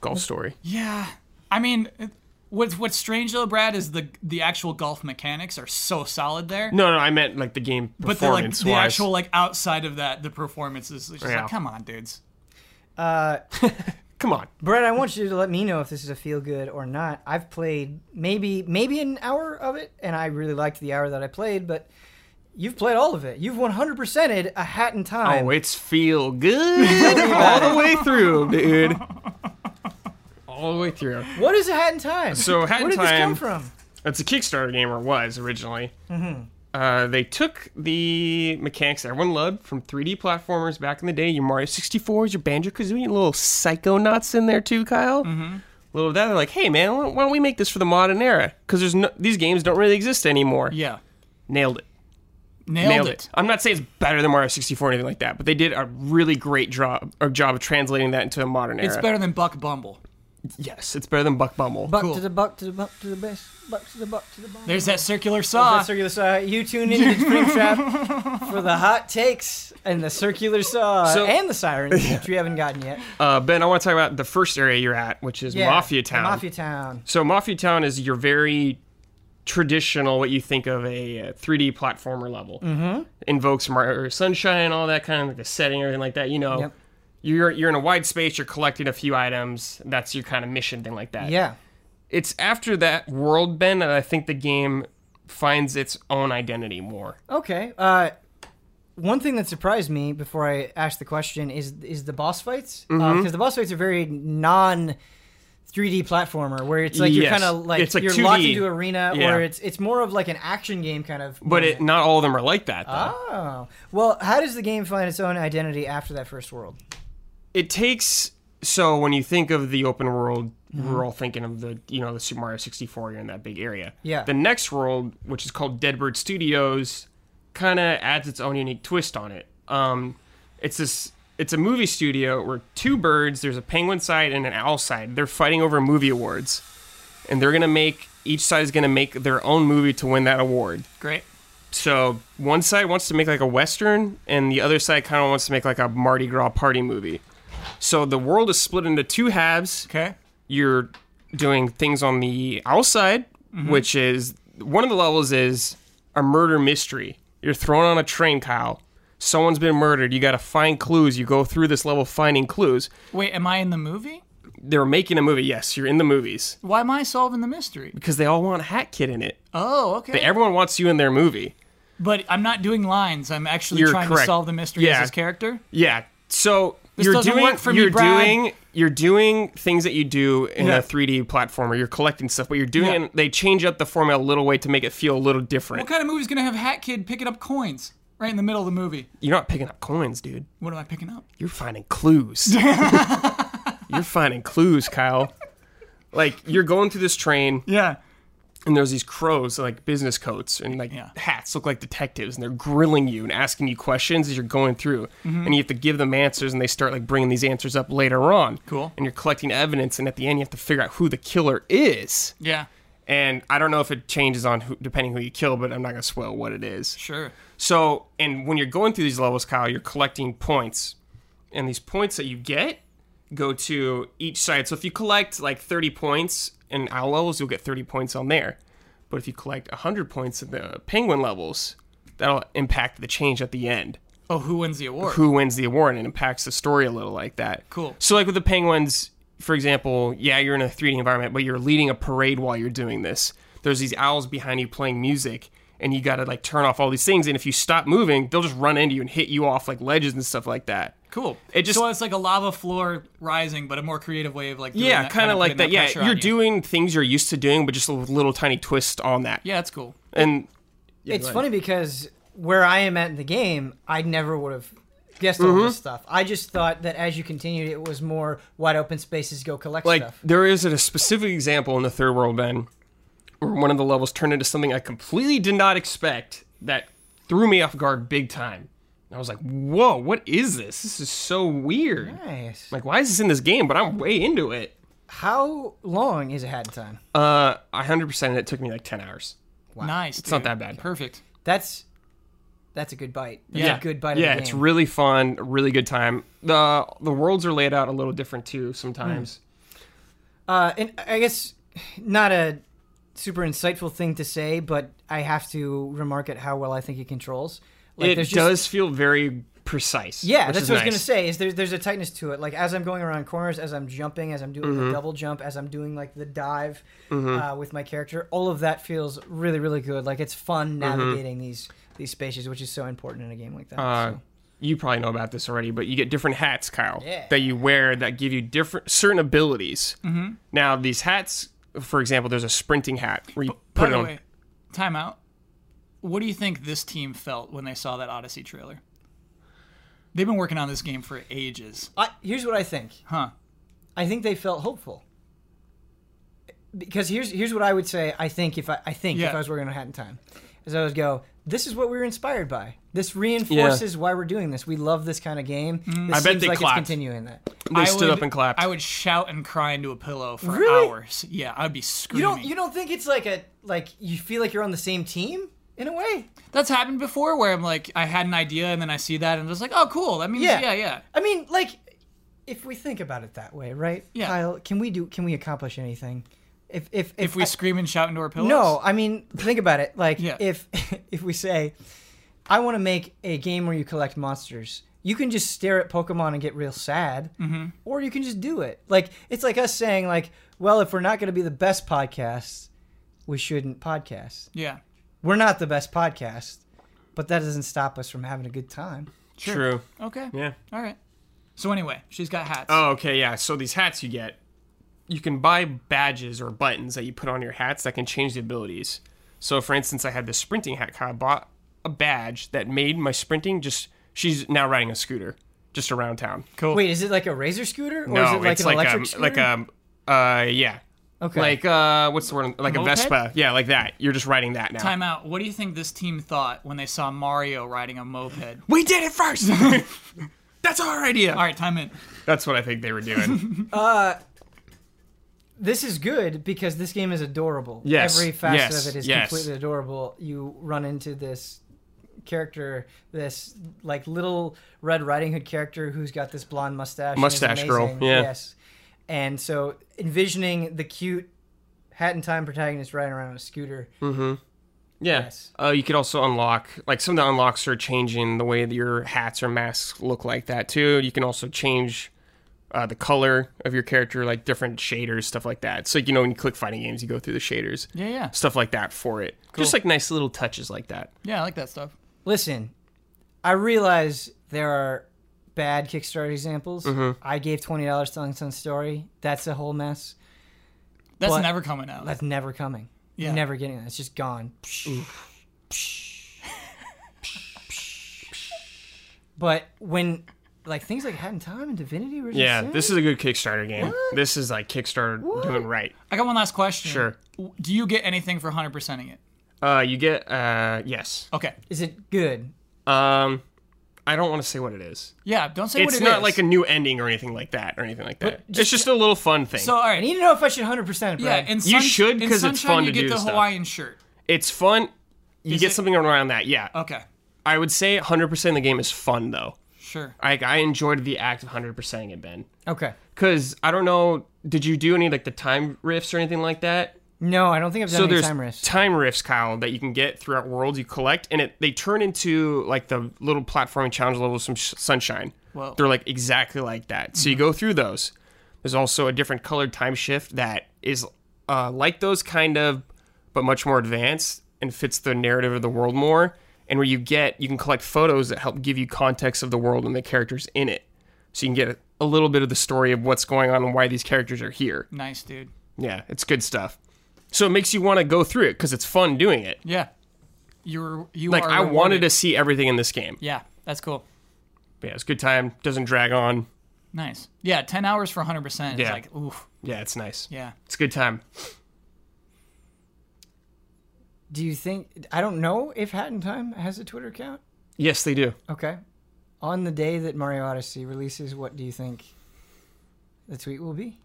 Golf story. Yeah, I mean, it- what's what's strange though, Brad, is the the actual golf mechanics are so solid there. No, no, I meant like the game but the like performance the wise. actual like outside of that, the performance is just Yeah. like, come on, dudes. Uh, [laughs] Come on. Brett, I want you to let me know if this is a feel good or not. I've played maybe maybe an hour of it, and I really liked the hour that I played. But you've played all of it. You've 100%ed a hat in time. Oh, it's feel [laughs] good all the way through, dude. All the way through. what is a hat in time? So Hat in time. Where did this come from? It's a Kickstarter game, or was originally. Mm-hmm. uh, they took the mechanics everyone loved from 3D platformers back in the day. Your Mario 64s, your Banjo Kazooie, little Psychonauts in there too, Kyle. Mm-hmm. A little of that. They're like, hey man, why don't we make this for the modern era? Because there's no, these games don't really exist anymore. Yeah. Nailed it. Nailed, Nailed it. it. I'm not saying it's better than Mario 64 or anything like that, but they did a really great job, or job of translating that into a modern era. It's better than Buck Bumble. Yes, it's better than Buck Bumble. Buck Cool. to the buck to the buck to the best. Buck to the buck to the buck. There's that circular That's saw. that circular saw. You tune into Frame Trap [laughs] for the hot takes and the circular saw So- and the sirens, which we haven't gotten yet. Uh, ben, I want to talk about the first area you're at, which is Yeah, Mafia Town. Mafia Town. So Mafia Town is your very traditional, what you think of a, uh 3D platformer level. Mm-hmm. Invokes Mario Sunshine, all that kind of like the setting, everything like that. You know, Yep. you're you're in a wide space. You're collecting a few items. That's your kind of mission, thing like that. Yeah. It's after that world, Ben that I think the game finds its own identity more. Okay. Uh, one thing that surprised me before I asked the question is is the boss fights because Mm-hmm. the boss fights are very non. 3D platformer where it's like you're Yes. kind of like, It's like you're locked 2D. into arena, Yeah. or it's it's more of like an action game kind of. But it, not all of them are like that, though. oh well, how does the game find its own identity after that first world? it takes so when you think of the open world Mm-hmm. we're all thinking of the you know the super mario 64 you're in that big area Yeah. the next world which is called deadbird studios kind of adds its own unique twist on it um it's this it's a movie studio where two birds there's a penguin side and an owl side they're fighting over movie awards and they're gonna make each side is gonna make their own movie to win that award Great. so one side wants to make like a western, and the other side kind of wants to make like a Mardi Gras party movie. So the world is split into two halves. Okay. You're doing things on the outside, mm-hmm. which is one of the levels is a murder mystery. You're thrown on a train, Kyle. Someone's been murdered. You got to find clues. You go through this level finding clues. Wait, am I in the movie? They're making a movie. Yes, you're in the movies Why am I solving the mystery? because they all want Hat Kid in it. Oh, okay. Everyone wants you in their movie. but I'm not doing lines. I'm actually You're trying to solve the mystery Yeah. as his character. Yeah. So This you're doesn't doing work for me, you're Brad. doing you're doing things that you do in Yeah. a 3D platformer. You're collecting stuff, but you're doing Yeah. They change up the formula a little way to make it feel a little different. What kind of movie's gonna have Hat Kid picking up coins right in the middle of the movie? You're not picking up coins, dude. What am I picking up? You're finding clues. [laughs] you're finding clues, Kyle. Like you're going through this train, Yeah. and there's these crows, like business coats and like Yeah. hats, look like detectives, and they're grilling you and asking you questions as you're going through, Mm-hmm. and you have to give them answers, and they start like bringing these answers up later on. Cool. And you're collecting evidence, and at the end, you have to figure out who the killer is. Yeah. And I don't know if it changes on who, depending who you kill, but I'm not gonna spoil what it is. Sure. So, and when you're going through these levels, Kyle, you're collecting points, and these points that you get go to each side. So if you collect like 30 points in owl levels, you'll get 30 points on there. But if you collect 100 points in the penguin levels, that'll impact the change at the end. Oh, who wins the award? Who wins the award and it impacts the story a little like that. Cool. So like with the penguins, for example, yeah, you're in a 3D environment, but you're leading a parade while you're doing this. There's these owls behind you playing music, and you got to like turn off all these things. And if you stop moving, they'll just run into you and hit you off like ledges and stuff like that. Cool. It just- so it's like a lava floor rising, but a more creative way of like doing Yeah, that, kind of like that. Yeah, you're you. doing things you're used to doing, but just a little tiny twist on that. Yeah, that's cool. And yeah, it's funny because where I am at in the game, I never would have guessed all this stuff. I just thought that as you continued, it was more wide open spaces, go collect like stuff. there is a specific example in the third world ben where one of the levels turned into something i completely did not expect that threw me off guard big time i was like whoa what is this this is so weird Nice. like why is this in this game but i'm way into it How long is it Hat in Time? uh 100% and it took me like 10 hours Nice. It's not that bad. Perfect. That's that's a good bite. That's Yeah. a good bite. yeah of the it's really fun really good time the the worlds are laid out a little different too sometimes Uh, and I guess not a super insightful thing to say, but I have to remark at how well I think it controls. Like, it just- does feel very precise Yeah, that's what I was gonna say. Is there's there's a tightness to it. Like as I'm going around corners, as I'm jumping, as I'm doing Mm-hmm. the double jump, as I'm doing like the dive uh, with my character, all of that feels really really good. Like it's fun navigating these these spaces, which is so important in a game like that. Uh, so. you probably know about this already, but you get different hats, Kyle, Yeah. that you wear that give you different certain abilities. Mm-hmm. Now, these hats, for example, there's a sprinting hat where you By put it the on. way, time out. what do you think this team felt when they saw that Odyssey trailer? They've been working on this game for ages. I, here's what I think. Huh. I think they felt hopeful. Because here's here's what I would say. I think if I, I think if I was working on Hat in Time, is I would go. This is what we were inspired by. This reinforces why we're doing this. We love this kind of game. Mm-hmm. This I bet seems they like clapped. it's continuing that. They I stood would- up and clapped. I would shout and cry into a pillow for Really? hours. Yeah, I'd be You screaming. don't you don't think it's like a like you feel like you're on the same team in a way? That's happened before where I'm like, I had an idea and then I see that and I'm just like, oh, cool. That means, Yeah. yeah, yeah. I mean, like if we think about it that way, right? Yeah. Kyle, can we do can we accomplish anything? If if If we I- scream and shout into our pillows? No, I mean, think about it. Like, Yeah. if [laughs] if we say, I want to make a game where you collect monsters, you can just stare at Pokemon and get real sad, mm-hmm. or you can just do it. Like, it's like us saying, like, well, if we're not going to be the best podcast, we shouldn't podcast. Yeah. We're not the best podcast, but that doesn't stop us from having a good time. Sure. True. Okay. Yeah. All right. So anyway, she's got hats. Oh, okay, yeah. So these hats you get, you can buy badges or buttons that you put on your hats that can change the abilities. So, for instance, I had this sprinting hat. I bought a badge that made my sprinting just. She's now riding a scooter just around town. cool. Wait, is it like a razor scooter, or no, is it like it's an like electric a scooter? like a uh yeah. okay. Like uh what's the word? Like a, moped? Vespa. Yeah, like that. You're just riding that now. Time out. What do you think this team thought when they saw Mario riding a moped? We did it first. [laughs] That's our idea. All right, time in. That's what I think they were doing. [laughs] this is good because this game is adorable. Yes, Every facet yes, of it is yes. completely adorable. You run into this character, this like little Red Riding Hood character who's got this blonde mustache. Mustache girl, yeah. Yes. And so envisioning the cute Hat in Time protagonist riding around on a scooter. Yeah. Yes. Uh, you could also unlock like some of the unlocks are changing the way that your hats or masks look like that too. You can also change uh, the color of your character, like different shaders, stuff like that. So you know when you click fighting games, you go through the shaders, Yeah, yeah. stuff like that for it. Just like nice little touches like that. Yeah, I like that stuff. Listen, I realize there are bad Kickstarter examples. Mm-hmm. I gave twenty dollars to Unsung Story. That's a whole mess. That's But- never coming out. That's never coming. Yeah. You're never getting that. It's just gone. but when like things like Hat in Time and Divinity were just Yeah, saying, this is a good Kickstarter game. This is like Kickstarter doing right. I got one last question. Sure. Do you get anything for 100%ing it? Uh, you get uh, yes. Okay. is it good? Um, I don't want to say what it is. Yeah, don't say It's what it not like a new ending or anything like that or anything like that. just- it's just a little fun thing. So, all right, I need to know if I should hundred percent. Yeah, in You sun- should, because it's fun you to get do the stuff. Hawaiian shirt. it's fun. You Is get it- something around that, yeah. Okay. I would say 100% of the game is fun though. Sure. I, I enjoyed the act of 100%ing it, Ben. okay. Because I don't know, did you do any like the time rifts or anything like that? No, I don't think I've done so any there's time rifts. time rifts, Kyle, that you can get throughout worlds you collect, and it they turn into like the little platforming challenge levels from Sh- Sunshine. Whoa. They're like exactly like that. So you go through those. There's also a different colored time shift that is uh, like those kind of, but much more advanced and fits the narrative of the world more. And where you get, you can collect photos that help give you context of the world and the characters in it. So you can get a little bit of the story of what's going on and why these characters are here. Nice, dude. Yeah, it's good stuff. So it makes you want to go through it because it's fun doing it. Yeah. You're you Like I wanted to see everything in this game. Yeah, that's cool. But yeah, it's a good time. Doesn't drag on. Nice. Yeah, 10 hours for 100% is Yeah. like oof. Yeah, it's nice. Yeah. It's a good time. Do you think? I don't know if Hat in Time has a Twitter account. Yes, they do. Okay. On the day that Mario Odyssey releases, what do you think the tweet will be?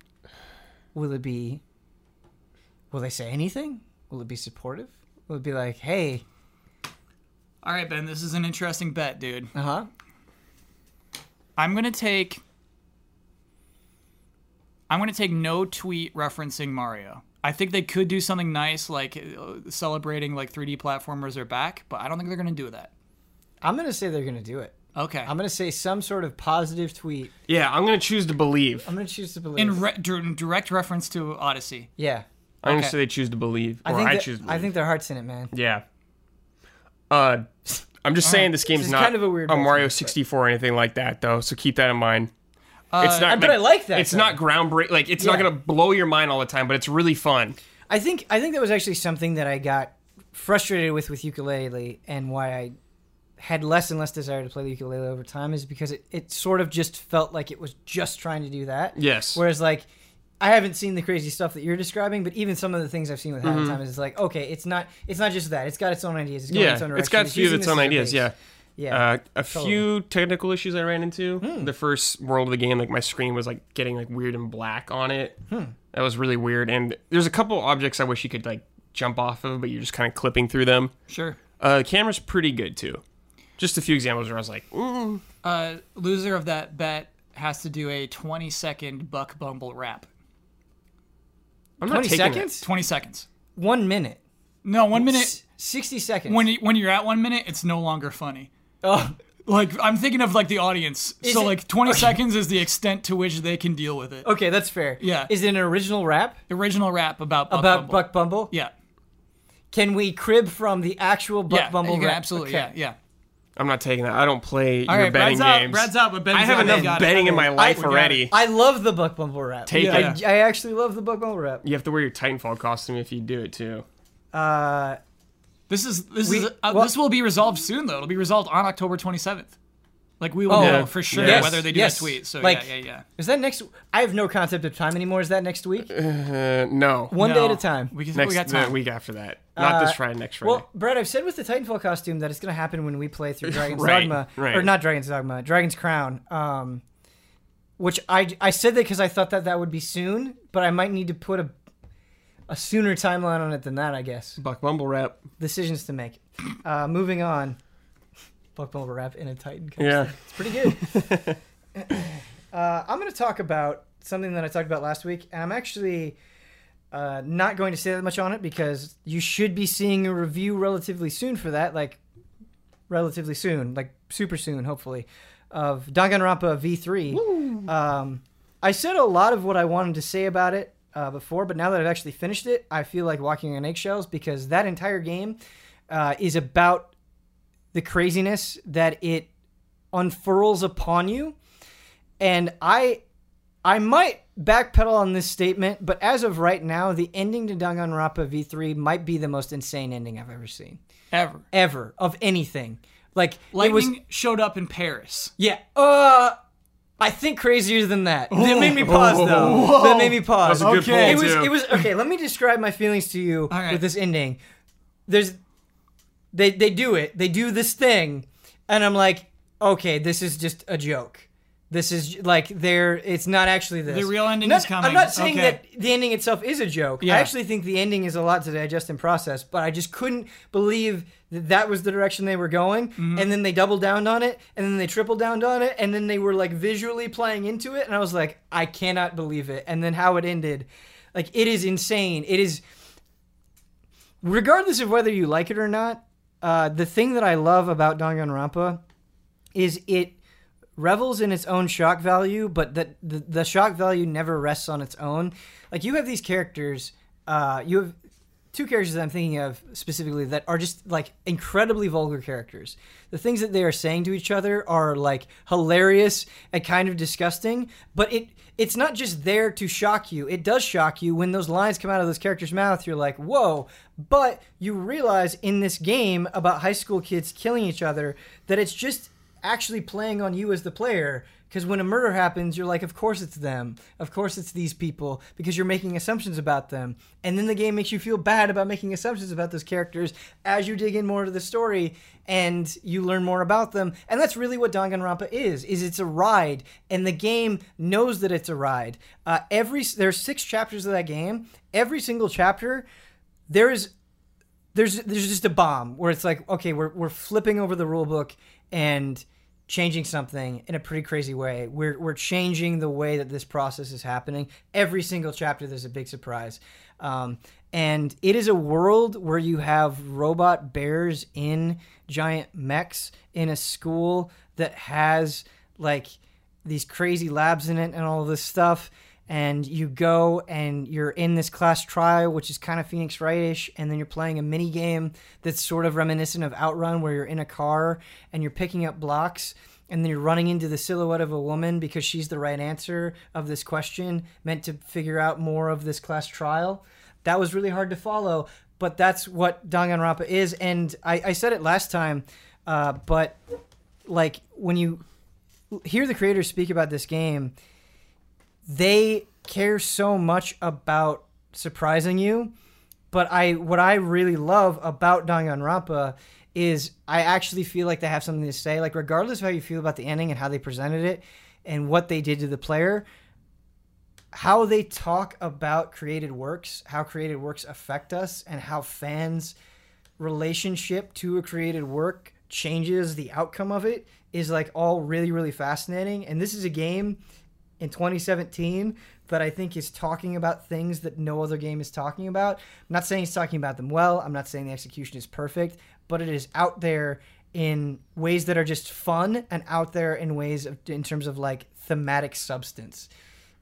Will it be? Will they say anything? Will it be supportive? Will it be like, hey, All right, Ben, this is an interesting bet, dude. uh huh? I'm going to take I'm going to take no tweet referencing Mario. I think they could do something nice like uh, celebrating like 3D platformers are back, but I don't think they're going to do that. I'm gonna say they're gonna do it. Okay. I'm gonna say some sort of positive tweet. Yeah, I'm gonna choose to believe. I'm gonna choose to believe. in re- dir- direct reference to Odyssey. yeah, I'm gonna say they choose to believe, or I I, think that- choose to I think their heart's in it, man. Yeah. Uh, I'm just saying this game's This not kind of a weird a Mario make, but- 64 or anything like that, though. So keep that in mind. It's uh, not. but I like that, It's though. not groundbreaking. Like it's not gonna blow your mind all the time, but it's really fun. I think I think that was actually something that I got frustrated with with Yooka-Laylee and why I had less and less desire to play the Yooka-Laylee over time is because it, it sort of just felt like it was just trying to do that. Yes. Whereas like I haven't seen the crazy stuff that you're describing, but even some of the things I've seen with in mm-hmm. Time is like, okay, it's not it's not just that. It's got its own ideas. It's going yeah, its own it's direction. got a few of its own ideas. Yeah. Yeah. Uh, a Totally. few technical issues I ran into. The first world of the game, like my screen was like getting like weird and black on it. That was really weird. And there's a couple objects I wish you could like jump off of, but you're just kind of clipping through them. Sure. Uh, the camera's pretty good too. Just a few examples where I was like, mm, Uh, loser of that bet has to do a 20 second Buck Bumble rap. I'm not 20 taking seconds? 20 seconds. One minute. No, one minute. S- 60 seconds. When you, when you're at one minute, it's no longer funny. Oh, Like I'm thinking of like the audience. Is so it- like 20 seconds is the extent to which they can deal with it. okay, that's fair. Yeah. Is it an original rap Original rap about Buck about Bumble. Buck Bumble? Yeah. Can we crib from the actual Buck yeah. Bumble you can rap? absolutely. Okay. Yeah. Yeah. I'm not taking that. I don't play All your right. betting Brad's out. games. Brad's out. But Ben's I have out. enough We got it. betting in my life we got already. I love the Buck Bumble rap. Take Yeah. it. I, I actually love the Buck Bumble rap. You have to wear your Titanfall costume if you do it too. Uh, This is this We- is uh, well- this will be resolved soon though. It'll be resolved on October 27th. Like we will Oh, know for sure Yes. whether they do Yes. a tweet. So Like- yeah, yeah, yeah. is that next? I have no concept of time anymore. Is that next week? Uh, no. One No. day at a time. We, can, Next we got the time. week after that. Not Uh, this Friday. Next Friday. Well, Brad, I've said with the Titanfall costume that it's going to happen when we play through [laughs] Dragon's Right, Dogma, right. or not Dragon's Dogma, Dragon's Crown. Um, which I I said that because I thought that that would be soon, but I might need to put a a sooner timeline on it than that. I guess Buck Bumble rap. decisions to make. Uh, moving on. Buck Bumble rap in a Titan. costume. Yeah. It's pretty good. [laughs] uh, I'm going to talk about something that I talked about last week, and I'm actually uh, not going to say that much on it because you should be seeing a review relatively soon for that, like relatively soon, like super soon, hopefully, of Danganronpa V3. Um, I said a lot of what I wanted to say about it uh, before, but now that I've actually finished it, I feel like walking on eggshells because that entire game uh, is about the craziness that it unfurls upon you. And I I might backpedal on this statement, but as of right now, the ending to Danganronpa V3 might be the most insane ending I've ever seen. Ever. Ever of anything. Like it Lightning was showed up in Paris. yeah. Uh I think crazier than that. That made me pause though. That made me pause. That's a good Okay. It pull, was too. it was okay, let me describe my feelings to you right. with this ending. There's they they do it. They do this thing and I'm like, okay, this is just a joke. This is like they're it's not actually this. The real ending Not- is coming. I'm not saying Okay. that the ending itself is a joke. Yeah. I actually think the ending is a lot to digest and process, but I just couldn't believe that was the direction they were going. Mm-hmm. And then they doubled down on it, and then they tripled down on it, and then they were like visually playing into it, and I was like, I cannot believe it. And then how it ended, like it is insane. It is, regardless of whether you like it or not. Uh, the thing that I love about Danganronpa is it revels in its own shock value, but that the, the shock value never rests on its own. Like you have these characters, uh, you have two characters that I'm thinking of specifically that are just like incredibly vulgar characters. The things that they are saying to each other are like hilarious and kind of disgusting, but it it's not just there to shock you. It does shock you when those lines come out of those characters' mouth. You're like, "Whoa." But you realize in this game about high school kids killing each other that it's just actually playing on you as the player because when a murder happens you're like of course it's them. Of course it's these people because you're making assumptions about them. And then the game makes you feel bad about making assumptions about those characters as you dig in more to the story and you learn more about them. And that's really what Danganronpa is is it's a ride. And the game knows that it's a ride. Uh, every there's six chapters of that game. Every single chapter there is there's there's just a bomb where it's like okay we're we're flipping over the rule book and changing something in a pretty crazy way. We're we're changing the way that this process is happening. Every single chapter there's a big surprise. Um, and it is a world where you have robot bears in giant mechs in a school that has like these crazy labs in it and all this stuff and you go and you're in this class trial, which is kind of Phoenix Wright-ish, and then you're playing a mini game that's sort of reminiscent of Outrun, where you're in a car and you're picking up blocks, and then you're running into the silhouette of a woman because she's the right answer of this question, meant to figure out more of this class trial. That was really hard to follow, but that's what Danganronpa is. And I, I said it last time, uh, but like when you hear the creators speak about this game, they care so much about surprising you. But I, what I really love about Danganronpa is I actually feel like they have something to say. Like regardless of how you feel about the ending and how they presented it and what they did to the player, how they talk about created works, how created works affect us, and how fans' relationship to a created work changes the outcome of it is like all really, really fascinating. And this is a game in 2017 that I think is talking about things that no other game is talking about. I'm not saying he's talking about them well. I'm not saying the execution is perfect, but it is out there in ways that are just fun and out there in ways of in terms of like thematic substance.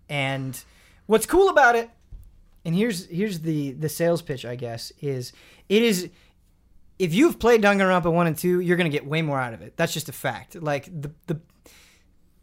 And what's cool about it, and here's here's the the sales pitch, I guess, is it is if you've played Danganronpa 1 and 2, you're going to get way more out of it. That's just a fact. Like the the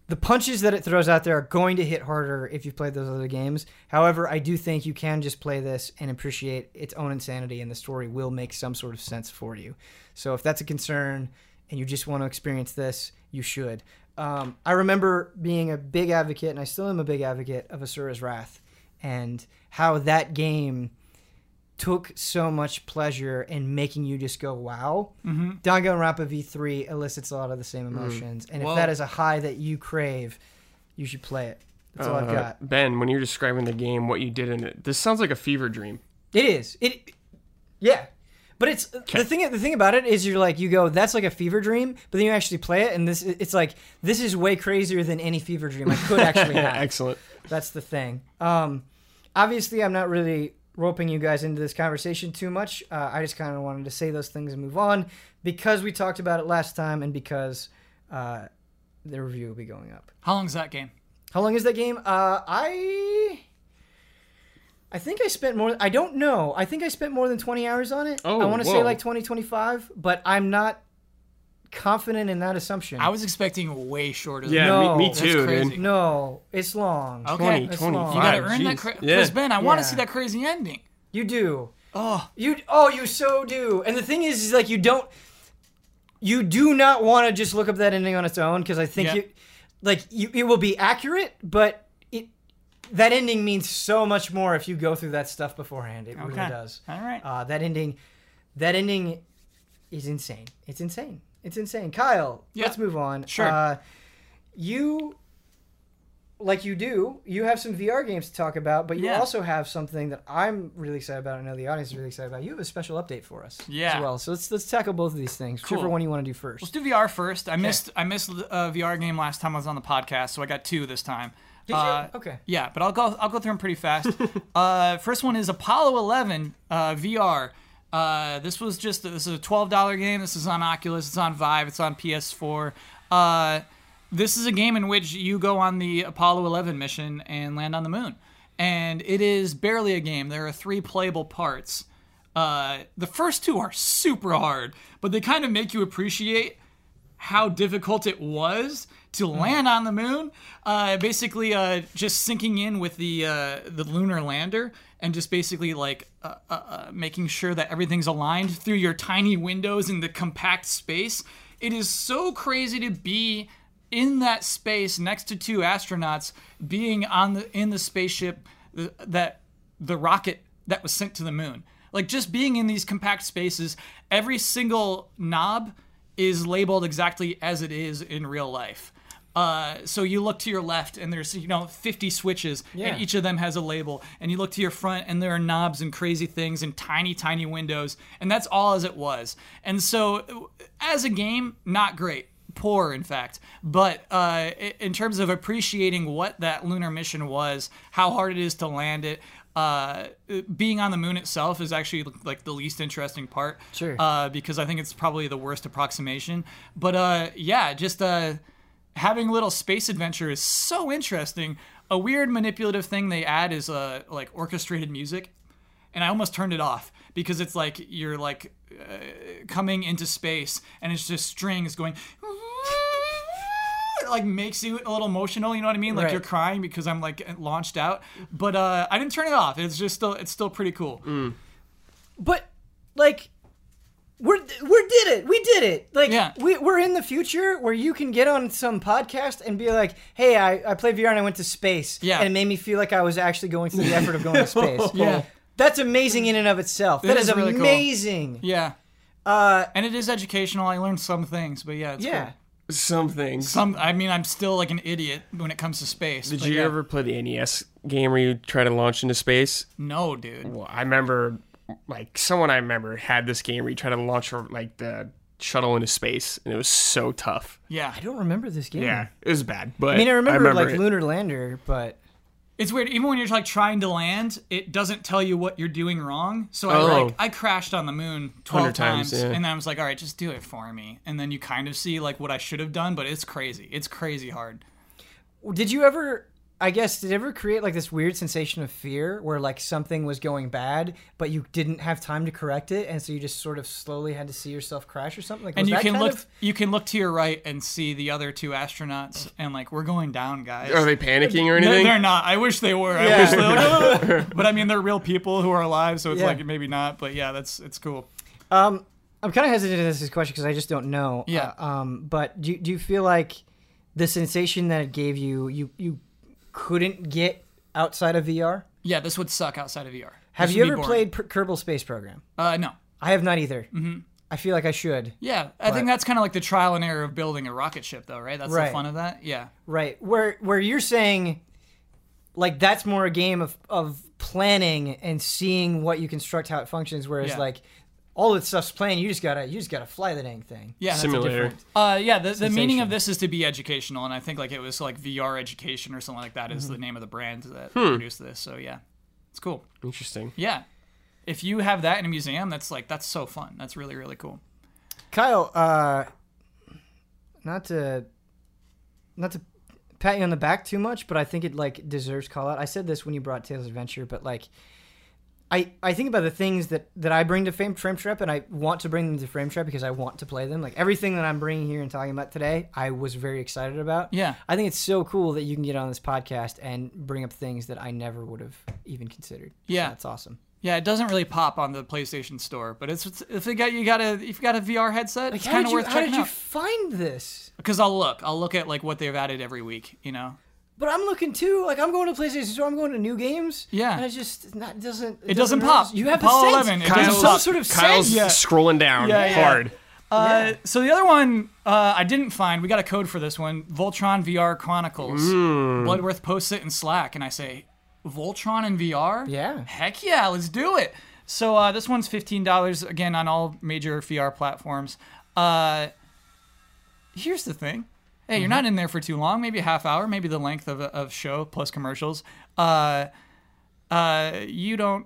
the punches that it throws out there are going to hit harder if you've played those other games. However, I do think you can just play this and appreciate its own insanity, and the story will make some sort of sense for you. So if that's a concern and you just want to experience this, you should. Um, I remember being a big advocate, and I still am a big advocate of Asura's Wrath, and how that game took so much pleasure in making you just go wow. Mm-hmm. Danganronpa V3 elicits a lot of the same emotions, and if Well- that is a high that you crave, you should play it. That's all I've Uh, got. Ben, when you're describing the game, what you did in it, this sounds like a fever dream. It is. It. Yeah. But it's the thing. The thing about it is, you're like, you go, that's like a fever dream. But then you actually play it, and this, it's like, this is way crazier than any fever dream I could [laughs] actually have. Excellent. That's the thing. Um, obviously, I'm not really roping you guys into this conversation too much. Uh, I just kind of wanted to say those things and move on because we talked about it last time and because uh, the review will be going up. How long is that game? How long is that game? Uh, I. I think I spent more. I don't know. I think I spent more than 20 hours on it. Oh, I want to say like 20, 25, but I'm not confident in that assumption. I was expecting way shorter. Yeah. No. me, me That's too, crazy. dude. no, it's long. Okay. 20, That's 25. long. You gotta earn that. Cra- Yeah. Chris Ben, I want to see that crazy ending. You do. Oh, You oh you so do. And the thing is, is like you don't you do not want to just look up that ending on its own because I think Yeah. you like you it will be accurate, but it that ending means so much more if you go through that stuff beforehand. It really does. all right. Uh, that ending that ending is insane. It's insane. It's insane. Kyle, Yeah. let's move on. Sure. Uh, you like you do, you have some VR games to talk about, but you Yeah. also have something that I'm really excited about. and I know the audience is really excited about. You have a special update for us Yeah. as well. So let's let's tackle both of these things. Whichever Cool. one you want to do first. Let's do VR first. I missed I missed a VR game last time I was on the podcast, so I got two this time. Uh? Okay. Yeah, but I'll go I'll go through them pretty fast. [laughs] uh, first one is Apollo 11 uh, VR. Uh, this was just this is a twelve dollar game. This is on Oculus. It's on Vive. It's on PS4. Uh, this is a game in which you go on the Apollo 11 mission and land on the moon, and it is barely a game. There are three playable parts. Uh, the first two are super hard, but they kind of make you appreciate how difficult it was to land on the moon. Uh, basically, uh, just sinking in with the uh, the lunar lander and just basically like uh, uh, uh, making sure that everything's aligned through your tiny windows in the compact space. It is so crazy to be in that space next to two astronauts, being on the in the spaceship that the rocket that was sent to the moon. Like just being in these compact spaces, every single knob is labeled exactly as it is in real life. Uh, so you look to your left and there's you know 50 switches Yeah. and each of them has a label and you look to your front and there are knobs and crazy things and tiny tiny windows and that's all as it was and so as a game not great poor in fact but uh, in terms of appreciating what that lunar mission was how hard it is to land it uh, being on the moon itself is actually like the least interesting part Sure. uh, because I think it's probably the worst approximation. But uh, yeah, just uh, having a little space adventure is so interesting. A weird manipulative thing they add is uh, like orchestrated music, and I almost turned it off because it's like you're like uh, coming into space and it's just strings going. It [laughs] like makes you a little emotional, you know what I mean? Like Right. you're crying because I'm like launched out. But uh, I didn't turn it off. It's just still it's still pretty cool. But like we're we did it. We did it. Like Yeah. we we're in the future where you can get on some podcast and be like, "Hey, I I played VR and I went to space." Yeah. and it made me feel like I was actually going through the effort of going to [laughs] space. Yeah. That's amazing in and of itself. That that is is, really cool. amazing. Yeah. Uh, And it is educational. I learned some things, but yeah, it's yeah. cool. Some things. Some, I mean, I'm still like an idiot when it comes to space. Did you yeah. ever play the NES game where you try to launch into space? No, dude. Well, I remember, like, someone I remember had this game where you try to launch, like, the shuttle into space, and it was so tough. Yeah. I don't remember this game. Yeah, it was bad. But I mean, I remember, like it. Lunar Lander, but It's weird. Even when you're like trying to land, it doesn't tell you what you're doing wrong. So I Oh. like I crashed on the moon twelve times, times, yeah. and then I was like, all right, just do it for me. And then you kind of see like what I should have done, but it's crazy. It's crazy hard. did you ever? I guess did it ever create like this weird sensation of fear where like something was going bad, but you didn't have time to correct it, and so you just sort of slowly had to see yourself crash or something? Like, And you that can look of- you can look to your right and see the other two astronauts, and like we're going down, guys. Are they panicking or anything? No, anything? they're not. I wish they were. I Yeah. wish they [laughs] were. but I mean, they're real people who are alive, so it's Yeah. like maybe not. But yeah, that's it's cool. Um, I'm kind of hesitant to ask this question because I just don't know. Yeah. Uh, um, but do you, do you feel like the sensation that it gave you, you you couldn't get outside of VR? Yeah, this would suck outside of VR. Have This you would be ever boring. played P- Kerbal Space Program? Uh, no. I have not either. Mm-hmm. I feel like I should. Yeah, I think that's kind of like the trial and error of building a rocket ship, though, right? That's Right. the fun of that. Yeah. Right. Where where you're saying like that's more a game of of planning and seeing what you construct how it functions whereas Yeah. like all that stuff's playing you just gotta you just gotta fly the dang thing Yeah. That's a Simulator. different- Uh, yeah, the, the meaning of this is to be educational, and I think like it was like VR education or something like that is Mm-hmm. the name of the brand that Hmm. produced this. So yeah, it's cool. Interesting. Yeah, if you have that in a museum, that's like that's so fun. That's really really cool. Kyle, uh, not to, not to pat you on the back too much, but I think it like deserves call out. I said this when you brought Tales of Adventure, but like, I I think about the things that that I bring to Frame Frame Trap, and I want to bring them to Frame Trap because I want to play them. Like everything that I'm bringing here and talking about today, I was very excited about. Yeah. I think it's so cool that you can get on this podcast and bring up things that I never would have even considered. So Yeah. that's awesome. Yeah, it doesn't really pop on the PlayStation Store, but it's, it's if you got you got a if you got a VR headset, it's how kind of you worth how did you out. find this? Because I'll look, I'll look at like what they've added every week. You know, But I'm looking too. Like I'm going to PlayStation Store. I'm going to new games. Yeah. and it just not doesn't. It doesn't register. pop. You have Apollo the sense. 11, it There's doesn't some sort of Kyle's sense. Yeah. scrolling down Yeah, yeah. hard. Uh, Yeah. so the other one uh, I didn't find. We got a code for this one. Voltron VR Chronicles. Hmm. Bloodworth posts it in Slack, and I say, Voltron in VR? Yeah. Heck yeah, let's do it. So uh, this one's fifteen dollars again on all major VR platforms. Uh, here's the thing. Hey, Mm-hmm. you're not in there for too long. Maybe a half hour, maybe the length of a of show plus commercials. Uh, uh, you don't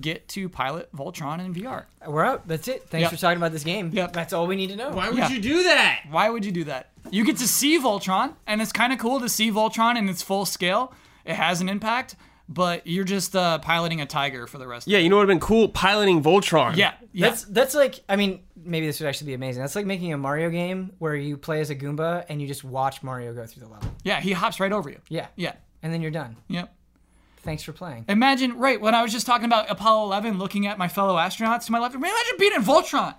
get to pilot Voltron in VR. We're out. That's it. Thanks Yep. for talking about this game. Yep. That's all we need to know. Why would Yeah. you do that? Why would you do that? You get to see Voltron, and it's kind of cool to see Voltron in its full scale. It has an impact, but you're just uh, piloting a tiger for the rest. Yeah, you know what would have been cool? Piloting Voltron. yeah, yeah. That's that's like I mean maybe this would actually be amazing. That's like making a Mario game where you play as a Goomba and you just watch Mario go through the level. yeah. He hops right over you. Yeah. Yeah, And then you're done. yep. Thanks for playing. Imagine, right, when I was just talking about Apollo 11, looking at my fellow astronauts to my left, imagine being in Voltron.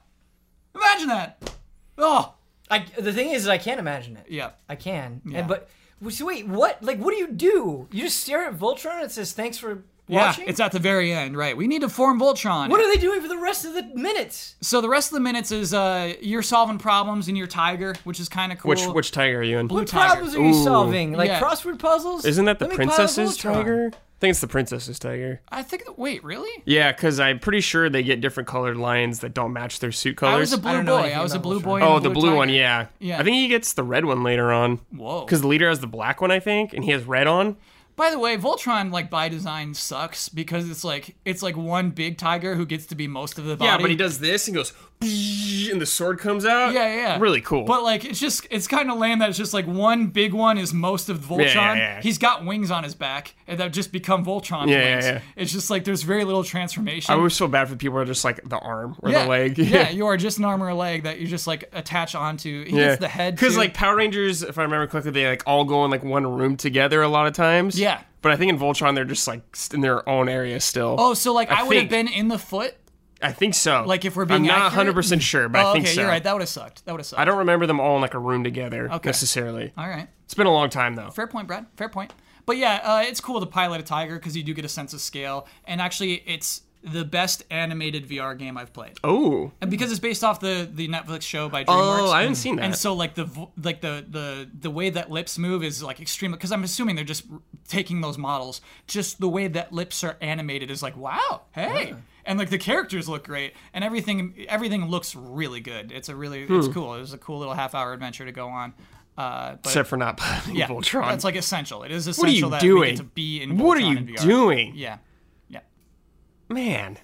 Imagine that. Oh, I the thing is, I can't imagine it. yeah. I can. Yeah. And, but so wait, what? Like, what do you do? You just stare at Voltron and it says thanks for Yeah, watching. it's at the very end, right? We need to form Voltron. what are they doing for the rest of the minutes? so the rest of the minutes is uh, you're solving problems in your tiger, which is kind of cool. Which which tiger are you in? Blue What tiger. problems are you Ooh. solving? Like Yeah. crossword puzzles? Isn't that the Let princess's tiger? I think it's the princess's tiger. I think. Wait, really? Yeah, because I'm pretty sure they get different colored lions that don't match their suit colors. I colors. was a blue don't boy. I was a blue boy. oh, and a the blue one, yeah. Yeah. I think he gets the red one later on. Whoa. Because the leader has the black one, I think, and he has red on. By the way, Voltron like by design sucks because it's like it's like one big tiger who gets to be most of the body. Yeah, but he does this and goes, [laughs] and the sword comes out. Yeah, yeah. Really cool. But like it's just it's kind of lame that it's just like one big one is most of Voltron. Yeah, yeah, yeah. He's got wings on his back and that just become Voltron Yeah, yeah, wings. yeah. It's just like there's very little transformation. I always feel bad for people who are just like the arm or yeah, the leg. [laughs] yeah, you are just an arm or a leg that you just like attach onto. He gets the head Because like Power Rangers, if I remember correctly, they like all go in like one room together a lot of times. Yeah. But I think in Voltron they're just like in their own area still. oh, so like I, I would have been in the foot I think so. Like, if we're being I'm not accurate? 100 percent sure, but oh, I think okay, so. you're right. That would have sucked. That would have sucked. I don't remember them all in like a room together Okay. necessarily. All right. It's been a long time though. Fair point, Brad. Fair point. But yeah, uh, it's cool to pilot a tiger because you do get a sense of scale, and actually, it's the best animated VR game I've played. Oh, And because it's based off the the Netflix show by DreamWorks. oh, I haven't seen that. And so like the like the the the way that lips move is like extreme because I'm assuming they're just taking those models. Just the way that lips are animated is like wow, hey, and like the characters look great and everything everything looks really good. It's a really Hmm. it's cool. It was a cool little half hour adventure to go on. Uh, but except for not playing yeah, Voltron. that's like essential. It is essential what are you that we doing? get to be in. what are you in doing, Yeah, yeah, man?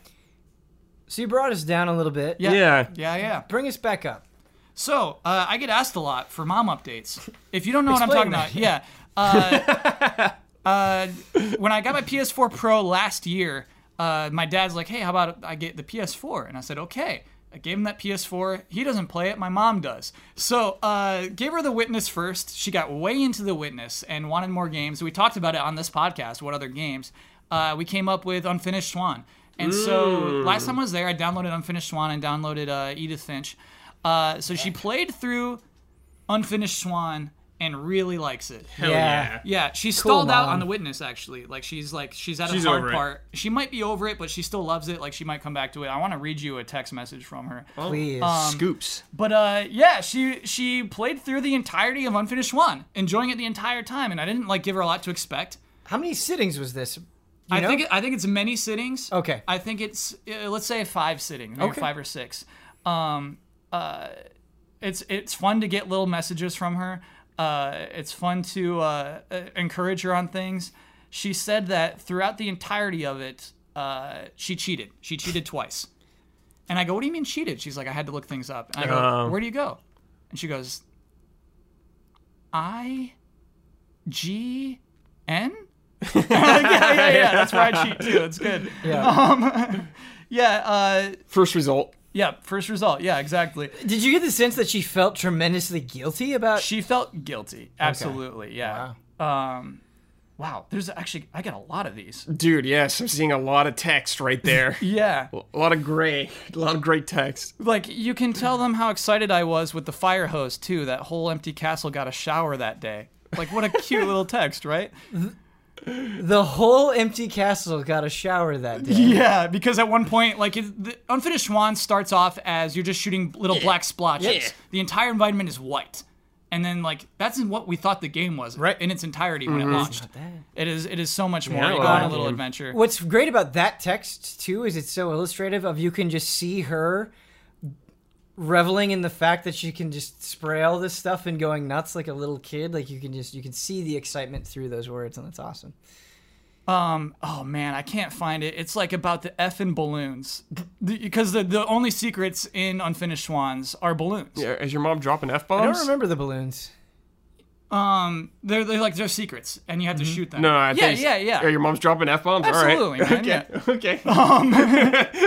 So you brought us down a little bit. yeah, Yeah. yeah, yeah. Bring us back up. So uh, I get asked a lot for mom updates. If you don't know what I'm talking that. about, yeah. Uh, [laughs] uh, when I got my PS4 Pro last year, uh, my dad's like, "Hey, how about I get the PS4?" And I said, "Okay." I gave him that PS4. He doesn't play it. My mom does. So uh, gave her the Witness first. She got way into the Witness and wanted more games. We talked about it on this podcast. What other games? Uh, we came up with Unfinished Swan. And so last time I was there, I downloaded Unfinished Swan and downloaded uh, Edith Finch. Uh, so she played through Unfinished Swan and really likes it. Hell Yeah. Yeah, she stalled out on the witness actually. Like she's like she's at a hard over it. part. She might be over it, but she still loves it. Like she might come back to it. I want to read you a text message from her. Please. Um, Scoops. But uh, yeah, she she played through the entirety of Unfinished Swan, enjoying it the entire time, and I didn't like give her a lot to expect. How many sittings was this? You I know? think it, I think it's many sittings. Okay. I think it's uh, let's say five sittings, maybe Okay. five or six. Um, uh, it's it's fun to get little messages from her. Uh, it's fun to uh, uh, encourage her on things. She said that throughout the entirety of it, uh, she cheated. She cheated twice. And I go, "What do you mean cheated?" She's like, "I had to look things up." And I go, Oh. "Where do you go?" And she goes, "I G N." [laughs] yeah, yeah, yeah. That's where I cheat too. It's good. Yeah. [laughs] Yeah, uh, First result. Yeah. First result. Yeah, exactly. Did you get the sense that she felt tremendously guilty about? She felt guilty. Absolutely. Yeah. Um, wow. There's actually I got a lot of these. Dude, yes, I'm seeing a lot of text right there. [laughs] Yeah. a lot of gray. A lot of great text. Like you can tell them how excited I was with the fire hose too. That whole empty castle got a shower that day. Like what a cute little text, right? [laughs] The whole empty castle got a shower that day. Yeah, because at one point, like it, the Unfinished Swan starts off as you're just shooting little black splotches. Yeah. The entire environment is white, and then like that's what we thought the game was, Right. in its entirety when it mm-hmm. launched. It is. It is so much more. Yeah, you go on a little adventure. What's great about that text too is it's so illustrative of you can just see her reveling in the fact that she can just spray all this stuff and going nuts like a little kid. Like you can just you can see the excitement through those words and that's awesome. Um. Oh man, I can't find it. It's like about the effing balloons, because the the only secrets in Unfinished Swans are balloons. Yeah, is your mom dropping f bombs? I don't remember the balloons. Um. They're they're like they're secrets, and you have to shoot them. No, I yeah, think yeah, yeah. Are your mom's dropping f bombs? Absolutely, All right. man, Okay. yeah. [laughs] Okay.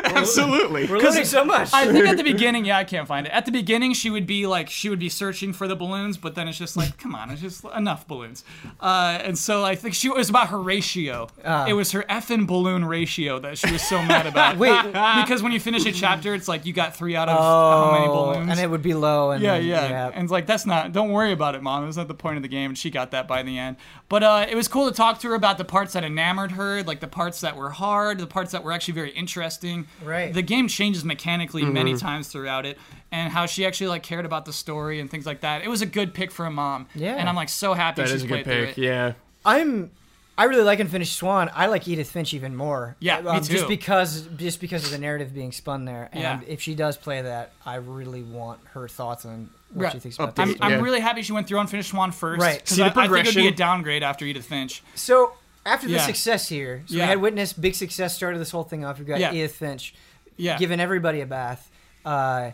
Absolutely. [laughs] [laughs] We're learning so much. I think at the beginning, yeah, I can't find it. At the beginning, she would be like, she would be searching for the balloons, but then it's just like, come on, it's just enough balloons. Uh, and so I think she it was about her ratio. it was her effing balloon ratio that she was so mad about. Wait. because when you finish a chapter, it's like you got three out of how many Oh, balloons. and it would be low. And yeah, then- yeah, And it's like, that's not, don't worry about it, mom. It was not the point of the game. And she got that by the end. But uh, it was cool to talk to her about the parts that enamored her, like the parts that were hard, the parts that were actually very interesting. Right. The game changes mechanically Mm-hmm. many times throughout it, and how she actually like cared about the story and things like that. It was a good pick for a mom. Yeah. And I'm like so happy That she's is a good through pick. it. Yeah. I'm I really like Unfinished Swan. I like Edith Finch even more. Yeah, me Um, Just because just because of the narrative being spun there. And Yeah. if she does play that, I really want her thoughts on what Right. she thinks about I'm, I'm Yeah. really happy she went through Unfinished Swan first. Right. 'cause See the I, I think it would be a downgrade after Edith Finch. So after the Yeah. success here, so Yeah. we had Witness, big success, started this whole thing off. We've got Yeah. Edith Finch, Yeah. giving everybody a bath. Uh,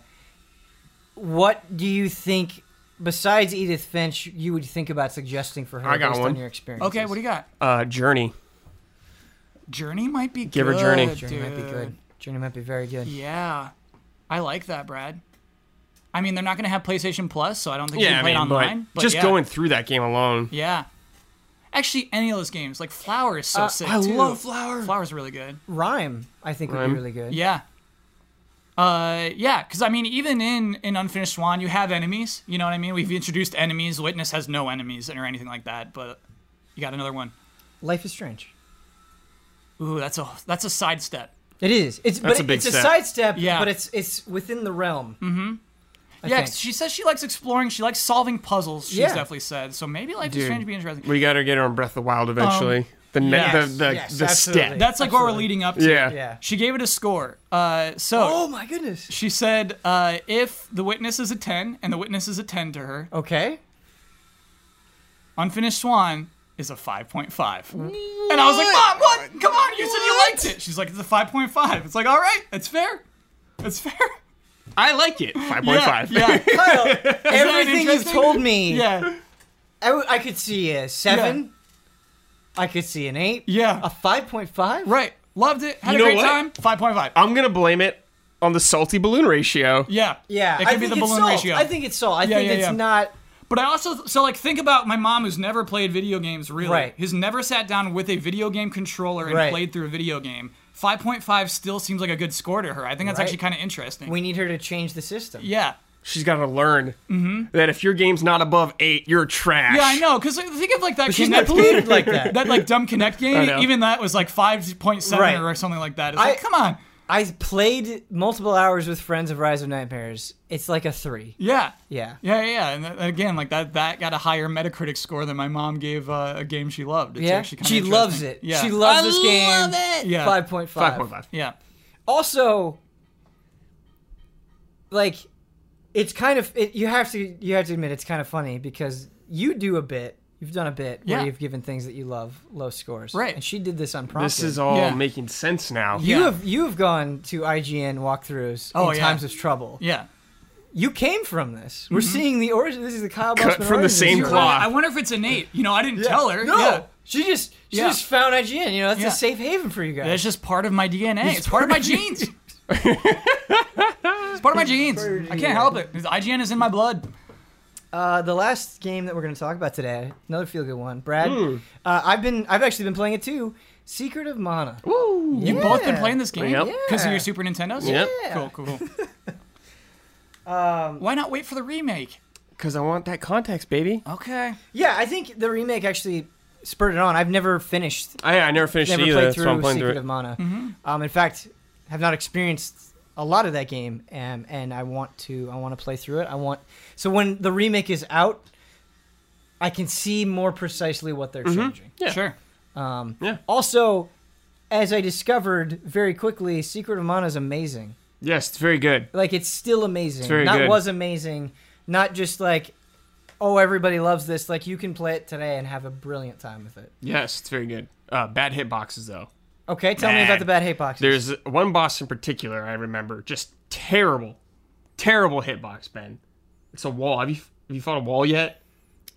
what do you think, besides Edith Finch, you would think about suggesting for her I got based one. on your experience? okay, what do you got? Uh, Journey. Journey might be good. Give good. her Journey. Journey might be good. Journey might be very good. Yeah, I like that, Brad. I mean, they're not going to have PlayStation Plus, so I don't think you Yeah, can I play mean, it online. But just yeah. going through that game alone. Yeah. Actually, any of those games, like Flower is so Uh, sick I too. love Flower. Flower's really good. Rime, I think, would be really good. Yeah. Uh, yeah, because I mean, even in in Unfinished Swan, you have enemies. You know what I mean? We've introduced enemies. Witness has no enemies or anything like that, but you got another one. Life is strange. Ooh, that's a that's a sidestep. It is. It's That's but a big it's a sidestep. Yeah. but it's it's within the realm. Mm-hmm. Yeah, 'cause she says she likes exploring. She likes solving puzzles. She's Yeah. definitely said. So maybe Life is Dude. Strange would be interesting. We got to get her on Breath of the Wild eventually. the ne- yes, the the, yes, the absolutely. step. That's like what we're Absolutely. leading up to. yeah. yeah. She gave it a score. Uh, so Oh my goodness. she said uh, if the witness is a 10 and the witness is a 10 to her, Okay. Unfinished Swan is a 5.5. And I was like, Mom, what? Come on, you said you liked it. She's like, it's a 5.5. It's like, all right, that's fair. That's fair. I like it. [laughs] Five point five. Yeah, five. yeah, [laughs] Kyle, everything you've told me, yeah, I, w- I could see a seven. I could see an eight. yeah. A five point five. Right. Loved it. Had You a know great what? time. 5.5. I'm gonna blame it on the salty balloon ratio. Yeah. Yeah, It I could be think the it's balloon salt. ratio. I think it's salt. I Yeah, think yeah, it's yeah. not. But I also so like think about my mom who's never played video games really. Right. Who's never sat down with a video game controller and Right. played through a video game. 5.5 still seems like a good score to her. I think that's Right. actually kind of interesting. We need her to change the system. yeah. She's got to learn mm-hmm. that if your game's not above eight, you're trash. Yeah, I know. Because think of like that. She's Kinect not polluted like that. [laughs] that like dumb Kinect game. know. Even that was like 5.7 Right. or something like that. It's I- like, come on. I played multiple hours with friends of Rise of Nightmares. It's like a three. Yeah. Yeah. Yeah, yeah, yeah. And that, again, like that, that got a higher Metacritic score than my mom gave uh, a game she loved. It's Yeah. actually She loves it. Yeah, She loves I this game. I love it. Yeah. Five point Five five. point five. Yeah, Also, like, it's kind of it, you have to you have to admit it's kind of funny because you do a bit. You've done a bit Yeah. where you've given things that you love low scores. Right. And she did this unprompted. This is all Yeah. making sense now. You Yeah. have you have gone to IGN walkthroughs Oh, in yeah. times of trouble. yeah. You came from this. We're mm-hmm. seeing the origin. This is the Kyle Cut Bosman from the same story. cloth. I wonder if it's innate. You know, I didn't tell her. No, Yeah. she just she Yeah. just found IGN. You know, that's Yeah. a safe haven for you guys. It's just part of my DNA. [laughs] It's, part of my genes. it's part of my genes. Part of your I can't help it. IGN is in my blood. Uh, the last game that we're going to talk about today, another feel good one, Brad. Hmm. Uh, I've been, I've actually been playing it too. Secret of Mana. Woo. You've both been playing this game Yep. because of your Super Nintendos. Yep. Yeah. Cool, cool, cool. [laughs] Um, Why not wait for the remake? Because I want that context, baby. Okay. yeah, I think the remake actually spurred it on. I've never finished, I, I never finished never it either. played That's why I'm through playing Secret through of. Mana. Mm-hmm. Um, in fact, have not experienced a lot of that game, and and I want to, I want to play through it. I want so when the remake is out, I can see more precisely what they're changing. Yeah. Sure. Um, Yeah. Also, as I discovered very quickly, Secret of Mana is amazing. Yes, it's very good. Like it's still amazing. very not good. was amazing. Not just like, oh, everybody loves this. Like you can play it today and have a brilliant time with it. Yes, it's very good. Uh, bad hitboxes though. Okay, tell me about the bad hitboxes. There's one boss in particular I remember, just terrible, terrible hitbox, Ben. It's a wall. Have you have you fought a wall yet?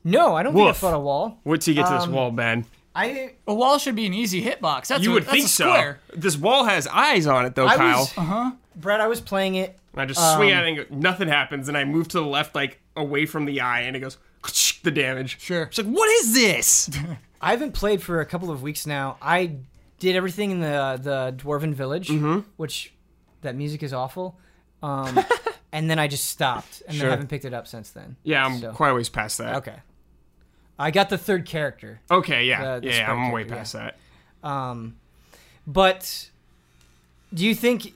no, I don't think I Woof. fought a wall. Wait till you get to this Um, wall, Ben. I A wall should be an easy hitbox. That's You a, would that's think a so. This wall has eyes on it, though, I Kyle. Uh-huh. Brad. I was playing it. And I just swing um, at it and go, nothing happens, and I move to the left, like away from the eye, and it goes [laughs] the damage. Sure. It's like, what is this? [laughs] I haven't played for a couple of weeks now. I did everything in the the dwarven village, Mm-hmm. which that music is awful. Um, [laughs] and then I just stopped, and Sure. then haven't picked it up since then. Yeah, I'm So- quite a ways past that. Okay. I got the third character. Okay, yeah, The- the yeah, yeah, I'm way spectator, past that. Um, but do you think,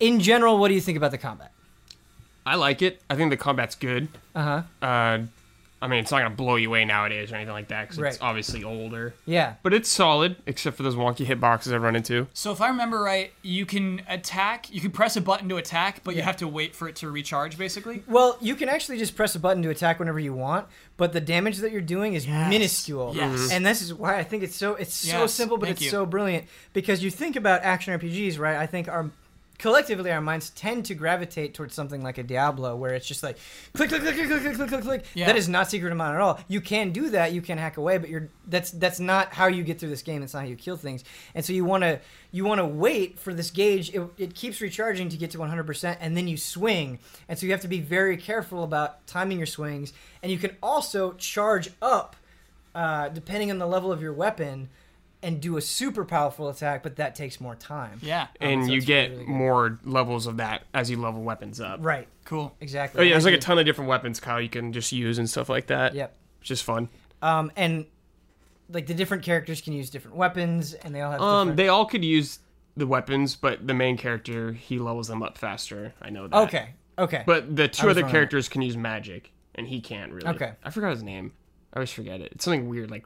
in general, what do you think about the combat? I like it. I think the combat's good. Uh huh. Uh, I mean, it's not gonna blow you away nowadays or anything like that because Right. it's obviously older. Yeah. But it's solid, except for those wonky hitboxes I run into. So if I remember right, you can attack. You can press a button to attack, but you have to wait for it to recharge, basically. Well, you can actually just press a button to attack whenever you want, but the damage that you're doing is Yes. minuscule. Yes. Mm-hmm. And this is why I think it's so it's so simple, but thank it's you. so brilliant because you think about action RPGs, right? I think our collectively our minds tend to gravitate towards something like a Diablo, where it's just like click, click, click, click, click, click, click, click. Yeah. That is not Secret of Mana at all. You can do that, you can hack away, but you're that's that's not how you get through this game. It's not how you kill things, and so you want to you want to wait for this gauge. It, it keeps recharging to get to 100%, and then you swing, and so you have to be very careful about timing your swings, and you can also charge up uh, depending on the level of your weapon and do a super powerful attack, but that takes more time. Yeah. and so you get really good. more levels of that as you level weapons up. Right. Cool. Exactly. Oh yeah, there's like a ton of different weapons, Kyle, you can just use and stuff like that. you- Yep. Which is fun. Um, and like the different characters can use different weapons, and they all have Um, different. they all could use the weapons, but the main character he levels them up faster. I know that. okay. Okay. But the two other wrong on characters can use magic, and he can't really. Okay. I forgot his name. I always forget it. It's something weird, like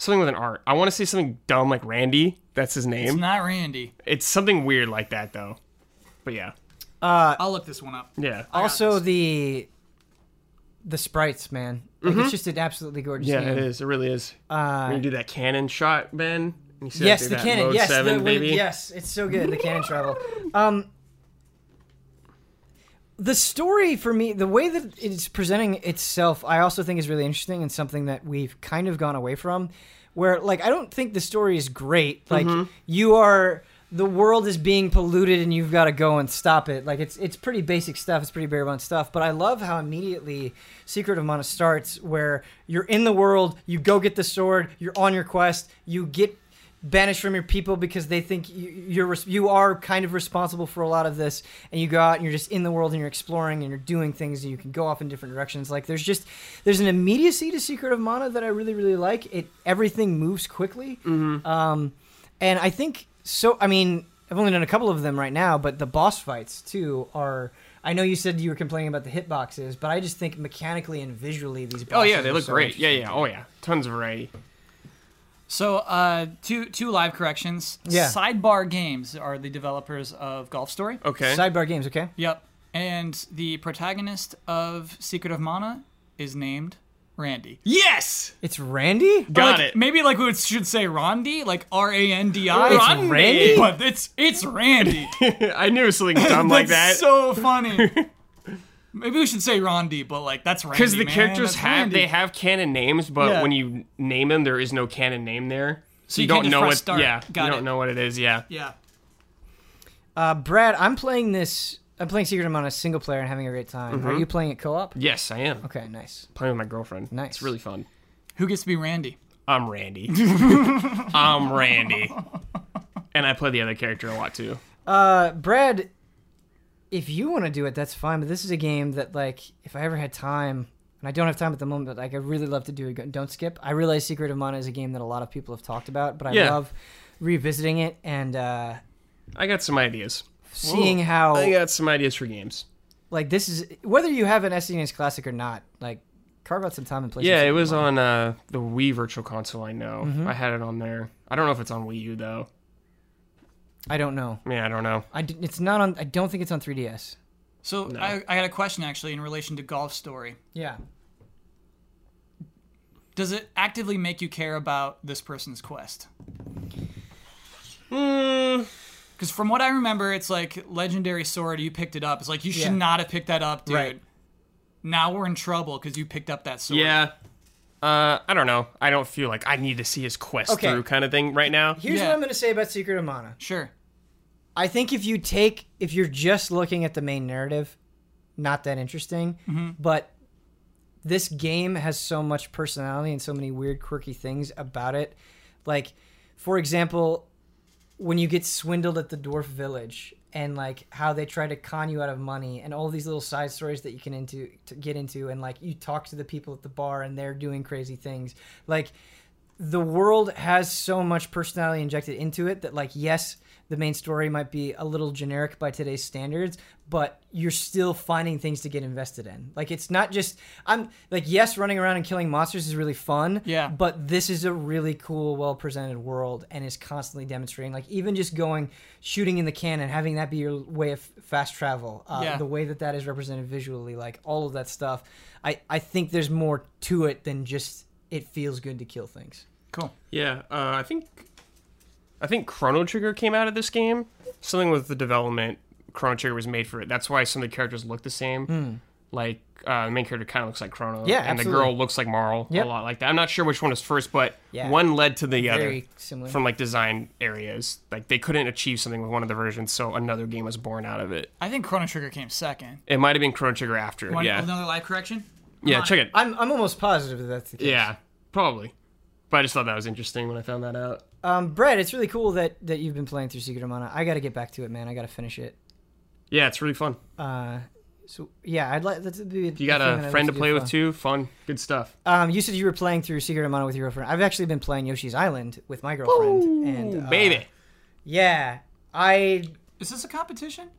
something with an art. I want to say something dumb like Randy. That's his name. It's not Randy. It's something weird like that though. But yeah, I'll look this one up. yeah. got also this. the the sprites, man. Like it's just an absolutely gorgeous Mm-hmm. Yeah, game. it is. It really is. Uh, when you do that cannon shot, Ben. and you see that yes, through the that cannon. mode Yes, seven, the, when- baby. yes, it's so good. The cannon travel. Um, the story for me, the way that it's presenting itself, I also think is really interesting and something that we've kind of gone away from. Where like I don't think the story is great. Like Mm-hmm. you are. The world is being polluted, and you've got to go and stop it. Like it's it's pretty basic stuff. It's pretty bare bones stuff. But I love how immediately Secret of Mana starts, where you're in the world, you go get the sword, you're on your quest, you get banished from your people because they think you, you're you are kind of responsible for a lot of this and you go out and you're just in the world and you're exploring and you're doing things and you can go off in different directions like there's just there's an immediacy to secret of mana that i really really like it everything moves quickly um and i think so i mean i've only done a couple of them right now but the boss fights too are I know you said you were complaining about the hitboxes, but I just think mechanically and visually these. Oh yeah, they look so great. Yeah, yeah. Oh yeah. Tons of variety. So, uh, two two live corrections. Yeah. Sidebar Games are the developers of Golf Story. Okay. Sidebar games, okay? Yep. And the protagonist of Secret of Mana is named Randy. yes. It's Randy. Got Like, it. Maybe like we should say Rondi, like R A N D I. It's Randy? But it's it's Randy. [laughs] I knew it was something dumb [laughs] like that. That's so funny. [laughs] Maybe we should say Rondi, but like that's Randy. Because the man. characters That's have Randy. they have canon names, but Yeah. when you name them, there is no canon name there. So, you you, don't know press what. start. Yeah, Got you don't know what it is. Yeah. Yeah. Uh, Brad, I'm playing this. I'm playing Secret of Mana single player and having a great time. Mm-hmm. Are you playing it co-op? Yes, I am Okay, nice. playing with my girlfriend. Nice. It's really fun. Who gets to be Randy? I'm Randy. [laughs] I'm Randy. And I play the other character a lot too. Uh, Brad, if you want to do it, that's fine. But this is a game that, like, if I ever had time, and I don't have time at the moment, but like, I'd really love to do it. Don't skip. I realize Secret of Mana is a game that a lot of people have talked about, but I Yeah. love revisiting it and uh, I got some ideas. seeing how I got some ideas for games. like this is whether you have an SNES Classic or not. Like, carve out some time and play. Yeah, it was on uh, the Wii Virtual Console. I know. Mm-hmm. I had it on there. I don't know if it's on Wii U though. I don't know. Yeah, I don't know. I d- it's not on. I don't think it's on 3DS. So I, I got a question actually in relation to Golf Story. Yeah. Does it actively make you care about this person's quest? Mm, Because from what I remember, it's like legendary sword. You picked it up. It's like you should Yeah. not have picked that up, dude. Right. Now we're in trouble because you picked up that sword. yeah. Uh, I don't know. I don't feel like I need to see his quest Okay. through kind of thing right now. Here's Yeah. what I'm going to say about Secret of Mana. Sure. I think if you take if you're just looking at the main narrative, not that interesting. But this game has so much personality and so many weird, quirky things about it. Like, for example, when you get swindled at the dwarf village and like how they try to con you out of money and all these little side stories that you can into to get into and like you talk to the people at the bar and they're doing crazy things. Like the world has so much personality injected into it that like yes the main story might be a little generic by today's standards but you're still finding things to get invested in like it's not just i'm like yes running around and killing monsters is really fun Yeah. but this is a really cool well presented world and is constantly demonstrating like even just going shooting in the cannon having that be your way of fast travel uh, Yeah. the way that that is represented visually like all of that stuff i i think there's more to it than just it feels good to kill things Cool. Yeah, uh, I think I think Chrono Trigger came out of this game. Something with the development, Chrono Trigger was made for it. That's why some of the characters look the same. Like uh, the main character kind of looks like Chrono. Yeah, and the girl looks like Marle Yep. a lot like that. I'm not sure which one was first, but Yeah. one led to the other similar from like design areas. Like they couldn't achieve something with one of the versions, so another game was born out of it. I think Chrono Trigger came second. It might have been Chrono Trigger after. Want yeah, another live correction? yeah. on. Check it. I'm, I'm almost positive that that's the case. Yeah, probably. But I just thought that was interesting when I found that out. Um, Brett, it's really cool that that you've been playing through Secret of Mana. I got to get back to it, man. I got to finish it. Yeah, it's really fun. Uh, so yeah, I'd like that's be. If you got a friend to play with too, fun, good stuff. Um, you said you were playing through Secret of Mana with your girlfriend. I've actually been playing Yoshi's Island with my girlfriend, and uh, baby. Yeah, I Is this a competition?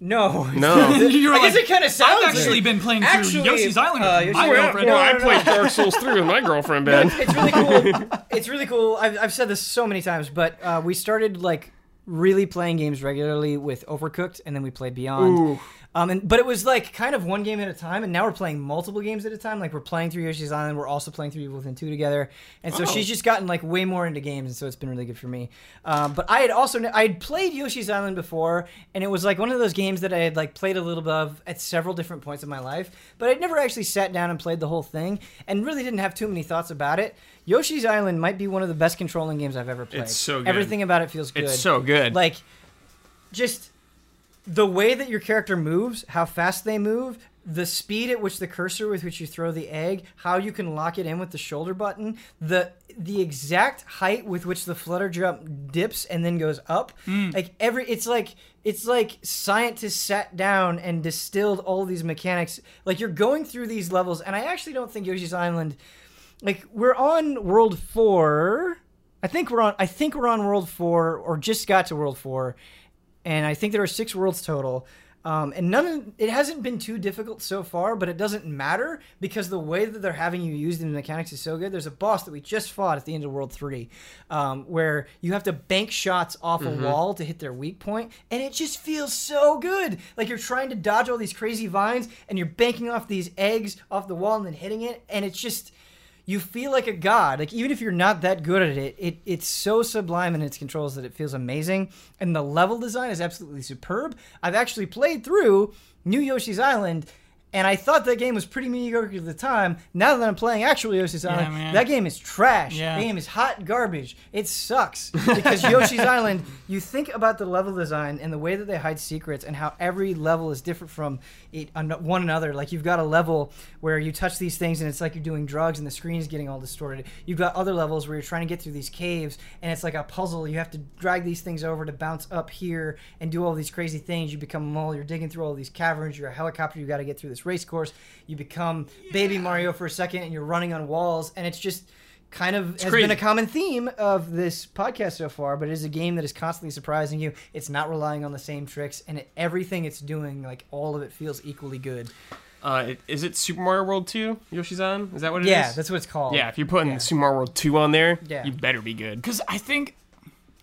No No. [laughs] You were I guess like, it kind of sounds. I've actually like- been playing Actually, through Yoshi's Island uh, with my Yoshi's- girlfriend. no, I played Dark Souls 3 with my girlfriend, Ben. it's really cool. [laughs] it's really cool. I've, I've said this so many times, but uh, we started like really playing games regularly with Overcooked, and then we played Beyond. Ooh. Um, and but it was like kind of one game at a time, and now we're playing multiple games at a time. Like we're playing through Yoshi's Island, we're also playing through Evil Within Two together, and so Oh. she's just gotten like way more into games, and so it's been really good for me. Um, but I had also I had played Yoshi's Island before, and it was like one of those games that I had like played a little bit of at several different points in my life, but I'd never actually sat down and played the whole thing, and really didn't have too many thoughts about it. Yoshi's Island might be one of the best controlling games I've ever played. It's so good. Everything about it feels good It's so good. like just the way that your character moves, how fast they move, the speed at which the cursor with which you throw the egg, how you can lock it in with the shoulder button, the the exact height with which the flutter jump dips and then goes up. Mm. Like every it's like it's like scientists sat down and distilled all these mechanics. Like you're going through these levels and I actually don't think Yoshi's Island like we're on world 4. I think we're on I think we're on world 4 or just got to world 4 and I think there are six worlds total. Um, and none of it hasn't been too difficult so far, but it doesn't matter because the way that they're having you use the mechanics is so good. There's a boss that we just fought at the end of World Three, um, where you have to bank shots off a wall to hit their weak point, and it just feels so good. Like you're trying to dodge all these crazy vines, and you're banking off these eggs off the wall and then hitting it, and it's just you feel like a god. Like even if you're not that good at it, it it's so sublime in its controls that it feels amazing. And the level design is absolutely superb. I've actually played through New Yoshi's Island. And I thought that game was pretty mediocre at the time. Now that I'm playing actual Yoshi's Island, man. that game is trash. Yeah. The game is hot garbage. It sucks [laughs] because Yoshi's Island. You think about the level design and the way that they hide secrets and how every level is different from it, one another. Like you've got a level where you touch these things and it's like you're doing drugs and the screen is getting all distorted. You've got other levels where you're trying to get through these caves and it's like a puzzle. You have to drag these things over to bounce up here and do all these crazy things. You become a mole. You're digging through all these caverns. You're a helicopter. You got to get through this race course. You become Baby Mario for a second and you're running on walls and it's just kind of has crazy. been a common theme of this podcast so far, but it is a game that is constantly surprising you. It's not relying on the same tricks, and it, everything it's doing, like all of it, feels equally good. Uh, it- is it Super Mario World 2, Yoshi's on? Is that what it is? yeah, that's what it's called. Yeah, if you're putting Yeah. Super Mario World 2 on there, Yeah. you better be good. Because I think,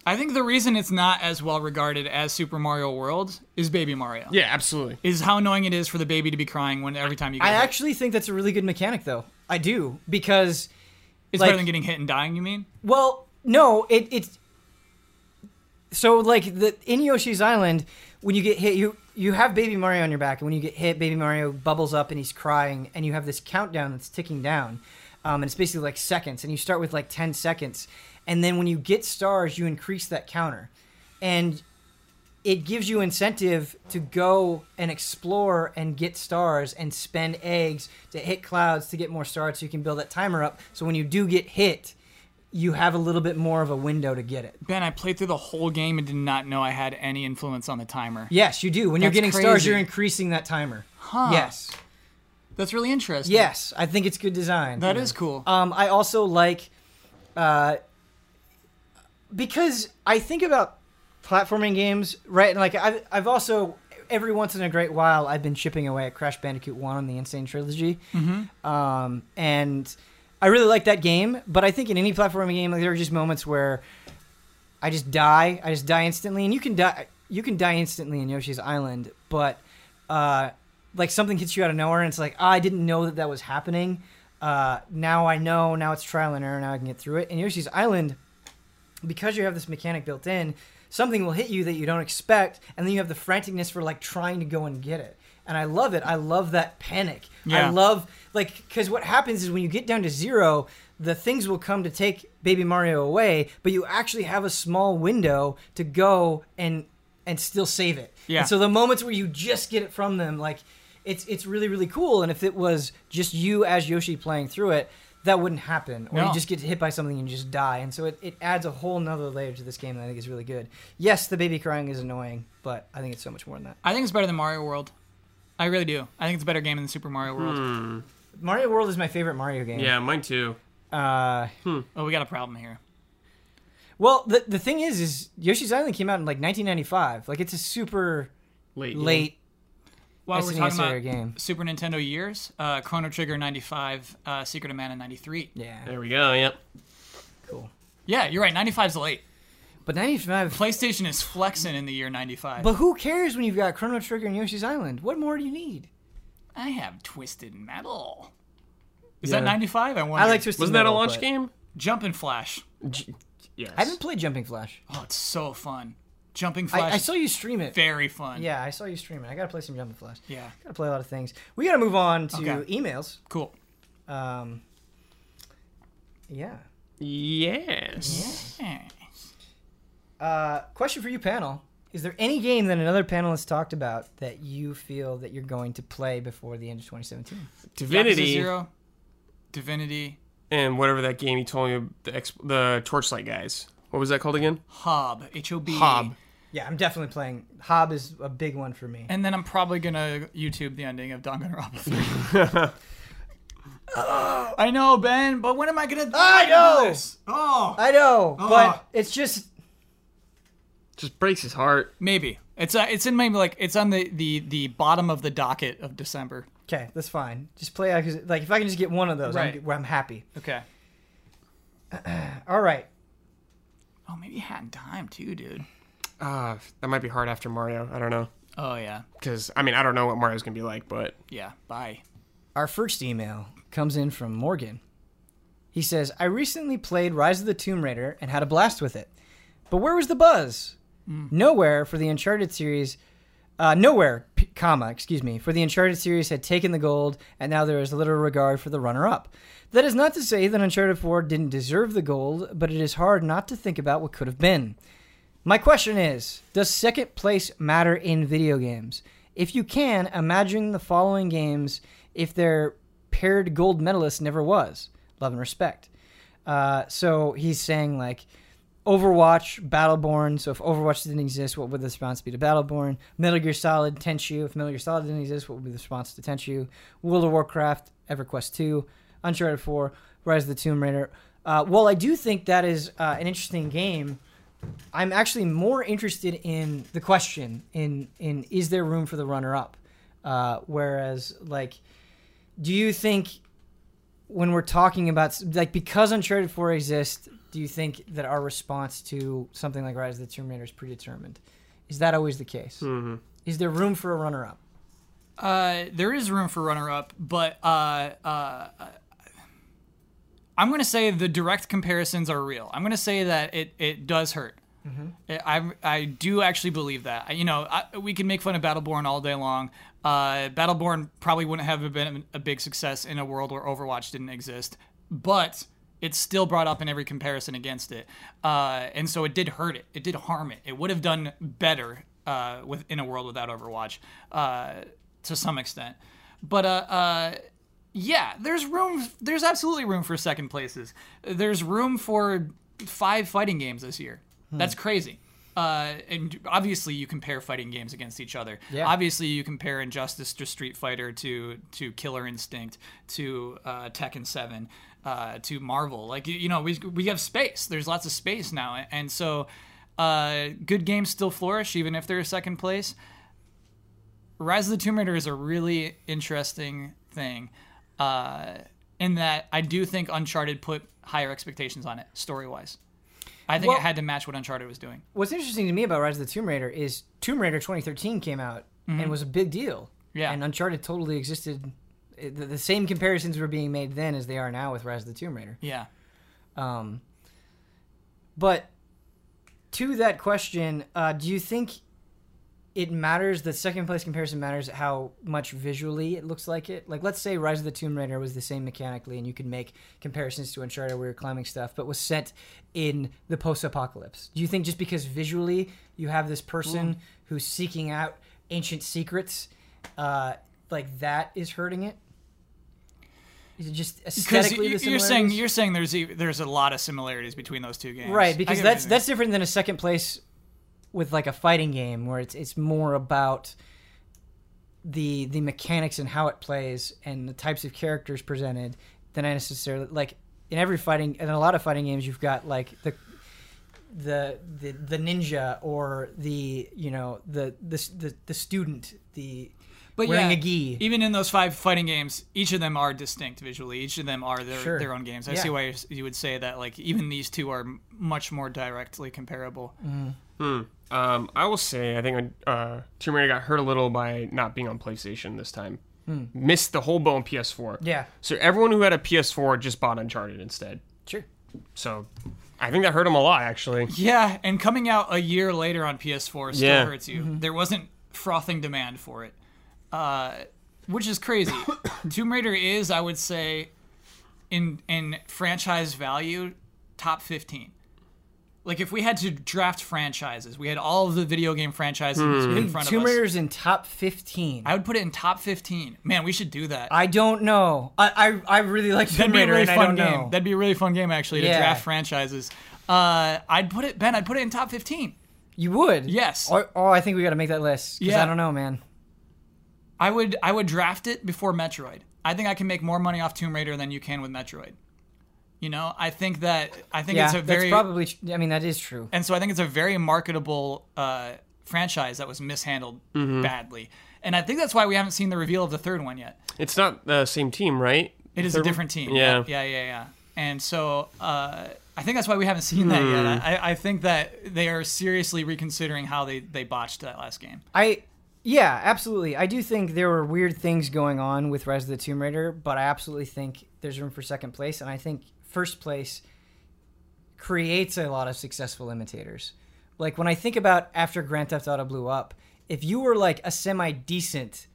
I think the reason it's not as well regarded as Super Mario World is Baby Mario. Yeah, absolutely. Is how annoying it is for the baby to be crying when every time you. Get I hit. actually think that's a really good mechanic, though. I do because, It's like- better than getting hit and dying. You mean? well, no, it it's so like the in Yoshi's Island when you get hit, you you have Baby Mario on your back, and when you get hit, Baby Mario bubbles up and he's crying, and you have this countdown that's ticking down, um, and it's basically like seconds, and you start with like ten seconds, and then when you get stars, you increase that counter, and it gives you incentive to go and explore and get stars and spend eggs to hit clouds to get more stars so you can build that timer up. So when you do get hit, you have a little bit more of a window to get it. Ben, I played through the whole game and did not know I had any influence on the timer. Yes, you do. When you're That's getting stars, you're increasing that timer. Huh. Yes. That's really interesting. Yes, I think it's good design. That is cool. Um, I also like, uh, because I think about platforming games, right? And like I've, I've also every once in a great while I've been chipping away at Crash Bandicoot One on the N. Sane Trilogy, mm-hmm. um, and I really like that game. But I think in any platforming game, like there are just moments where I just die. I just die instantly, and you can die. You can die instantly in Yoshi's Island, but uh, like something hits you out of nowhere, and it's like "Ah, I didn't know that that was happening. Uh, now I know. Now it's trial and error. Now I can get through it. In Yoshi's Island, because you have this mechanic built in, something will hit you that you don't expect, and then you have the franticness for like trying to go and get it. And I love it. I love that panic. I love like because what happens is when you get down to zero, the things will come to take Baby Mario away, but you actually have a small window to go and and still save it. Yeah. And so the moments where you just get it from them, like it's it's really really cool. And if it was just you as Yoshi playing through it, that wouldn't happen. Or No. you just get hit by something and you just die. And so it, it adds a whole nother layer to this game that I think is really good. Yes, the baby crying is annoying, but I think it's so much more than that. I think it's better than Mario World. I really do. I think it's a better game than Super Mario World. Mario World is my favorite Mario game. Yeah, mine too. Uh, Oh, we got a problem here. well, the the thing is, is Yoshi's Island came out in like 1995. Like it's a super Late. yeah. late While we're SNES talking era about game. Super Nintendo years, uh, Chrono Trigger 95, uh, Secret of Mana 93. Yeah, There we go. Yep. cool. Yeah, you're right. 95's late. But 95. PlayStation is flexing in the year 95. But who cares when you've got Chrono Trigger and Yoshi's Island? What more do you need? I have Twisted Metal. Is Yeah. that 95? I wonder. I like Twisted Wasn't that a launch but- game? Jumping Flash. G- yes. I haven't played Jumping Flash. Oh, it's so fun. Jumping Flash. I, I saw you stream it. very fun. Yeah, I saw you stream it. I gotta play some Jumping Flash. Yeah. Gotta play a lot of things. We gotta move on to Okay. emails. Cool. Um, yeah. Yes. Yeah. Uh, question for you, panel. Is there any game that another panelist talked about that you feel that you're going to play before the end of 2017? Yakuza Divinity Zero. Divinity. and whatever that game you told me the the Torchlight guys. What was that called again? Hob. H O B. Hob. Yeah, I'm definitely playing. Hob is a big one for me. And then I'm probably gonna YouTube the ending of Danganronpa 3. [laughs] I know, Ben, but when am I gonna? I know! this? Oh, I know, Oh. but it's just Just breaks his heart. maybe it's uh, it's in maybe like it's on the the the bottom of the docket of December. okay. That's fine. Just play out because, like, if I can just get one of those, Right. I'm, I'm happy. Okay. [clears throat] All right. Oh, maybe Hat in Time too, dude. Uh, that might be hard after Mario. I don't know. Oh yeah, Because, I mean, I don't know what Mario's going to be like, but yeah. Bye. Our first email comes in from Morgan. He says, I recently played Rise of the Tomb Raider and had a blast with it. But where was the buzz? Nowhere for the Uncharted series. Uh, nowhere, p- comma, excuse me, for the Uncharted series had taken the gold, and now there is little regard for the runner up. That is not to say that Uncharted 4 didn't deserve the gold, but it is hard not to think about what could have been. My question is Does second place matter in video games? If you can, imagine the following games if their paired gold medalist never was. Love and respect. Uh, so he's saying, like, Overwatch, Battleborn. So if Overwatch didn't exist, what would the response be to Battleborn? Metal Gear Solid, Tenchu. If Metal Gear Solid didn't exist, what would be the response to Tenchu? World of Warcraft, EverQuest 2, Uncharted 4, Rise of the Tomb Raider. Uh, while I do think that is uh, an interesting game, I'm actually more interested in the question in in is there room for the runner up? Uh, whereas like, do you think when we're talking about like because Uncharted 4 exists, do you think that our response to something like Rise of the Tomb Raider is predetermined? Is that always the case? Mhm. Is there room for a runner up? Uh, there is room for runner up, but uh, uh, I'm going to say the direct comparisons are real. I'm going to say that it, it does hurt. I, I do actually believe that. I- You know, I, we can make fun of Battleborn all day long. Uh, Battleborn probably wouldn't have been a big success in a world where Overwatch didn't exist, but it's still brought up in every comparison against it. Uh, and so it did hurt it. It did harm it. It would have done better uh, with in a world without Overwatch uh, to some extent. But uh, uh, yeah, there's room. There's absolutely room for second places. There's room for five fighting games this year. That's crazy. Uh, and obviously, you compare fighting games against each other. Yeah. Obviously, you compare Injustice to Street Fighter to to Killer Instinct to uh, Tekken Seven uh, to Marvel. Like you, you know, we we have space. There's lots of space now, and so uh, good games still flourish even if they're second place. Rise of the Tomb Raider is a really interesting thing, uh, in that I do think Uncharted put higher expectations on it story wise. I think Well- it had to match what Uncharted was doing. What's interesting to me about Rise of the Tomb Raider is Tomb Raider 2013 came out and was a big deal. Yeah. And Uncharted totally existed. The, the same comparisons were being made then as they are now with Rise of the Tomb Raider. Yeah. Um, but to that question, uh, do you think it matters? The second place comparison matters how much visually it looks like it. Like, let's say Rise of the Tomb Raider was the same mechanically, and you could make comparisons to Uncharted where you're climbing stuff, but was set in the post-apocalypse. Do you think just because visually you have this person who's seeking out ancient secrets? Uh, like that is hurting it? Is it just aesthetically you, you're saying you're saying there's there's a lot of similarities between those two games, right because that's that's different than a second place with like a fighting game where it's it's more about the the mechanics and how it plays and the types of characters presented than I necessarily like in every fighting in a lot of fighting games you've got like the the the, the ninja or the you know the the the, the student the but wearing yeah, a gi. Even in those five fighting games, each of them are distinct visually. Each of them are their, Sure. their own games. I Yeah. see why you- you would say that. Like even these two are much more directly comparable. Mm-hmm. Hmm. Um, I will say I think uh, Tomb Raider got hurt a little by not being on PlayStation this time. Missed the whole boat on PS4. Yeah, So everyone who had a PS4 just bought Uncharted instead. sure. So I think that hurt them a lot actually. Yeah, and coming out a year later on PS4 still Yeah. hurts you. There wasn't frothing demand for it, uh, which is crazy. [coughs] Tomb Raider is, I would say, in in franchise value, top fifteen. Like if we had to draft franchises, we had all of the video game franchises in front Tomb of us. Tomb Raider's in top fifteen. I would put it in top fifteen. Man, we should do that. I don't know. I I, I really like That'd Tomb be a Raider, really and I fun don't game. know. That'd be a really fun game actually to Yeah. draft franchises. Uh, I'd put it, Ben. I'd put it in top fifteen. You would? Yes. Oh, oh, I think we got to make that list. 'cause Yeah. I don't know, man. I would I would draft it before Metroid. I think I can make more money off Tomb Raider than you can with Metroid. You know, I think that I think Yeah, it's a very that's probably. I mean, that is true. and so I think it's a very marketable uh, franchise that was mishandled Mm-hmm. badly, and I think that's why we haven't seen the reveal of the third one yet. It's not the same team, right? It is a different team. Yeah. yeah, yeah, yeah. And so uh, I think that's why we haven't seen that yet. Hmm. I, I think that they are seriously reconsidering how they they botched that last game. I. Yeah, absolutely. I do think there were weird things going on with Rise of the Tomb Raider, but I absolutely think there's room for second place, and I think first place creates a lot of successful imitators. Like when I think about after Grand Theft Auto blew up, if you were like a semi decent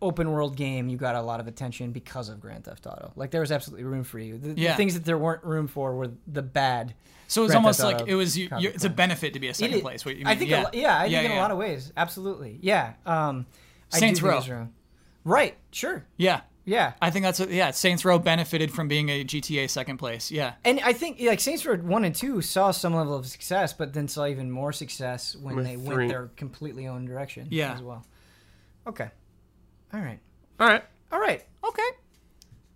open world game, you got a lot of attention because of Grand Theft Auto. Like there was absolutely room for you. The, the things that there weren't room for were the bad. So it was Grand almost like it was you, you, it's a benefit to be a second It- place. What you I think, yeah, A, yeah, I think in a lot of ways, absolutely, yeah. Um, Saints Row. Right? Sure. Yeah, Yeah. I think that's what, yeah. Saints Row benefited from being a GTA second place. Yeah, And I think like Saints Row one and two saw some level of success, but then saw even more success when With they three. went their completely own direction. Yeah. as well. Okay. All right. All right. All right. okay.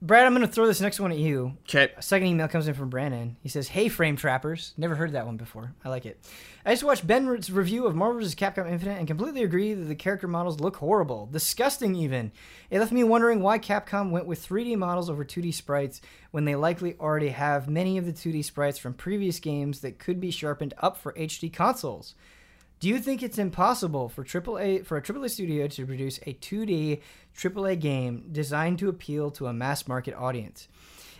Brad, I'm going to throw this next one at you. Okay. A second email comes in from Brandon. He says, "Hey, Frame Trappers. Never heard that one before. I like it. I just watched Ben's review of Marvel vs. Capcom Infinite and completely agree that the character models look horrible, disgusting even. It left me wondering why Capcom went with 3D models over 2D sprites when they likely already have many of the 2D sprites from previous games that could be sharpened up for HD consoles." Do you think it's impossible for AAA for a AAA studio to produce a 2D AAA game designed to appeal to a mass market audience?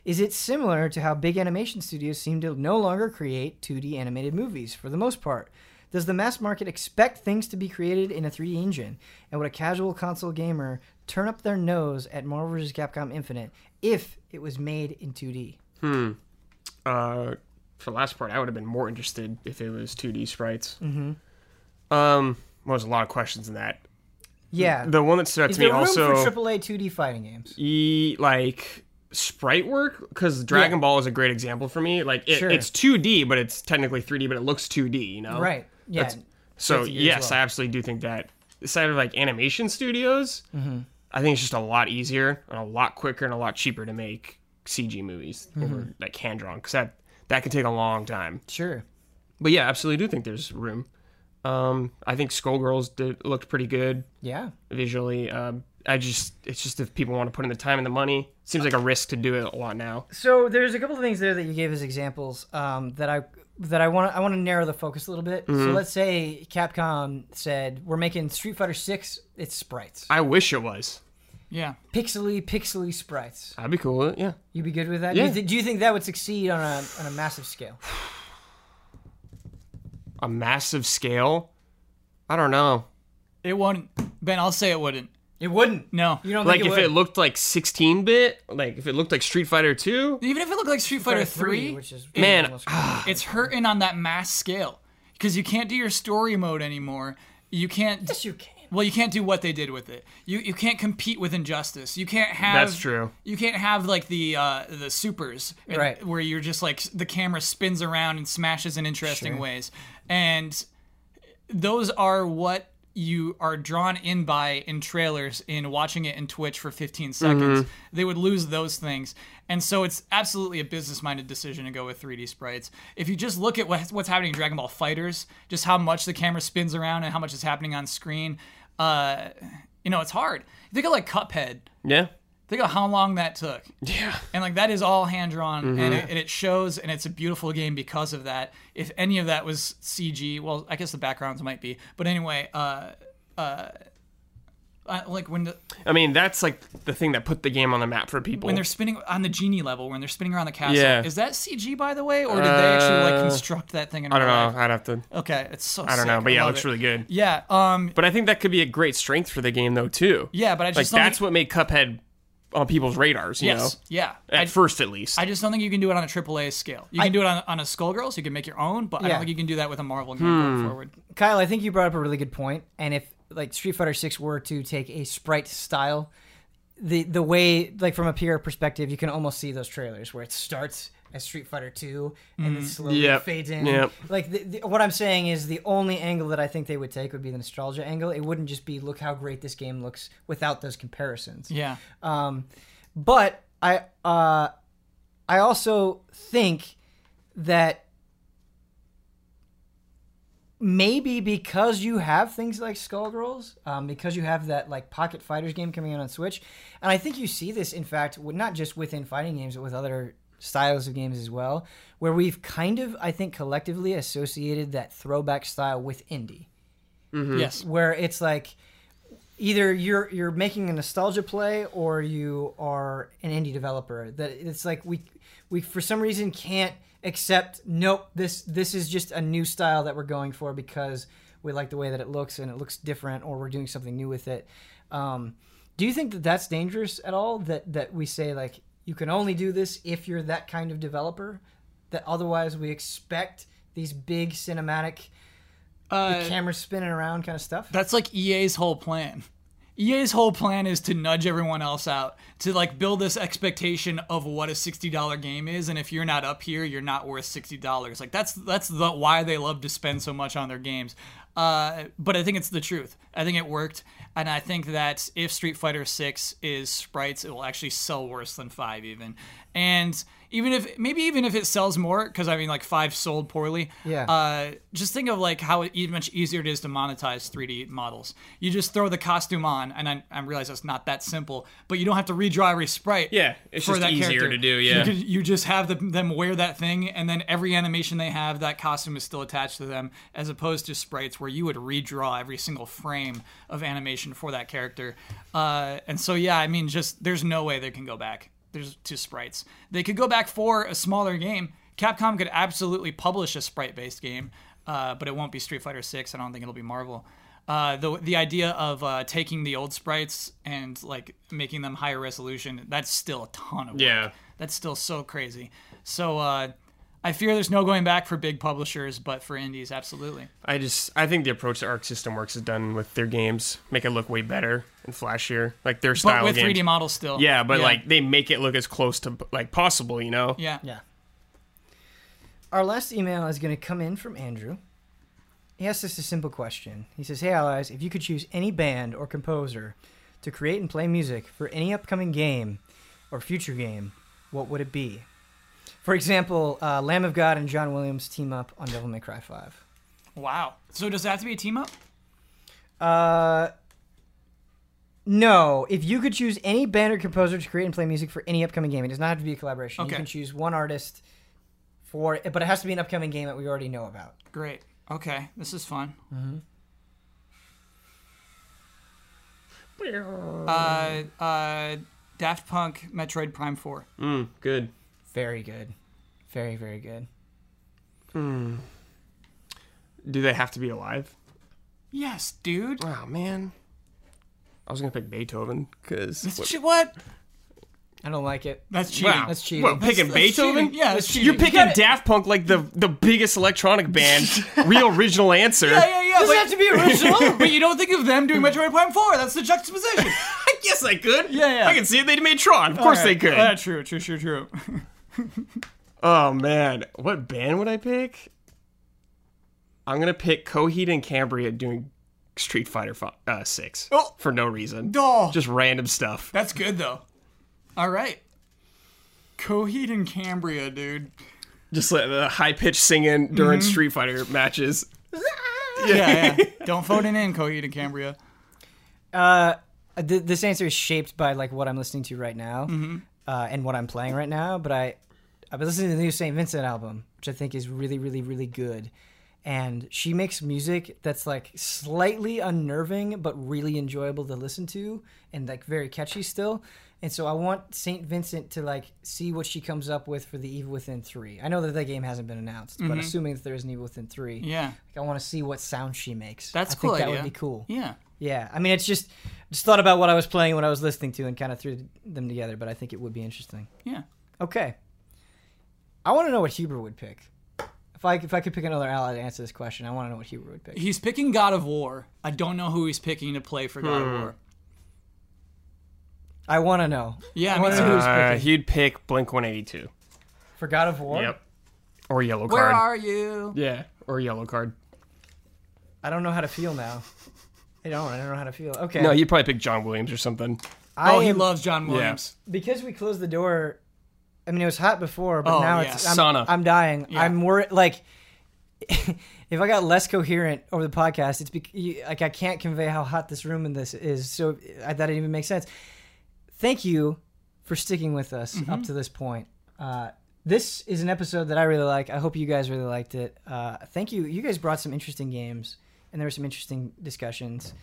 Is it similar to how big animation studios seem to no longer create 2D animated movies for the most part? Does the mass market expect things to be created in a 3D engine? And would a casual console gamer turn up their nose at Marvel vs. Capcom Infinite if it was made in 2D? Uh, for the last part, I would have been more interested if it was 2D sprites. Mm-hmm. Um, well, there's a lot of questions in that. Yeah. The one that stood out Is to me room also, for AAA 2D fighting games? e, like sprite work, because Dragon Yeah. Ball is a great example for me. Like it, Sure. it's 2D, but it's technically 3D, but it looks 2D. You know? Right. Yeah. That's- So That's a year as yes, well. I absolutely do think that side of like animation studios, Mm-hmm. I think it's just a lot easier and a lot quicker and a lot cheaper to make CG movies Mm-hmm. over like hand drawn because that that can take a long time. Sure. But yeah, absolutely do think there's room. Um, I think Skullgirls did looked pretty good Yeah. visually. Um, I just it's just if people want to put in the time and the money, seems like a risk to do it a lot now. So there's a couple of things there that you gave as examples um, that I that I want I want to narrow the focus a little bit. So let's say Capcom said we're making Street Fighter Six. It's sprites, I wish it was. Yeah, pixely pixely sprites. I'd be cool with it. Yeah. You'd be good with that? Yeah. Do, you thi- do you think that would succeed on a on a massive scale? [sighs] [sighs] [sighs] A massive scale. I don't know. it wouldn't. Ben, I'll say it wouldn't. It wouldn't. No, You don't like think if it, it looked like 16 bit, like if it looked like Street Fighter 2, even if it looked like Street Fighter Three, which is Man, almost- ah. it's hurting on that mass scale because you can't do your story mode anymore. You can't. yes, you can. Well, you can't do what they did with it. You you can't compete with injustice. You can't have That's true. You can't have like the uh, the supers, Right. Where you're just like the camera spins around and smashes in interesting ways, and those are what you are drawn in by in trailers in watching it in Twitch for 15 seconds. They would lose those things. And so it's absolutely a business minded decision to go with 3D sprites. If you just look at what, what's happening in Dragon Ball FighterZ, just how much the camera spins around and how much is happening on screen, uh, you know, it's hard. Think of like Cuphead. Yeah. Think of how long that took. Yeah. And like that is all hand drawn, and, it, and it shows, and it's a beautiful game because of that. If any of that was CG, well, I guess the backgrounds might be, but anyway, uh, uh, uh, like when the, I mean, that's like the thing that put the game on the map for people. when they're spinning on the genie level, when they're spinning around the castle, Yeah. is that CG by the way, or did they actually like Uh, construct that thing in I don't real know. life? I'd have to. Okay, it's so. I don't know, but yeah, it looks really good. Yeah, um, But I think that could be a great strength for the game, though, too. yeah, but I Like just don't that's think, what made Cuphead on people's radars. You yes, yeah. at I, first at least. I just don't think you can do it on a AAA scale. You can do it on, on a Skullgirls. You can make your own, but I Yeah. don't think you can do that with a Marvel game Hmm. going forward. Kyle, I think you brought up a really good. And if like Street Fighter Six were to take a sprite style, the the way like from a PR perspective, you can almost see those trailers where it starts as Street Fighter Two and then slowly Yep. fades in. Yep. Like the, the, what I'm saying is the only angle that I think they would take would be the nostalgia angle. It wouldn't just be look how great this game looks without those comparisons. Yeah. Um, but I uh, I also think that maybe because you have things like Skullgirls, um, because you have that like Pocket Fighters game coming out on Switch, and I think you see this in fact with- not just within fighting games but with other styles of games as well, where we've kind of I think collectively associated that throwback style with indie. Yes. where it's like either you're you're making a nostalgia play or you are an indie developer. That it's like we we for some reason can't accept nope this this is just a new style that we're going for because we like the way that it looks and it looks different or we're doing something new with it. Um, do you think that that's dangerous at all that that we say like you can only do this if you're that kind of developer? That otherwise we expect these big cinematic Uh, camera spinning around kind of stuff? That's like EA's whole plan. EA's whole plan is to nudge everyone else out, to like build this expectation of what a $60 game is and if you're not up here, you're not worth $60. Like that's that's the why they love to spend so much on their games. Uh, but I think it's the truth. I think it worked and I think that if Street Fighter 6 is sprites, it will actually sell worse than 5 even. And even if maybe even if it sells more cuz I mean like 5 sold poorly. Yeah. Uh, just think of like how e- much easier it is to monetize 3D models. You just throw the costume on, and I, I realize that's not that simple, but you don't have to redraw every sprite. Yeah, it's for just that easier character. to do, You yeah. could- you just have them, them wear that thing, and then every animation they have, that costume is still attached to them, as opposed to sprites where you would redraw every single frame of animation for that character. Uh, and so, yeah, I mean, just there's no way they can go back. There's two sprites. They could go back for a smaller game. Capcom could absolutely publish a sprite-based game, uh, but it won't be Street Fighter Six. I don't think it'll be Marvel. Uh, the the idea of uh, taking the old sprites and like making them higher resolution that's still a ton of work. Yeah. that's still so crazy. So uh, I fear there's no going back for big publishers, but for indies, absolutely. I just I think the approach that Arc System Works has done with their games make it look way better and flashier, like their style. But style with games. 3D models still. Yeah, but like they make it look as close to like possible, you know? yeah, Yeah. Our last email is going to come in from Andrew. He asks us a simple question. He says, Hey, allies, if you could choose any band or composer to create and play music for any upcoming game or future game, what would it be? For example, uh, Lamb of God and John Williams team up on Devil May Cry 5. Wow. So does that have to be a team up? Uh, no. If you could choose any band or composer to create and play music for any upcoming game, it does not have to be a collaboration. Okay. You can choose one artist for, but it has to be an upcoming game that we already know about. Great. Okay, this is fun. Uh, uh, Daft Punk, Metroid Prime Four. Mm, good. Very good. Very, very good. Do they have to be alive? Yes, dude. Oh man. I was gonna pick Beethoven because That's che- what? I don't like it. That's cheating. wow, That's cheating. What, picking that's Beethoven? cheating. Yeah, that's cheating. You're picking gotta- Daft Punk like the the biggest electronic [laughs] band. Real original answer. Yeah, yeah, yeah. Doesn't But, have to be original. [laughs] but you don't think of them doing Metroid Prime 4. That's the juxtaposition. [laughs] I guess I could. Yeah, yeah. I can see it. They made Tron. Of course they could. Uh, true, true, true, true. Oh man, what band would I pick? I'm gonna pick Coheed and Cambria doing Street Fighter fi- uh, Six Oh. for no reason. Oh. Just random stuff. That's good though. All right. Coheed and Cambria, dude. Just like the high pitched singing during Mm-hmm. Street Fighter matches. Yeah, yeah. Don't phone it in, Coheed and Cambria. Uh, th- this answer is shaped by like what I'm listening to right now, Mm-hmm. uh, and what I'm playing right now. But I, I've been listening to the new Saint Vincent album, which I think is really, really, really good. And she makes music that's like slightly unnerving, but really enjoyable to listen to, and like very catchy still. And so I want Saint Vincent to like see what she comes up with for the Evil Within three. I know that that game hasn't been announced, but assuming that there is an Evil Within three, Mm-hmm. Yeah. like, I want to see what sound she makes. That's I cool Think that idea. would be cool. Yeah. Yeah, I mean, it's just just thought about what I was playing, what I was listening to, and kind of threw them together. But I think it would be interesting. Yeah. Okay, I want to know what Huber would pick. If I if I could pick another ally to answer this question, I want to know what Huber would pick. He's picking God of War. I don't know who he's picking to play for God Hmm. of War. I want to know. Yeah, I me want to know who's Uh, picking he'd pick Blink 182. for God of War. Yep. Or Yellow card. Where Card. are you? Yeah. Or Yellow Card. I don't know how to feel now. I don't. I don't know how to feel. Okay. No, you'd probably pick John Williams or something. I Oh, he am- loves John Williams. because we closed the door. I mean, it was hot before, but Oh, now yeah. it's I'm, Sauna. I'm dying. Yeah. I'm worried. Like, [laughs] if I got less coherent over the podcast, it's you- like I can't convey how hot this room in this is. So I, that didn't even make sense. Thank you for sticking with us Mm-hmm. up to this point. Uh, this is an episode that I really like. I hope you guys really liked it. Uh, thank you. You guys brought some interesting games, and there were some interesting discussions.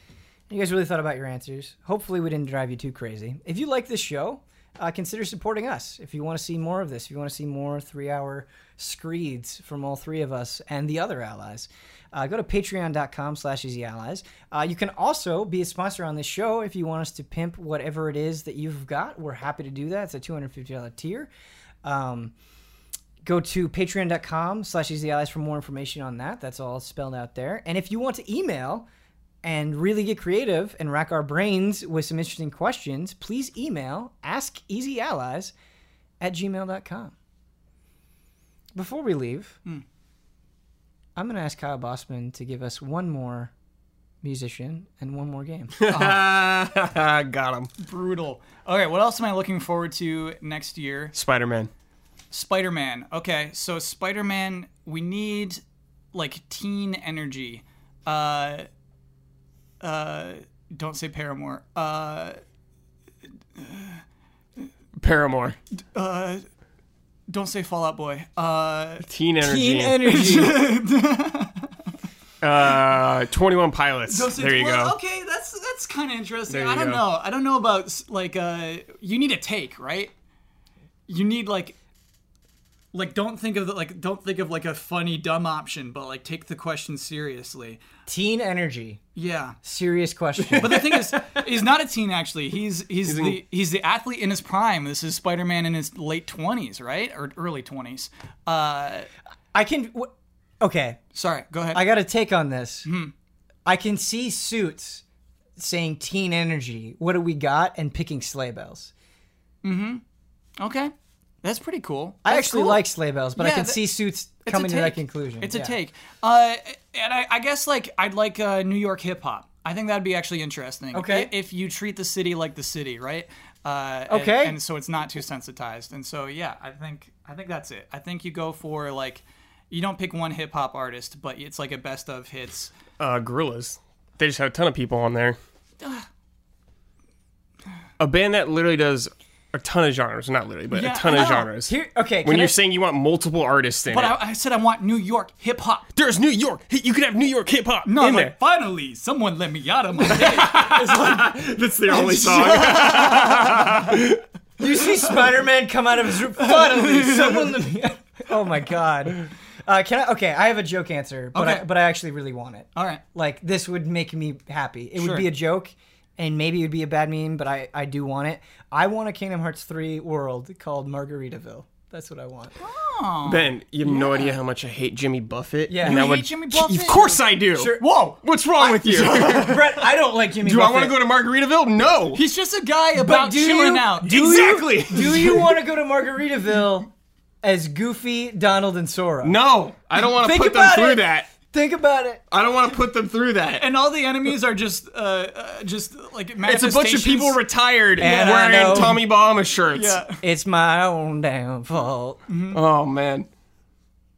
You guys really thought about your answers. Hopefully, we didn't drive you too crazy. If you like this show, uh, consider supporting us. If you want to see more of this, if you want to see more three hour screeds from all three of us and the other allies, uh, go to patreon.com slash easy allies. Uh, you can also be a sponsor on this show if you want us to pimp whatever it is that you've got. We're happy to do that. It's a $250 tier. Um, go to patreon.com slash easy allies for more information on that that's all spelled out there and if you want to email and really get creative and rack our brains with some interesting questions please email askeasyallies at gmail.com before we leave i'm going to ask kyle bosman to give us one more musician and one more game [laughs] [laughs] Got him. Brutal. Okay, what else am I looking forward to next year? Spider Man. Spider Man. Okay, so Spider Man, we need like teen energy. Uh, uh, don't say Paramore. Uh, Paramore. uh, don't say Fall Out Boy. Uh, Teen Energy. teen energy [laughs] uh, 21 Pilots. don't say there you well, go. Okay, that's that's kind of interesting. I don't go. know. I don't know about like uh, you need a take, right? You need like. Like don't think of the, like don't think of like a funny dumb option, but like take the question seriously. teen energy Yeah, serious question But the thing is, [laughs] he's not a teen actually. He's he's, in- the he's the athlete in his prime. This is Spider Man in his late twenties, right, or early twenties. Uh, i can w- okay sorry, go ahead. I got a take on this. Hmm. I can see suits saying teen energy. What do we got? And picking sleigh bells. Mm-hmm okay, that's pretty cool. I actually cool. like sleigh bells, but I can that- see suits coming to that conclusion. It's a take. Uh, and I, I guess like I'd like uh, New York hip hop. I think that'd be actually interesting. Okay. If you treat the city like the city, right? Uh, and- Okay. And, so it's not too sensitized. And so yeah, I think I think that's it. I think you go for like. You don't pick one hip hop artist, but it's like a best of hits. Uh, Gorillaz. They just have a ton of people on there. A band that literally does a ton of genres. Not literally, but Yeah, a ton of genres. Here, okay. when you're I- saying you want multiple artists in But it. I, I said I want New York hip hop. There's New York. You could have New York hip hop No, in like, there. finally, someone let me out of my head. [laughs] It's like, That's the only song. [laughs] you see Spider-Man come out of his room. Finally, [laughs] someone. Let me... Oh my god. Uh, can I? Okay, I have a joke answer, but Okay. I, but I actually really want it. all right. Like this would make me happy. It Sure. would be a joke, and maybe it would be a bad meme, but I I do want it. I want a Kingdom Hearts three world called Margaritaville. That's what I want. Oh. Ben, you have no idea how much I hate Jimmy Buffett. Yeah. and You that hate would, Jimmy Buffett? Of course I do. Sure. Whoa, what's wrong with you? [laughs] Brett, I don't like Jimmy Buffett. [laughs] do I want to go to Margaritaville? No. He's just a guy about do chilling you- out. do exactly. You, do you [laughs] want to go to Margaritaville as Goofy, Donald, and Sora? no, I don't want to put them through it. that. Think about it. I don't want to put them through that. And all the enemies are just, uh, uh just like It's a bunch of people retired And wearing Tommy Bahama shirts. Yeah. It's my own damn fault. Mm-hmm. Oh man.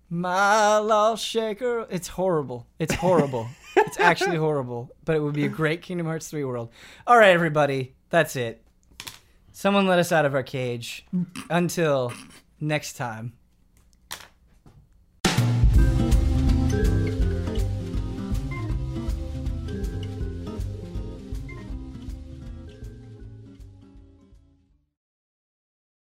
My lost shaker. It's horrible. It's horrible. [laughs] it's actually horrible. But it would be a great Kingdom Hearts 3 world. All right, everybody. That's it. Someone let us out of our cage. Until next time.